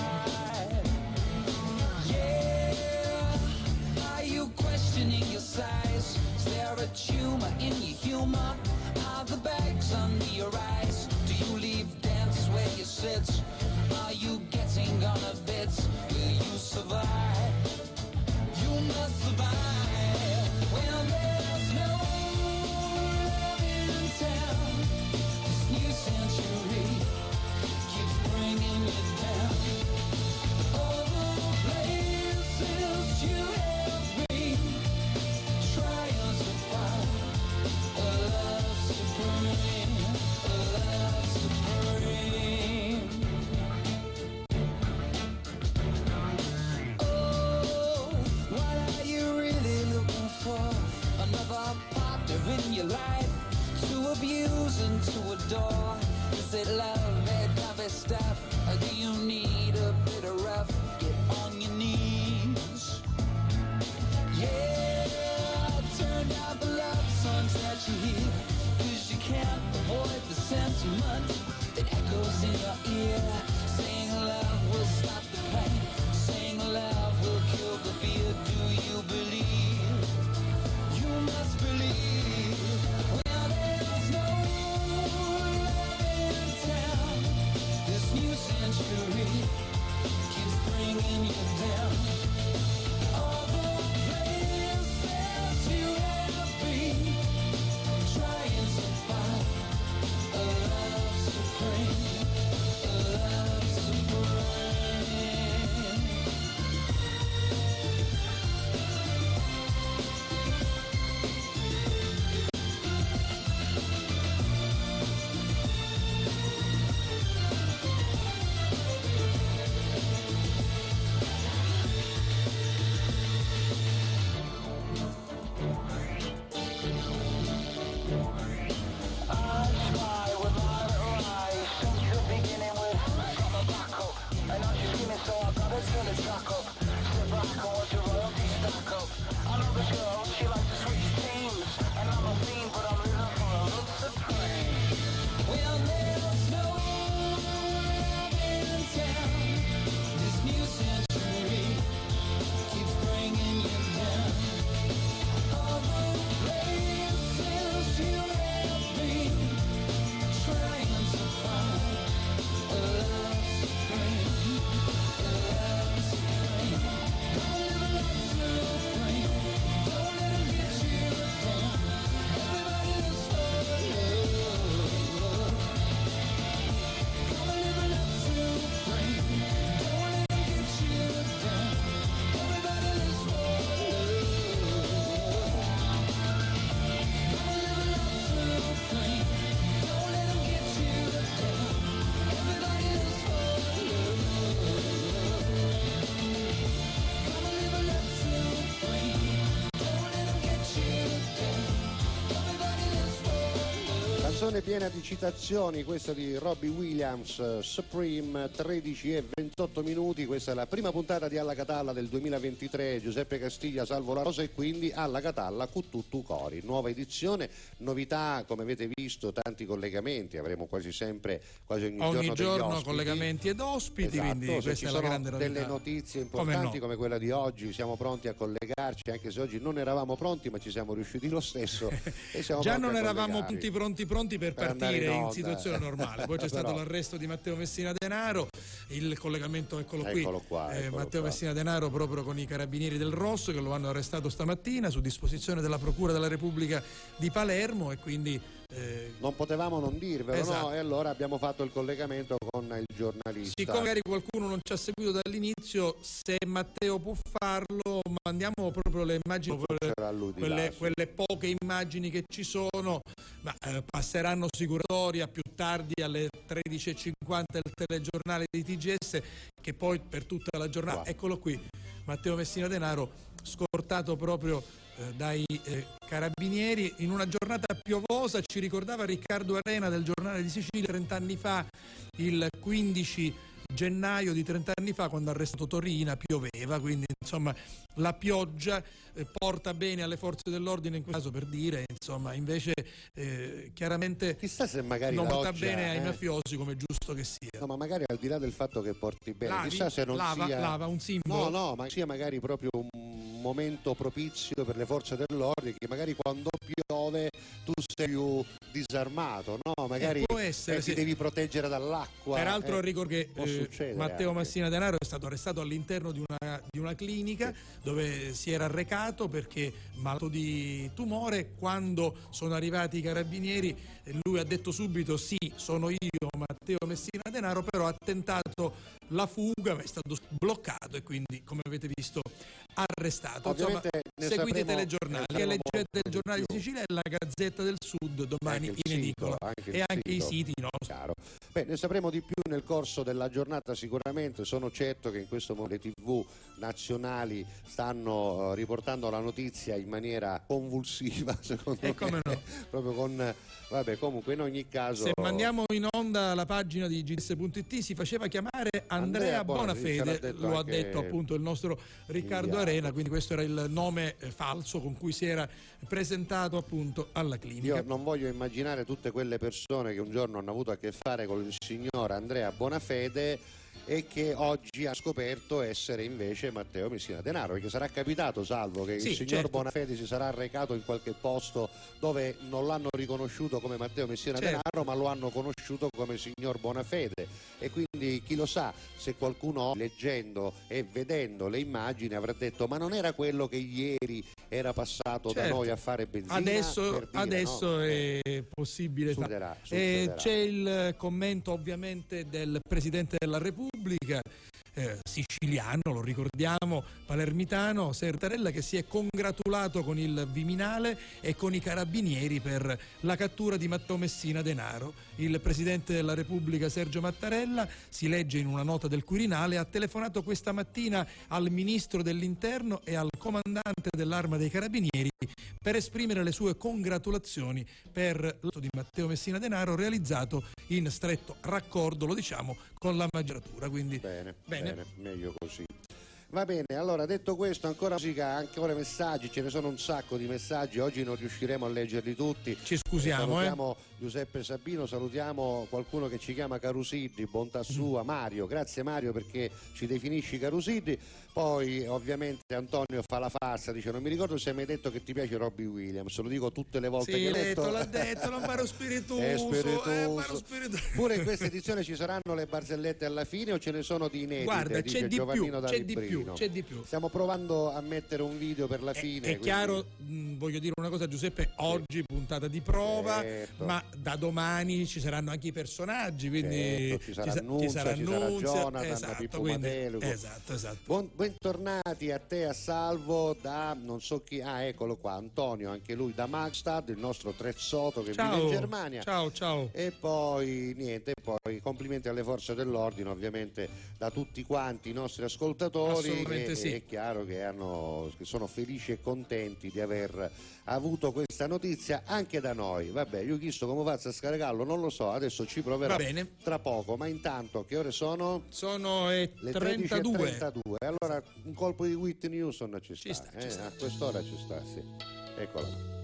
your life to abuse and to adore? Is it love and love is stuff? Or do you need a bit of rough? Get on your knees. Yeah, turn out the love songs that you hear. Cause you can't avoid the sentiment that echoes in your ear. Saying love will stop the pain. Saying love will kill the fear. Do you believe? You must believe. Thank keeps bringing you down. All the you trying to find a love supreme. Canzone piena di citazioni, questa di Robbie Williams, eh, Supreme, 13 e 28 minuti, questa è la prima puntata di Alla Catalla del 2023, Giuseppe Castiglia, Salvo La Rosa e quindi Alla Catalla Cuttutu Cori, nuova edizione, novità come avete visto, tanti collegamenti, avremo quasi sempre, quasi ogni, Ogni giorno, giorno, collegamenti ed ospiti, Esatto, quindi se questa ci è la sono delle notizie Come importanti no? come quella di oggi, siamo pronti a collegarci, anche se oggi non eravamo pronti, ma ci siamo riusciti lo stesso. e siamo Già non eravamo tutti pronti pronti per, Per andare partire in in, situazione normale. Poi c'è stato Però- l'arresto di Matteo Messina Denaro, il collegamento eccolo qui. Eccolo qua, eh, eccolo Matteo qua. Messina Denaro proprio con i carabinieri del Rosso che lo hanno arrestato stamattina su disposizione della Procura della Repubblica di Palermo e quindi eh, Non potevamo non dirvelo, Esatto. no? E allora abbiamo fatto il collegamento con il giornalista. Siccome magari qualcuno non ci ha seguito dall'inizio, se Matteo può farlo, mandiamo proprio le immagini, quelle, quelle, poche immagini che ci sono, ma eh, passeranno sicuratoria più tardi alle 13.50 il telegiornale di TGS, che poi per tutta la giornata, eccolo qui, Matteo Messina Denaro, scortato proprio dai eh, carabinieri. In una giornata piovosa ci ricordava Riccardo Arena del giornale di Sicilia 30 anni fa il 15 gennaio di 30 anni fa quando ha arrestato Torina pioveva quindi insomma la pioggia eh, porta bene alle forze dell'ordine in questo caso per dire insomma invece eh, chiaramente Chissà se magari non porta pioggia, bene ai eh. mafiosi come è giusto che sia No, ma magari al di là del fatto che porti bene, Lavi? chissà se non Lava? sia Lava, un simbolo? No, no, ma sia magari proprio un momento propizio per le forze dell'ordine che magari quando piove tu sei più disarmato, no? Magari Eh, può essere, eh, ti sì. devi proteggere dall'acqua. Peraltro eh. ricordo che eh, Matteo anche. Massina Denaro è stato arrestato all'interno di una, di una clinica dove si era recato perché malato di tumore. Quando sono arrivati i carabinieri lui ha detto subito sì, sono io Matteo Messina Denaro, però ha tentato la fuga ma è stato bloccato e quindi come avete visto arrestato. Ovviamente ne seguite i telegiornali, sapremo leggete il giornale di. Sicilia e la Gazzetta del Sud domani Il in edicola e anche i siti nostri. Chiaro. Beh, ne sapremo di più nel corso della giornata sicuramente, sono certo che in questo momento le tv nazionali stanno eh, riportando la notizia in maniera convulsiva, secondo E me. come no. Proprio con vabbè, comunque in ogni caso Se mandiamo in onda la pagina di GDS.it si faceva chiamare Andrea, Andrea Bonafede, Bonafede, lo ha detto appunto il nostro Riccardo inviato. Arena, quindi questo era il nome eh, falso con cui si era presentato appunto alla clinica. Io non voglio immaginare tutte quelle persone che un giorno hanno avuto a che fare con il signor Andrea Bonafede e che oggi ha scoperto essere invece Matteo Messina Denaro, perché sarà capitato, salvo, che Sì, il signor certo. Bonafede si sarà recato in qualche posto dove non l'hanno riconosciuto come Matteo Messina Certo. Denaro, ma lo hanno conosciuto come signor Bonafede. E quindi chi lo sa se qualcuno leggendo e vedendo le immagini avrà detto ma non era quello che ieri era passato da Certo. noi a fare benzina? Adesso, dire, adesso no? è possibile fare. Succederà, Eh, succederà. c'è il commento ovviamente del Presidente della Repubblica, eh, siciliano, lo ricordiamo, palermitano, Sertarella, che si è congratulato con il Viminale e con i carabinieri per la cattura di Matteo Messina Denaro. Il Presidente della Repubblica Sergio Mattarella, si legge in una nota del Quirinale, ha telefonato questa mattina al Ministro dell'Interno e al Comandante dell'Arma dei Carabinieri per esprimere le sue congratulazioni per l'atto di Matteo Messina Denaro realizzato in stretto raccordo, lo diciamo, con la magistratura. Quindi Bene, Bene. bene, meglio così. Va bene, allora detto questo, ancora musica, ancora messaggi, ce ne sono un sacco di messaggi, oggi non riusciremo a leggerli tutti. Ci scusiamo, eh. Salutiamo Giuseppe Sabino, salutiamo qualcuno che ci chiama Carusiddi, bontà Mm. sua, Mario, grazie Mario perché ci definisci Carusiddi. Poi ovviamente Antonio fa la farsa, dice non mi ricordo se hai mai detto che ti piace Robbie Williams, lo dico tutte le volte Sì, che ho detto, l'ha detto, non fare spiritoso, È eh, spiritoso. fare spiritoso. Pure in questa edizione ci saranno le barzellette alla fine o ce ne sono di inedite? Guarda, c'è di Giovannino più, c'è di Librino. Più, c'è di più. Stiamo provando a mettere un video per la fine. È quindi- chiaro, mh, voglio dire una cosa Giuseppe, oggi puntata di prova, Certo. ma da domani ci saranno anche i personaggi, quindi Certo, ci sarà sa- Nunzia, ci sarà Nunzia, Jonathan, esatto, Pippo quindi- Matelico. esatto, esatto. Buon- bentornati a te a salvo da non so chi, ah eccolo qua, Antonio, anche lui da Magstad, il nostro Trezzoto che vive in Ciao, Germania. ciao, ciao. E poi niente, poi complimenti alle forze dell'ordine, ovviamente da tutti quanti i nostri ascoltatori. Assolutamente e- sì. È chiaro che, hanno- che sono felici e contenti di aver avuto questa notizia anche da noi. Vabbè, io ho chiesto come faccio a scaricarlo, non lo so, adesso ci proverò Va bene. tra poco, ma intanto che ore sono? Sono eh, Le 32. 13.32. Allora un colpo di Whitney Houston ci sta, eh? a quest'ora ci sta, sì. Eccola.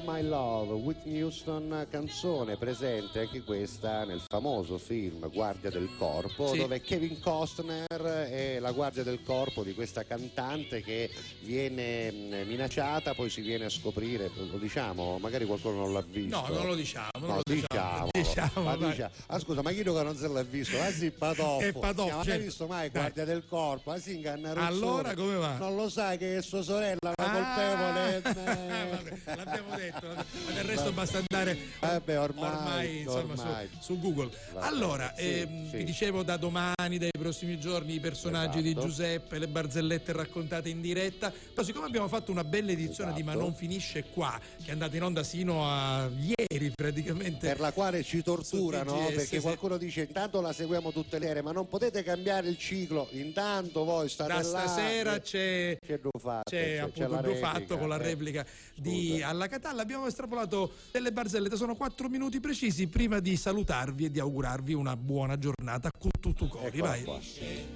All My Love, Whitney Houston, canzone presente anche questa nel famoso film Guardia del Corpo, Sì. dove Kevin Costner è la guardia del corpo di questa cantante che viene mh, minacciata, poi si viene a scoprire, lo diciamo, magari qualcuno non l'ha visto. No, non lo diciamo, non No, lo diciamo. Diciamo, ma vai. dicia- ah, scusa, ma chi che non se l'ha visto? Ah sì, Patoffo. È Patoffo, Ma non hai certo. visto mai Dai. Guardia del Corpo? Ah sì, ingannarozzone. Allora come va? Non lo sai che è sua sorella la Ah, colpevole? vabbè, l'abbiamo detto, ma del resto basta andare Vabbè, ormai, insomma, su- ormai. Su, Google. Vabbè, allora, sì, ehm, sì. vi dicevo da domani, dai prossimi giorni, i personaggi di Esatto. Giuseppe, le barzellette raccontate in diretta. Però siccome abbiamo fatto una bella edizione di Ma Esatto. non finisce qua, che è andata in onda sino a ieri praticamente. per la quale ci torturano TGS, perché sì. qualcuno dice intanto la seguiamo tutte le ere ma non potete cambiare il ciclo intanto voi state Da là stasera eh, c'è, c'è il fatto c'è appunto la il blu fatto replica, con la eh. replica di Alla Catalla. Abbiamo estrapolato delle barzellette, sono quattro minuti precisi prima di salutarvi e di augurarvi una buona giornata con tutto cori. Eccola Vai.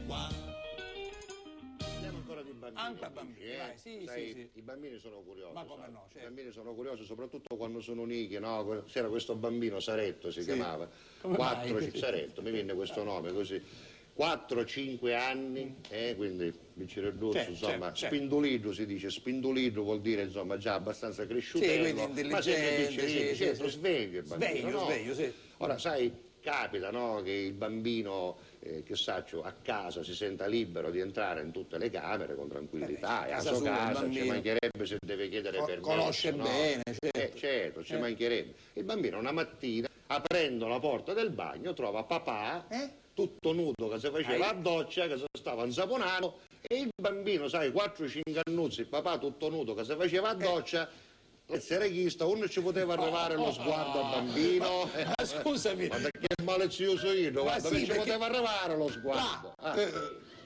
qua. Anche a bambini, eh? vai, sì, Sai, sì, sì. I bambini sono curiosi. Ma come sai. no, certo. I bambini sono curiosi soprattutto quando sono uniti, no? C'era questo bambino, Saretto si chiamava. Come Quattro, mai? Saretto, mi viene questo nome così. 4-5 anni, eh, quindi vincere d'orso, insomma, certo. spindolidro si dice, spindolidro vuol dire insomma già abbastanza cresciuto, ma sempre piccerino, certo, sveglio il bambino, Sveglio, no? sveglio, sì. Ora sai, capita no, che il bambino, eh, che saccio, a casa si senta libero di entrare in tutte le camere con tranquillità, Eh, e a sua casa ci mancherebbe se deve chiedere Co- permesso. conosce no? bene, certo. Eh, certo, ci Eh. mancherebbe. Il bambino una mattina aprendo la porta del bagno trova papà Eh? tutto nudo che si faceva a doccia, che si stava insaponando e il bambino, sai, 4-5 annuzzi, papà tutto nudo che si faceva Eh. a doccia. Essere chista, uno ci poteva arrivare lo sguardo al bambino. Ma scusami. Guarda che malezioso io, guarda, sì, ci perché- poteva arrivare lo sguardo. Ah.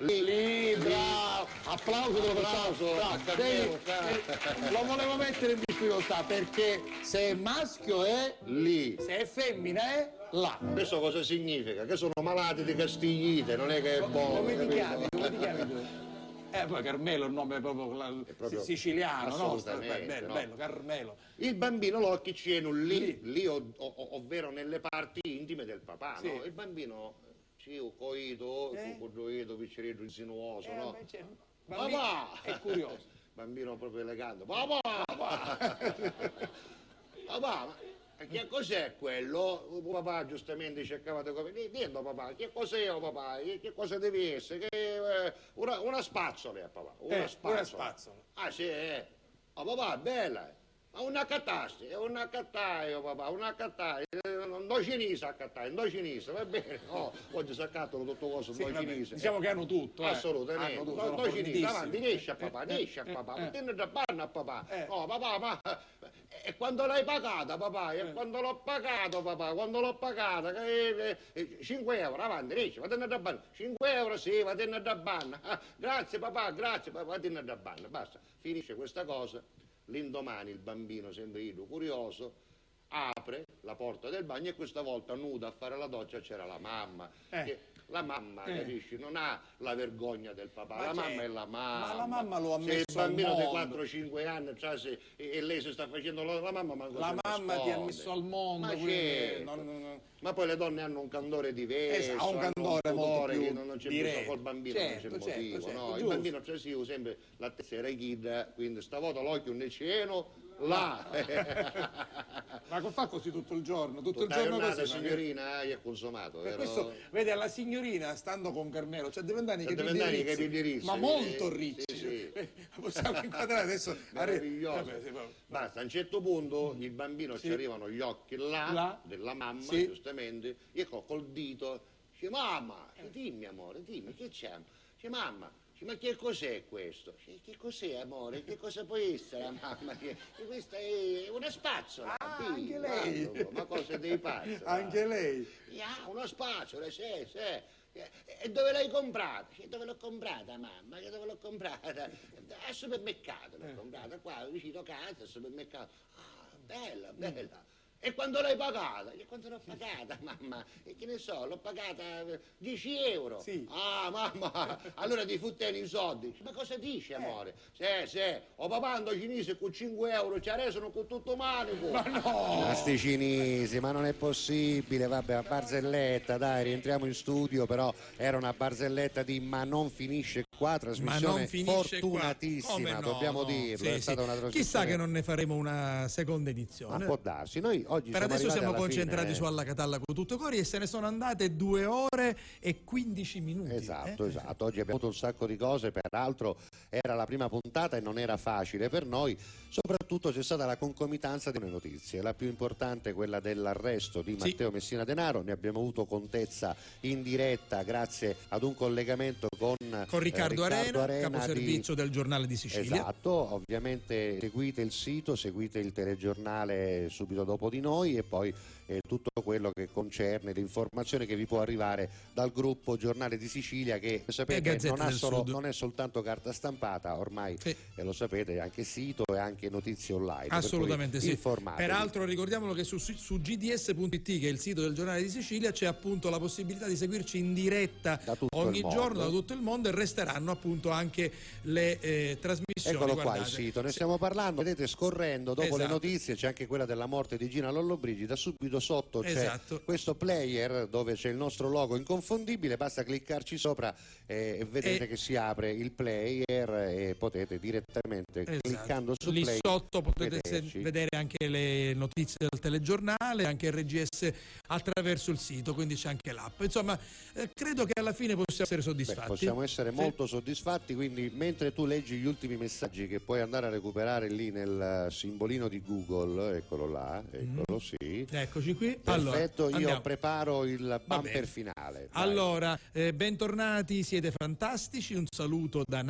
Lì, lì, bravo, applauso lo Applauso, facciamo. a Bravo, Carmelo, devi- eh, lo volevo mettere in difficoltà perché se è maschio è lì, se è femmina è là. Questo cosa significa? Che sono malati di castiglite, non è che è buono. Come ti chiami? Come ti chiami tu? Eh, poi Carmelo è il nome proprio, la- proprio- siciliano, no? bello, no. bello, Carmelo. Il bambino lo acchicceno lì, lì, o- o- ovvero nelle parti intime del papà, Sì. no? Il bambino, sì, ho coito, Eh? coito, piccerino insinuoso, Eh, no? c'è- bambino Papà! è curioso. Bambino proprio elegante. Papà! Papà, ma che cos'è quello? Papà giustamente cercava di come. Dillo papà, che cos'è oh, papà? Che, che cosa deve essere? Che, eh, una, una spazzola, eh, papà. Una Eh, spazzola. una spazzola. Ah sì, eh. Oh, papà, bella. Eh. Una catasta, è una cattaio, papà, una cattaio. Non do cinese a cattaio, do cinese, va bene. Oh, oggi si accattano tutto cosa, Sì, cinese. diciamo che hanno tutto, eh. Assolutamente. Hanno tutto, No, do cinese, avanti, riesci a papà, Eh, riesci a eh, papà, eh, ma tieni da panna a papà. Eh. No, papà, ma e quando l'hai pagata, papà? E quando l'ho pagato, papà? Quando l'ho pagata? Che, eh, eh, 5 euro, avanti, riesci, va da banna. 5 euro, sì, va da banna. Ah, grazie, papà, grazie, papà, va da banna. Basta, finisce questa cosa. L'indomani il bambino, sempre io, curioso, apre la porta del bagno e questa volta nuda a fare la doccia c'era la mamma. Eh. Che la mamma, Eh. capisci, non ha la vergogna del papà, Ma la mamma è la mamma. ma la mamma lo ha Se messo il al bambino di mondo. 4-5 anni cioè, se- e, lei si sta facendo la, la mamma manco La se ne mamma ti ha nasconde. messo al mondo, Ma, quindi certo. non- non- Ma poi le donne hanno un candore diverso, Esatto, ha un candore pudore più che non, c'è bisogno col bambino, Certo, non c'è certo, motivo. certo, no? Il bambino c'è sì, sempre la tessera ghida, quindi stavolta l'occhio nel cielo, là. Ma fa così tutto il giorno, tutto il Tutta giorno giornata, così. ma- signorina, hai consumato, Per vero? questo, vede, alla signorina, stando con Carmelo, cioè deve andare i Cioè, deve capelli andare i rizzi, capelli rizzi, ma sì, molto sì, ricci. sì. Eh, Possiamo inquadrare adesso. meraviglioso. Vabbè, sì. Basta, a un certo punto il bambino Sì. ci arrivano gli occhi là, Là. della mamma, Sì. giustamente, e co- col dito dice mamma, dimmi amore, dimmi che c'è? Dice mamma, ma che cos'è questo? Che cos'è amore? Che cosa può essere mamma? Che, questa è una spazzola. Ah, Dio, anche lei. guarda, Ma cosa dei pazzi? Anche lei. Ah, una spazzola, sì, sì. E- dove l'hai comprata? Dove l'ho comprata, mamma? Che dove l'ho comprata? Al supermercato l'ho comprata, qua vicino a casa, al supermercato. Ah, bella, bella. E quando l'hai pagata? E quando l'ho pagata, mamma? E che ne so, l'ho pagata eh, 10 euro. Ah, mamma, allora ti futteni i soldi. Ma cosa dici, amore? Sì, sì, ho papà ando cinese con 5 euro, ci adesso con tutto manico. Ma no! Oh. sti cinesi, ma non è possibile, vabbè, a barzelletta, dai, rientriamo in studio, però era una barzelletta di ma non finisce qua, trasmissione fortunatissima, no, dobbiamo no. dirlo, Sì, è sì. stata una trasmissione... Chissà che non ne faremo una seconda edizione. Ma può darsi, noi oggi Per siamo adesso siamo concentrati fine, su Alla Catalla con tutto cori e se ne sono andate due ore e 15 minuti. Esatto, eh. esatto. Oggi abbiamo avuto un sacco di cose, peraltro era la prima puntata e non era facile per noi. Soprattutto c'è stata la concomitanza di notizie. La più importante è quella dell'arresto di Sì. Matteo Messina Denaro. Ne abbiamo avuto contezza in diretta grazie ad un collegamento con, Con Riccardo, eh, Arena, di- caposervizio del giornale di Sicilia. Esatto, ovviamente seguite il sito, seguite il telegiornale subito dopo di noi e poi eh, tutto quello che concerne l'informazione che vi può arrivare dal gruppo Giornale di Sicilia che sapete non, solo- non è soltanto carta stampata, ormai eh, lo sapete, è anche sito e anche notizie online. Assolutamente sì. informatevi. Peraltro ricordiamolo che su, su gds.it, che è il sito del giornale di Sicilia, c'è appunto la possibilità di seguirci in diretta ogni giorno da tutto il mondo e resteranno appunto anche le eh, trasmissioni. Eccolo qua il guardate. sito, ne stiamo parlando, vedete scorrendo dopo le Esatto. notizie c'è anche quella della morte di Gina Lollobrigida, subito sotto c'è Esatto. questo player dove c'è il nostro logo inconfondibile, basta cliccarci sopra e vedete E- che si apre il player e potete direttamente Esatto. cliccando su Lì play sotto potete vederci. vedere anche le notizie del telegiornale, anche il RGS attraverso il sito, quindi c'è anche l'app. Insomma, eh, credo che alla fine possiamo essere Beh, soddisfatti. possiamo essere molto soddisfatti, quindi mentre tu leggi gli ultimi messaggi che puoi andare a recuperare lì nel simbolino di Google, eccolo là, eccolo sì. Eccoci qui. Perfetto, Allora, io andiamo. preparo il bumper finale. Vai. Allora, eh, bentornati, siete fantastici. Un saluto da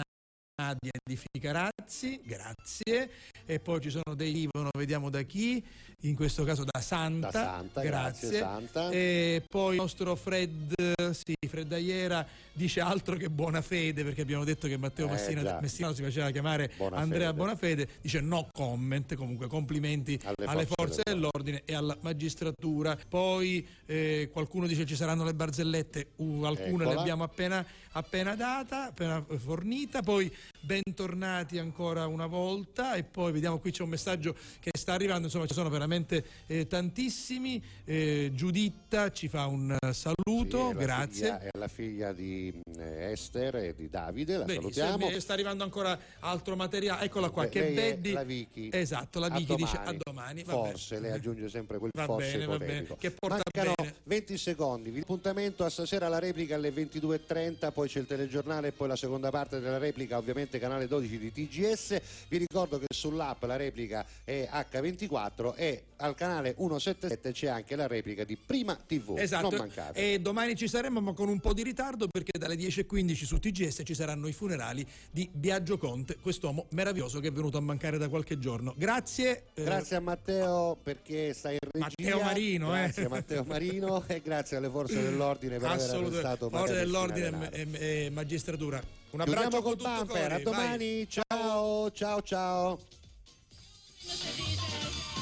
Nadia di Ficarazzi, grazie. E poi ci sono dei Ivono, vediamo da chi, in questo caso da Santa. Da Santa, grazie, Santa. E poi il nostro Fred, sì, Fred Aiera dice altro che buona fede, perché abbiamo detto che Matteo Eh, Messina, si faceva chiamare Bonafede. Andrea Bonafede, dice no comment, comunque complimenti Alle alle, forze forze dell'ordine e alla magistratura. Poi eh, qualcuno dice ci saranno le barzellette, uh, alcune Eccola. le abbiamo appena, appena data, appena fornita. Poi bentornati ancora una volta e poi vediamo qui c'è un messaggio che sta arrivando, insomma ci sono veramente eh, tantissimi. Eh, Giuditta ci fa un eh, saluto, Sì, la grazie. figlia- è la figlia di eh, Esther e di Davide, la Benissimo, salutiamo. sta arrivando ancora altro materiale. Eccola qua, Beh, che Beddi. la Vicky. Esatto, la Vicky dice a domani. bene. Forse lei aggiunge sempre quel Va forse bene, va bene, che porta Mancano bene. 20 secondi. Vi appuntamento a stasera alla replica alle 22.30, poi c'è il telegiornale e poi la seconda parte della replica, ovviamente canale 12 di TGS. Vi ricordo che sull'app la replica è H24 e al canale 177 c'è anche la replica di Prima TV. Esatto, Non mancate. e domani ci saremo ma con un po' di ritardo perché dalle 10.15 su TGS ci saranno i funerali di Biagio Conte, quest'uomo meraviglioso che è venuto a mancare da qualche giorno. Grazie. eh, Grazie a Matteo perché stai in regia. Matteo Marino, eh. Grazie a Matteo Marino e grazie alle forze dell'ordine per aver arrestato forze dell'ordine e magistratura. Un abbraccio con tutto bumper, a domani. Ciao, ciao, ciao. ciao.